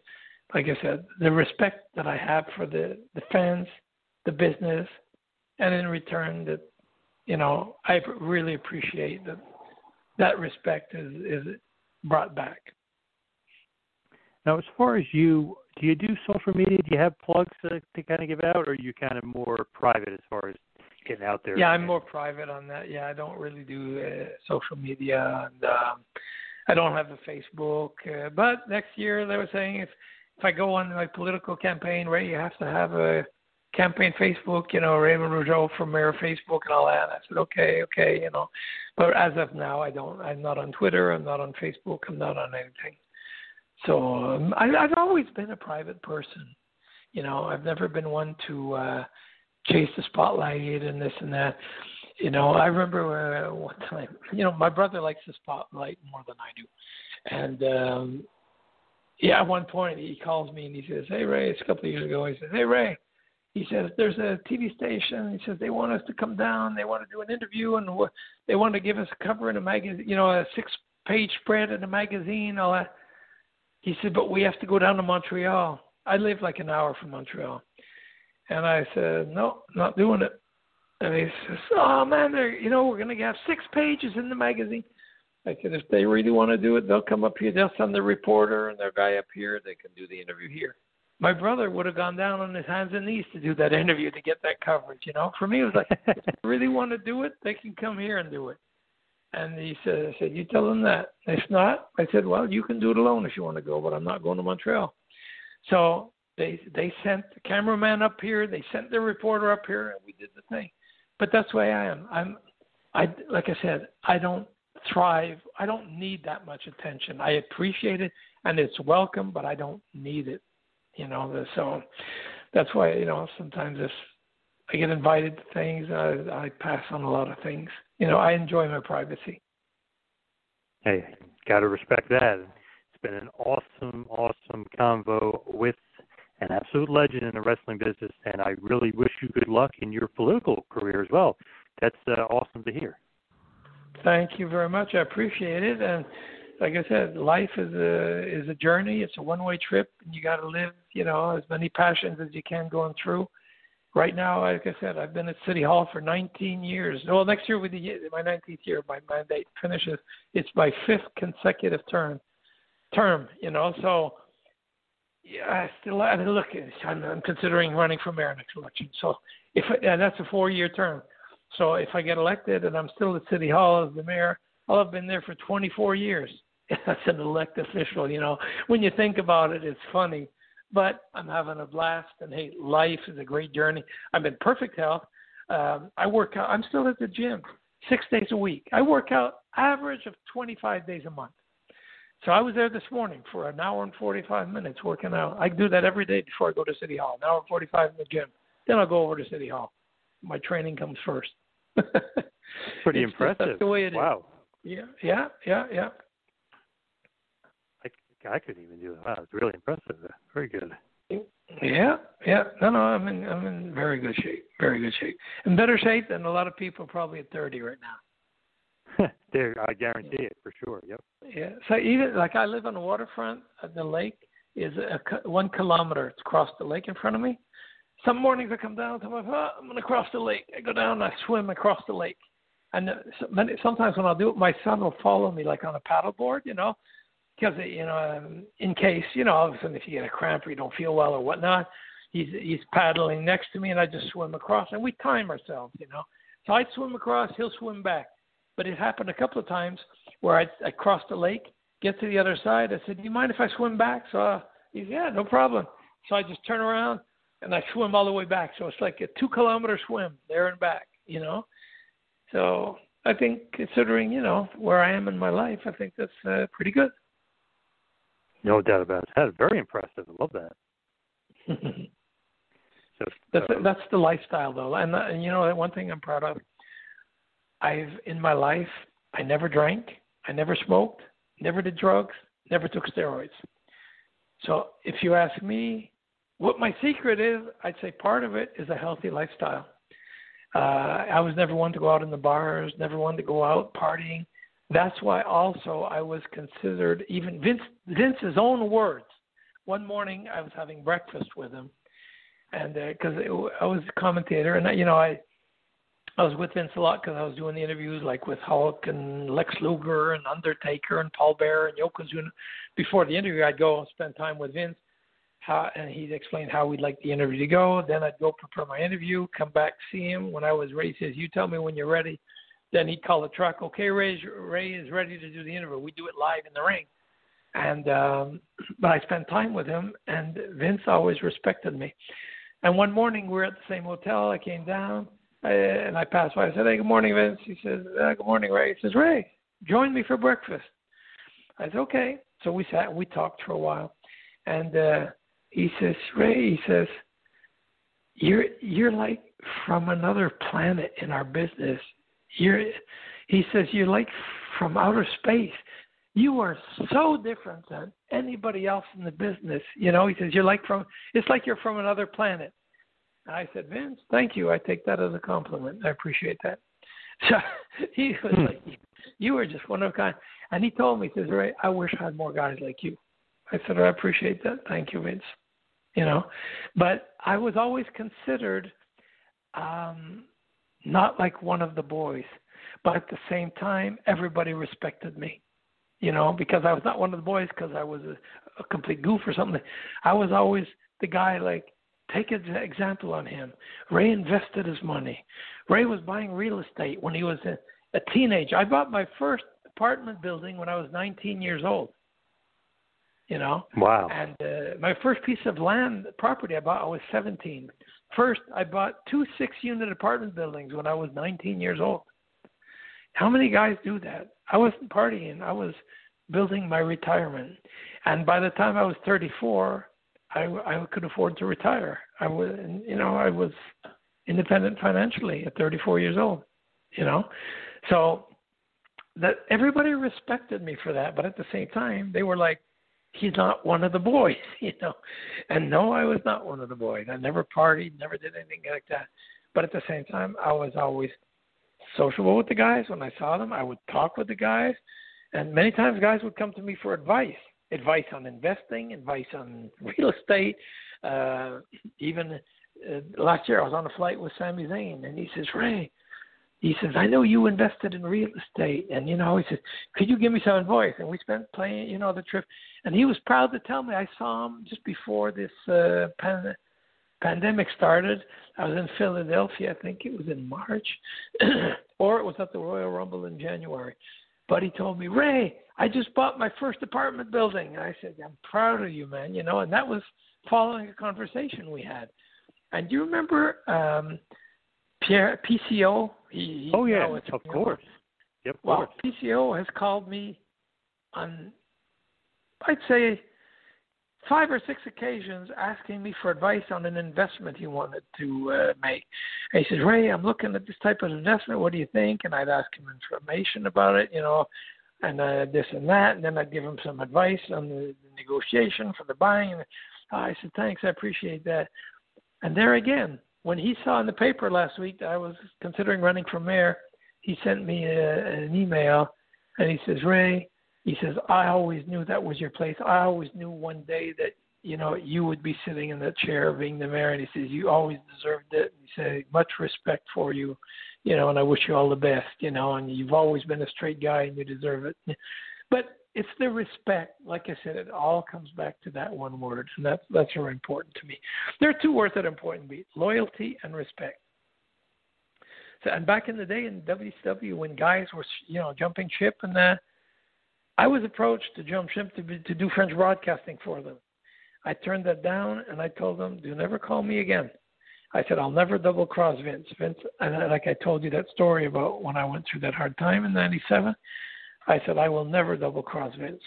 like I said, the respect that I have for the, the fans – the business, and in return that you know I really appreciate that that respect is is brought back. Now, as far as you, do you do social media? Do you have plugs to, to kind of give out, or are you kind of more private as far as getting out there? Yeah, I'm more private on that. Yeah, I don't really do uh, social media, and um, I don't have a Facebook. Uh, but next year, they were saying if if I go on my political campaign, right, you have to have a campaign Facebook, you know, Raymond Rougeau from Mayor Facebook and all that. I said, okay, okay, you know. But as of now, I don't. I'm not on Twitter. I'm not on Facebook. I'm not on anything. So um, I, I've always been a private person. You know, I've never been one to uh, chase the spotlight and this and that. You know, I remember uh, one time. You know, my brother likes the spotlight more than I do, and um, yeah, at one point he calls me and he says, "Hey Ray," it's a couple of years ago. He says, "Hey Ray." he says there's a TV station. He says they want us to come down. They want to do an interview and they want to give us a cover in a magazine, you know, a six-page spread in a magazine. All that. He said, but we have to go down to Montreal. I live like an hour from Montreal, and I said, no, not doing it. And he says, oh man, they're you know we're gonna have six pages in the magazine. I said, if they really want to do it, they'll come up here. They'll send the reporter and their guy up here. They can do the interview here my brother would have gone down on his hands and knees to do that interview to get that coverage. You know, for me it was like, if they really want to do it, they can come here and do it. And he said, I said, you tell them that. If not, I said, well, you can do it alone if you want to go, but I'm not going to Montreal. So they they sent the cameraman up here, they sent the reporter up here, and we did the thing. But that's the way I am. I'm, I like I said, I don't thrive. I don't need that much attention. I appreciate it, and it's welcome, but I don't need it you know. So that's why you know sometimes if I get invited to things, I, I pass on a lot of things. You know, I enjoy my privacy. Hey, got to respect that. It's been an awesome, awesome convo with an absolute legend in the wrestling business, and I really wish you good luck in your political career as well. That's uh, awesome to hear. Thank you very much. I appreciate it. And like I said, life is a is a journey. It's a one way trip, and you got to live, you know, as many passions as you can going through. Right now, like I said, I've been at City Hall for 19 years. Well, next year with the my 19th year, my mandate finishes. It's my fifth consecutive term. Term, you know, so yeah, I still I mean, look. I'm, I'm considering running for mayor next election. So if and that's a four-year term. So if I get elected and I'm still at City Hall as the mayor, I'll have been there for 24 years. That's an elected official, you know. When you think about it, it's funny, but I'm having a blast. And hey, life is a great journey. I'm in perfect health. Um, I work out. I'm still at the gym six days a week. I work out average of 25 days a month. So I was there this morning for an hour and 45 minutes working out. I do that every day before I go to City Hall. An hour and 45 in the gym. Then I'll go over to City Hall. My training comes first. Pretty It's impressive. That's the way it is. wow. Yeah, yeah, yeah, yeah. I, I couldn't even do that. Wow, it's really impressive. Very good. Yeah, yeah. No, no, I'm in I'm in very good shape. Very good shape. In better shape than a lot of people probably at 30 right now. there, I guarantee it for sure. Yep. Yeah. So even like I live on the waterfront. The lake is a, one kilometer. It's across the lake in front of me. Some mornings I come down. I'm like, oh, I'm to cross the lake. I go down. and I swim across the lake. And uh, sometimes when I do it, my son will follow me like on a paddleboard. You know, because you know, um, in case you know, all of a sudden if you get a cramp or you don't feel well or whatnot, he's he's paddling next to me, and I just swim across, and we time ourselves. You know, so I swim across, he'll swim back. But it happened a couple of times where I I crossed the lake, get to the other side. I said, "Do you mind if I swim back?" So uh, he said, "Yeah, no problem." So I just turn around and I swim all the way back. So it's like a two kilometer swim there and back. You know, so I think considering you know where I am in my life, I think that's uh, pretty good. No doubt about it. That's very impressive. I love that. So That's uh, that's the lifestyle though, and, uh, and you know one thing I'm proud of. I've in my life I never drank, I never smoked, never did drugs, never took steroids. So if you ask me what my secret is, I'd say part of it is a healthy lifestyle. Uh, I was never one to go out in the bars, never one to go out partying. That's why also I was considered even Vince Vince's own words. One morning I was having breakfast with him, and because I was a commentator, and you know I I was with Vince a lot because I was doing the interviews like with Hulk and Lex Luger and Undertaker and Paul Bearer and Yokozuna. Before the interview, I'd go and spend time with Vince, how, and he'd explain how we'd like the interview to go. Then I'd go prepare my interview, come back, see him. When I was ready, he says, "You tell me when you're ready." Then he'd call the truck. Okay, Ray, Ray is ready to do the interview. We do it live in the ring. And um, but I spent time with him, and Vince always respected me. And one morning we were at the same hotel. I came down I, and I passed by. I said, "Hey, good morning, Vince." He says, uh, "Good morning, Ray." He says, "Ray, join me for breakfast." I said, "Okay." So we sat and we talked for a while, and uh, he says, "Ray," he says, "You're you're like from another planet in our business. You're," he says, "You're like from outer space." you are so different than anybody else in the business. You know, he says, you're like from, it's like you're from another planet. And I said, Vince, thank you. I take that as a compliment. I appreciate that. So he was like, you were just one of a kind. And he told me, he says, Ray, I wish I had more guys like you. I said, I appreciate that. Thank you, Vince. You know, but I was always considered um, not like one of the boys, but at the same time, everybody respected me you know, because I was not one of the boys because I was a, a complete goof or something. I was always the guy like take an example on him. Ray invested his money. Ray was buying real estate when he was a, a teenager. I bought my first apartment building when I was 19 years old. You know. Wow. And uh, my first piece of land property I bought I was 17. First, I bought two six-unit apartment buildings when I was 19 years old. How many guys do that? I wasn't partying. I was building my retirement. And by the time I was 34, I, I could afford to retire. I was, you know, I was independent financially at 34 years old. You know, so that everybody respected me for that. But at the same time, they were like, "He's not one of the boys," you know. And no, I was not one of the boys. I never partied, never did anything like that. But at the same time, I was always sociable with the guys when I saw them. I would talk with the guys, and many times guys would come to me for advice, advice on investing, advice on real estate. Uh, even uh, last year, I was on a flight with Sami Zayn, and he says, "Ray." He says, I know you invested in real estate, and you know, he says, could you give me some advice? And we spent playing, you know, the trip, and he was proud to tell me. I saw him just before this uh, pan- pandemic started. I was in Philadelphia, I think it was in March, or it was at the Royal Rumble in January. But he told me, Ray, I just bought my first apartment building. And I said, I'm proud of you, man. You know, and that was following a conversation we had. And do you remember um, Pierre PCO? He, oh yeah, of course. Yep, well, course. PCO has called me on, I'd say, five or six occasions asking me for advice on an investment he wanted to uh, make. And he says, Ray, I'm looking at this type of investment. What do you think? And I'd ask him information about it, you know, and uh, this and that. And then I'd give him some advice on the, the negotiation for the buying. And uh, I said, thanks, I appreciate that. And there again, when he saw in the paper last week that I was considering running for mayor, he sent me a, an email and he says, Ray, he says, I always knew that was your place. I always knew one day that, you know, you would be sitting in that chair being the mayor. And he says, you always deserved it. And he said, much respect for you, you know, and I wish you all the best, you know, and you've always been a straight guy and you deserve it. But it's the respect. Like I said, it all comes back to that one word, and that's that's very important to me. There are two words that are important to me: loyalty and respect. So, and back in the day in WCW, when guys were you know jumping ship, and uh, I was approached to jump ship to be, to do French broadcasting for them. I turned that down, and I told them, "Do never call me again." I said, "I'll never double cross Vince." Vince, and like I told you that story about when I went through that hard time in '97. I said, I will never double cross Vince.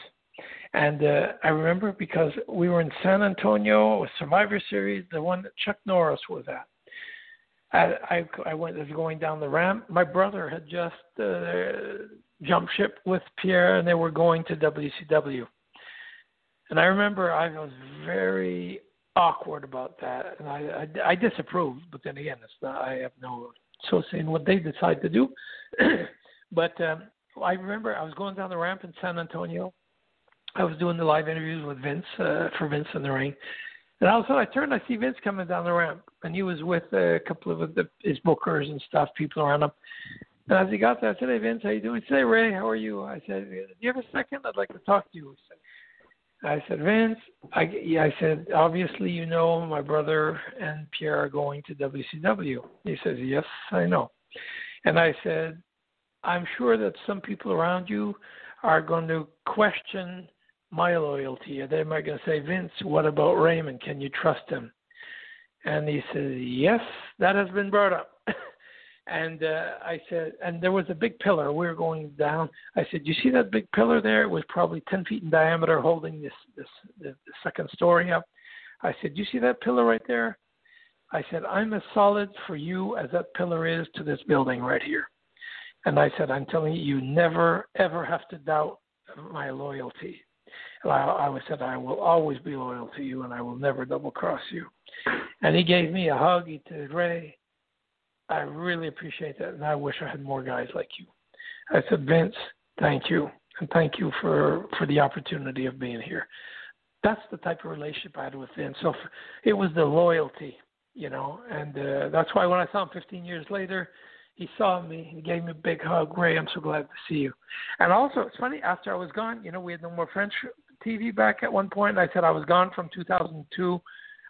And uh, I remember because we were in San Antonio with Survivor Series, the one that Chuck Norris was at. I, I, I went as going down the ramp. My brother had just uh, jumped ship with Pierre, and they were going to WCW. And I remember I was very awkward about that, and I, I, I disapproved. But then again, it's not. I have no so saying what they decide to do. but um, I remember I was going down the ramp in San Antonio. I was doing the live interviews with Vince uh, for Vince in the ring, and all of a sudden I turned, I see Vince coming down the ramp, and he was with a couple of the, his bookers and stuff, people around him. And as he got there, I said, "Hey Vince, how you doing?" He said, "Hey Ray, how are you?" I said, "Do you have a second? I'd like to talk to you." He said, I said, Vince, I, I said, obviously you know my brother and Pierre are going to WCW. He says, yes, I know. And I said, I'm sure that some people around you are going to question my loyalty. They might going to say, Vince, what about Raymond? Can you trust him? And he says, Yes, that has been brought up. and uh, I said, and there was a big pillar. We were going down. I said, You see that big pillar there? It was probably 10 feet in diameter, holding this this the, the second story up. I said, You see that pillar right there? I said, I'm as solid for you as that pillar is to this building right here. And I said, I'm telling you, you never, ever have to doubt my loyalty. And I, I said, I will always be loyal to you and I will never double cross you. And he gave me a hug. He said, Ray, I really appreciate that. And I wish I had more guys like you. I said, Vince, thank you. And thank you for, for the opportunity of being here. That's the type of relationship I had with Vince. So it was the loyalty, you know, and uh, that's why when I saw him 15 years later, he saw me. He gave me a big hug. Ray, I'm so glad to see you. And also, it's funny. After I was gone, you know, we had no more French TV back at one point. I said I was gone from 2002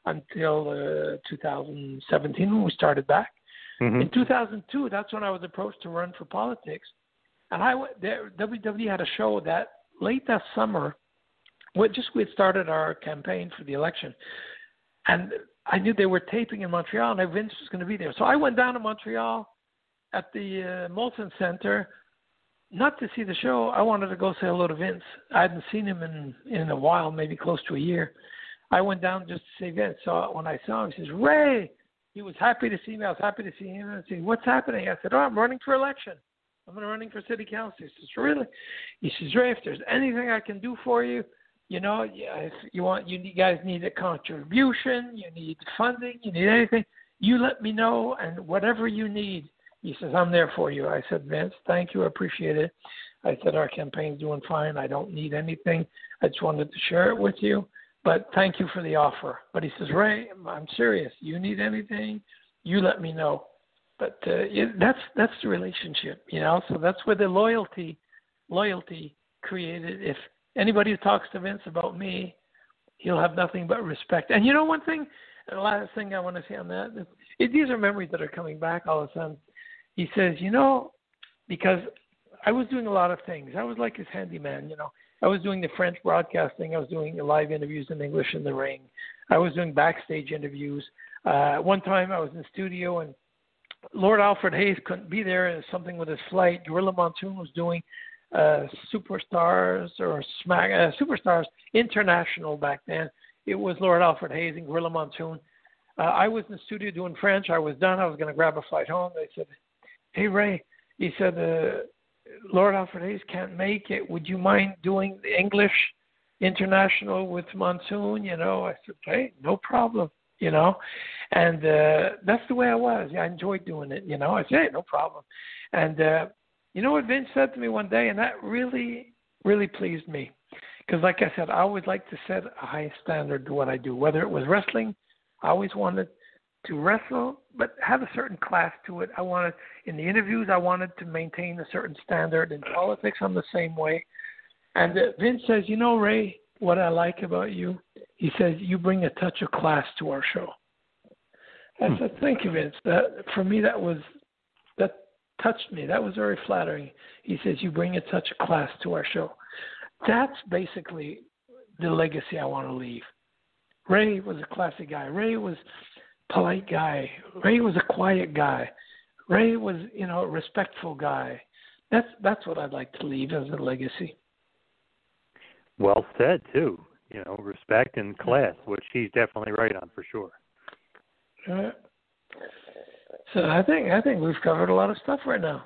until uh, 2017 when we started back. Mm-hmm. In 2002, that's when I was approached to run for politics. And I there, WWE had a show that late that summer. Well, just we had started our campaign for the election, and I knew they were taping in Montreal, and Vince was going to be there. So I went down to Montreal at the uh, Molson Center, not to see the show. I wanted to go say hello to Vince. I hadn't seen him in in a while, maybe close to a year. I went down just to see Vince. So when I saw him, he says, "Ray." He was happy to see me. I was happy to see him. I said, "What's happening?" I said, "Oh, I'm running for election. I'm going to running for city council." He says, "Really?" He says, "Ray, if there's anything I can do for you, you know, if you want, you guys need a contribution, you need funding, you need anything, you let me know, and whatever you need, He says, I'm there for you. I said, Vince, thank you. I appreciate it. I said, our campaign's doing fine. I don't need anything. I just wanted to share it with you. But thank you for the offer. But he says, Ray, I'm serious. You need anything, you let me know. But uh, it, that's that's the relationship, you know. So that's where the loyalty loyalty created. If anybody talks to Vince about me, he'll have nothing but respect. And you know one thing, the last thing I want to say on that, it, these are memories that are coming back all of a sudden. He says, you know, because I was doing a lot of things. I was like his handyman, you know. I was doing the French broadcasting. I was doing live interviews in English in the ring. I was doing backstage interviews. Uh, one time I was in the studio and Lord Alfred Hayes couldn't be there. And something with his flight. Gorilla Monsoon was doing uh, Superstars or Smack uh, Superstars International back then. It was Lord Alfred Hayes and Gorilla Monsoon. Uh, I was in the studio doing French. I was done. I was going to grab a flight home. They said, "Hey Ray," he said, uh, "Lord Alfred Hayes can't make it. Would you mind doing the English International with Monsoon?" You know, I said, "Hey, no problem." You know, and uh, that's the way I was. I enjoyed doing it. You know, I said, "Hey, no problem." And uh, you know what Vince said to me one day, and that really, really pleased me. Because, like I said, I always like to set a high standard to what I do. Whether it was wrestling, I always wanted to wrestle, but have a certain class to it. I wanted, in the interviews, I wanted to maintain a certain standard. In politics, I'm the same way. And uh, Vince says, You know, Ray, what I like about you, he says, you bring a touch of class to our show. I said, Thank you, Vince. That, for me, that was that touched me. That was very flattering. He says, You bring a touch of class to our show. That's basically the legacy I want to leave. Ray was a classy guy. Ray was polite guy. Ray was a quiet guy. Ray was, you know, a respectful guy. That's that's what I'd like to leave as a legacy. Well said too. You know, respect and class, which he's definitely right on for sure. Uh, so I think I think we've covered a lot of stuff right now.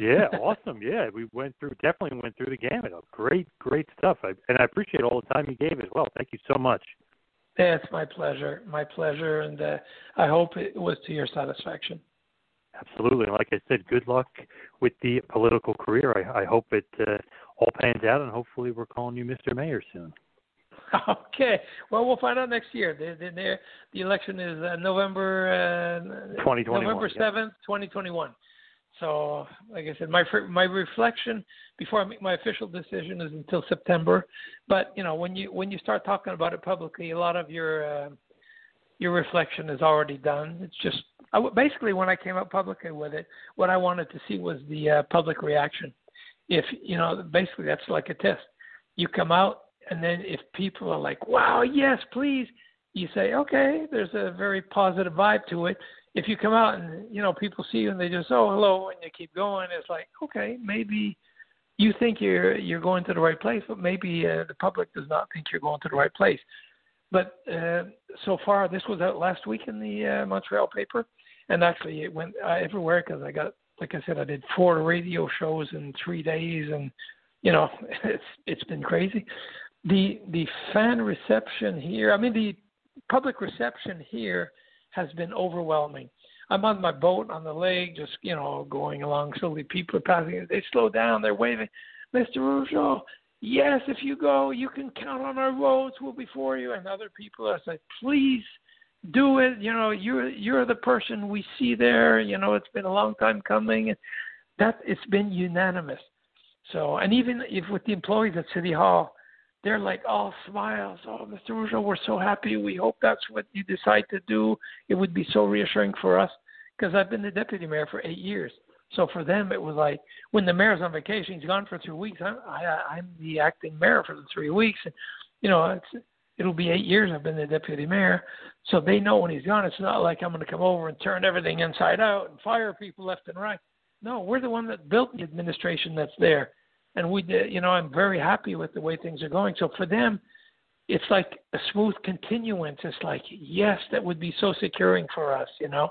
yeah, awesome. Yeah, we went through definitely went through the gamut. Great, great stuff. I, and I appreciate all the time you gave as well. Thank you so much. Yeah, it's my pleasure. My pleasure, and uh, I hope it was to your satisfaction. Absolutely. Like I said, good luck with the political career. I, I hope it uh, all pans out, and hopefully, we're calling you Mr. Mayor soon. Okay. Well, we'll find out next year. The the, the election is uh, November uh, 2021. November seventh, yeah. 2021. So, like I said, my my reflection before I make my official decision is until September. But you know, when you when you start talking about it publicly, a lot of your uh, your reflection is already done. It's just I, basically when I came out publicly with it, what I wanted to see was the uh, public reaction. If you know, basically that's like a test. You come out and then if people are like, wow, yes, please, you say, okay, there's a very positive vibe to it. If you come out and, you know, people see you and they just, oh, hello, and you keep going, it's like, okay, maybe you think you're you're going to the right place, but maybe uh, the public does not think you're going to the right place. But uh, so far, this was out last week in the uh, Montreal paper, and actually it went uh, everywhere because I got, like I said, I did four radio shows in three days, and you know, it's it's been crazy the the fan reception here, I mean the public reception here has been overwhelming. I'm on my boat on the lake, just you know, going along slowly. People are passing. They slow down. They're waving. Mr. Rougeau, yes, if you go, you can count on our votes. We'll be for you. And other people are saying, please do it. You know, you're you're the person we see there. You know, it's been a long time coming. That it's been unanimous. So, and even if with the employees at City Hall, they're like all smiles. Oh, Mr. Rougeau, we're so happy. We hope that's what you decide to do. It would be so reassuring for us because I've been the deputy mayor for eight years. So for them, it was like when the mayor's on vacation, he's gone for three weeks. I'm, I, I'm the acting mayor for the three weeks, and you know it's it'll be eight years I've been the deputy mayor. So they know when he's gone, it's not like I'm going to come over and turn everything inside out and fire people left and right. No, we're the one that built the administration that's there and we did, you know, I'm very happy with the way things are going. So for them, it's like a smooth continuance. It's like, yes, that would be so securing for us, you know.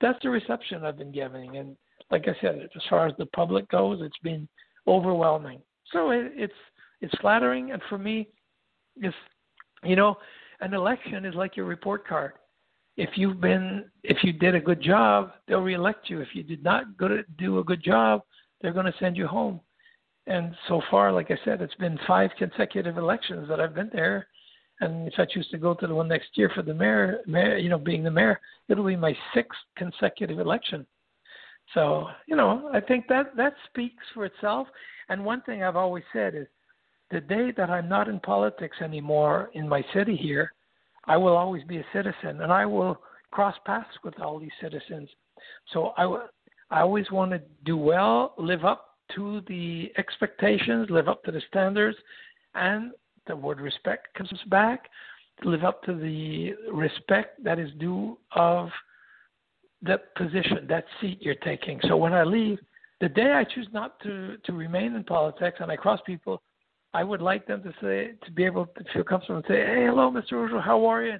That's the reception I've been giving, And like I said, as far as the public goes, it's been overwhelming. So it, it's it's flattering, and for me, it's you know, an election is like your report card. if you've been if you did a good job, they'll reelect you. If you did not go to do a good job, they're going to send you home. And so far, like I said, it's been five consecutive elections that I've been there. And if I choose to go to the one next year for the mayor, mayor, you know, being the mayor, it'll be my sixth consecutive election. So, you know, I think that that speaks for itself. And one thing I've always said is the day that I'm not in politics anymore in my city here, I will always be a citizen and I will cross paths with all these citizens. So I, I always want to do well, live up to the expectations, live up to the standards, and the word respect comes back live up to the respect that is due of that position, that seat you're taking. So when I leave, the day I choose not to, to remain in politics and I cross people, I would like them to say to be able to feel comfortable and say, "Hey, hello, Mr. Rougeau, how are you?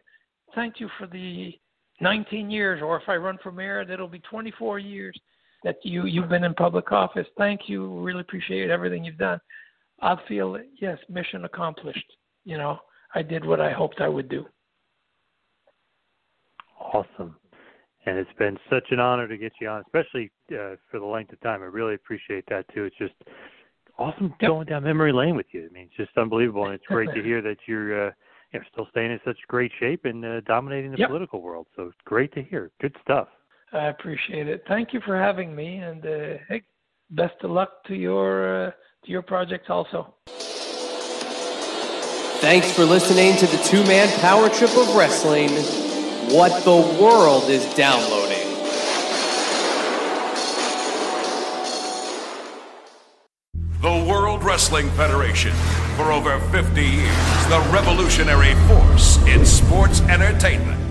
Thank you for the 19 years, or if I run for mayor, that'll be 24 years that you you've been in public office. Thank you, really appreciate everything you've done. I'll feel yes, mission accomplished. You know, I did what I hoped I would do. Awesome. And it's been such an honor to get you on, especially uh, for the length of time. I really appreciate that too. It's just awesome yep. going down memory lane with you. I mean, it's just unbelievable, and it's great to hear that you're uh, you know, still staying in such great shape and uh, dominating the yep. political world. So great to hear. Good stuff. I appreciate it. Thank you for having me, and uh, hey, best of luck to your uh, to your projects also. Thanks for listening to the two man power trip of wrestling. What the world is downloading. The World Wrestling Federation. For over 50 years, the revolutionary force in sports entertainment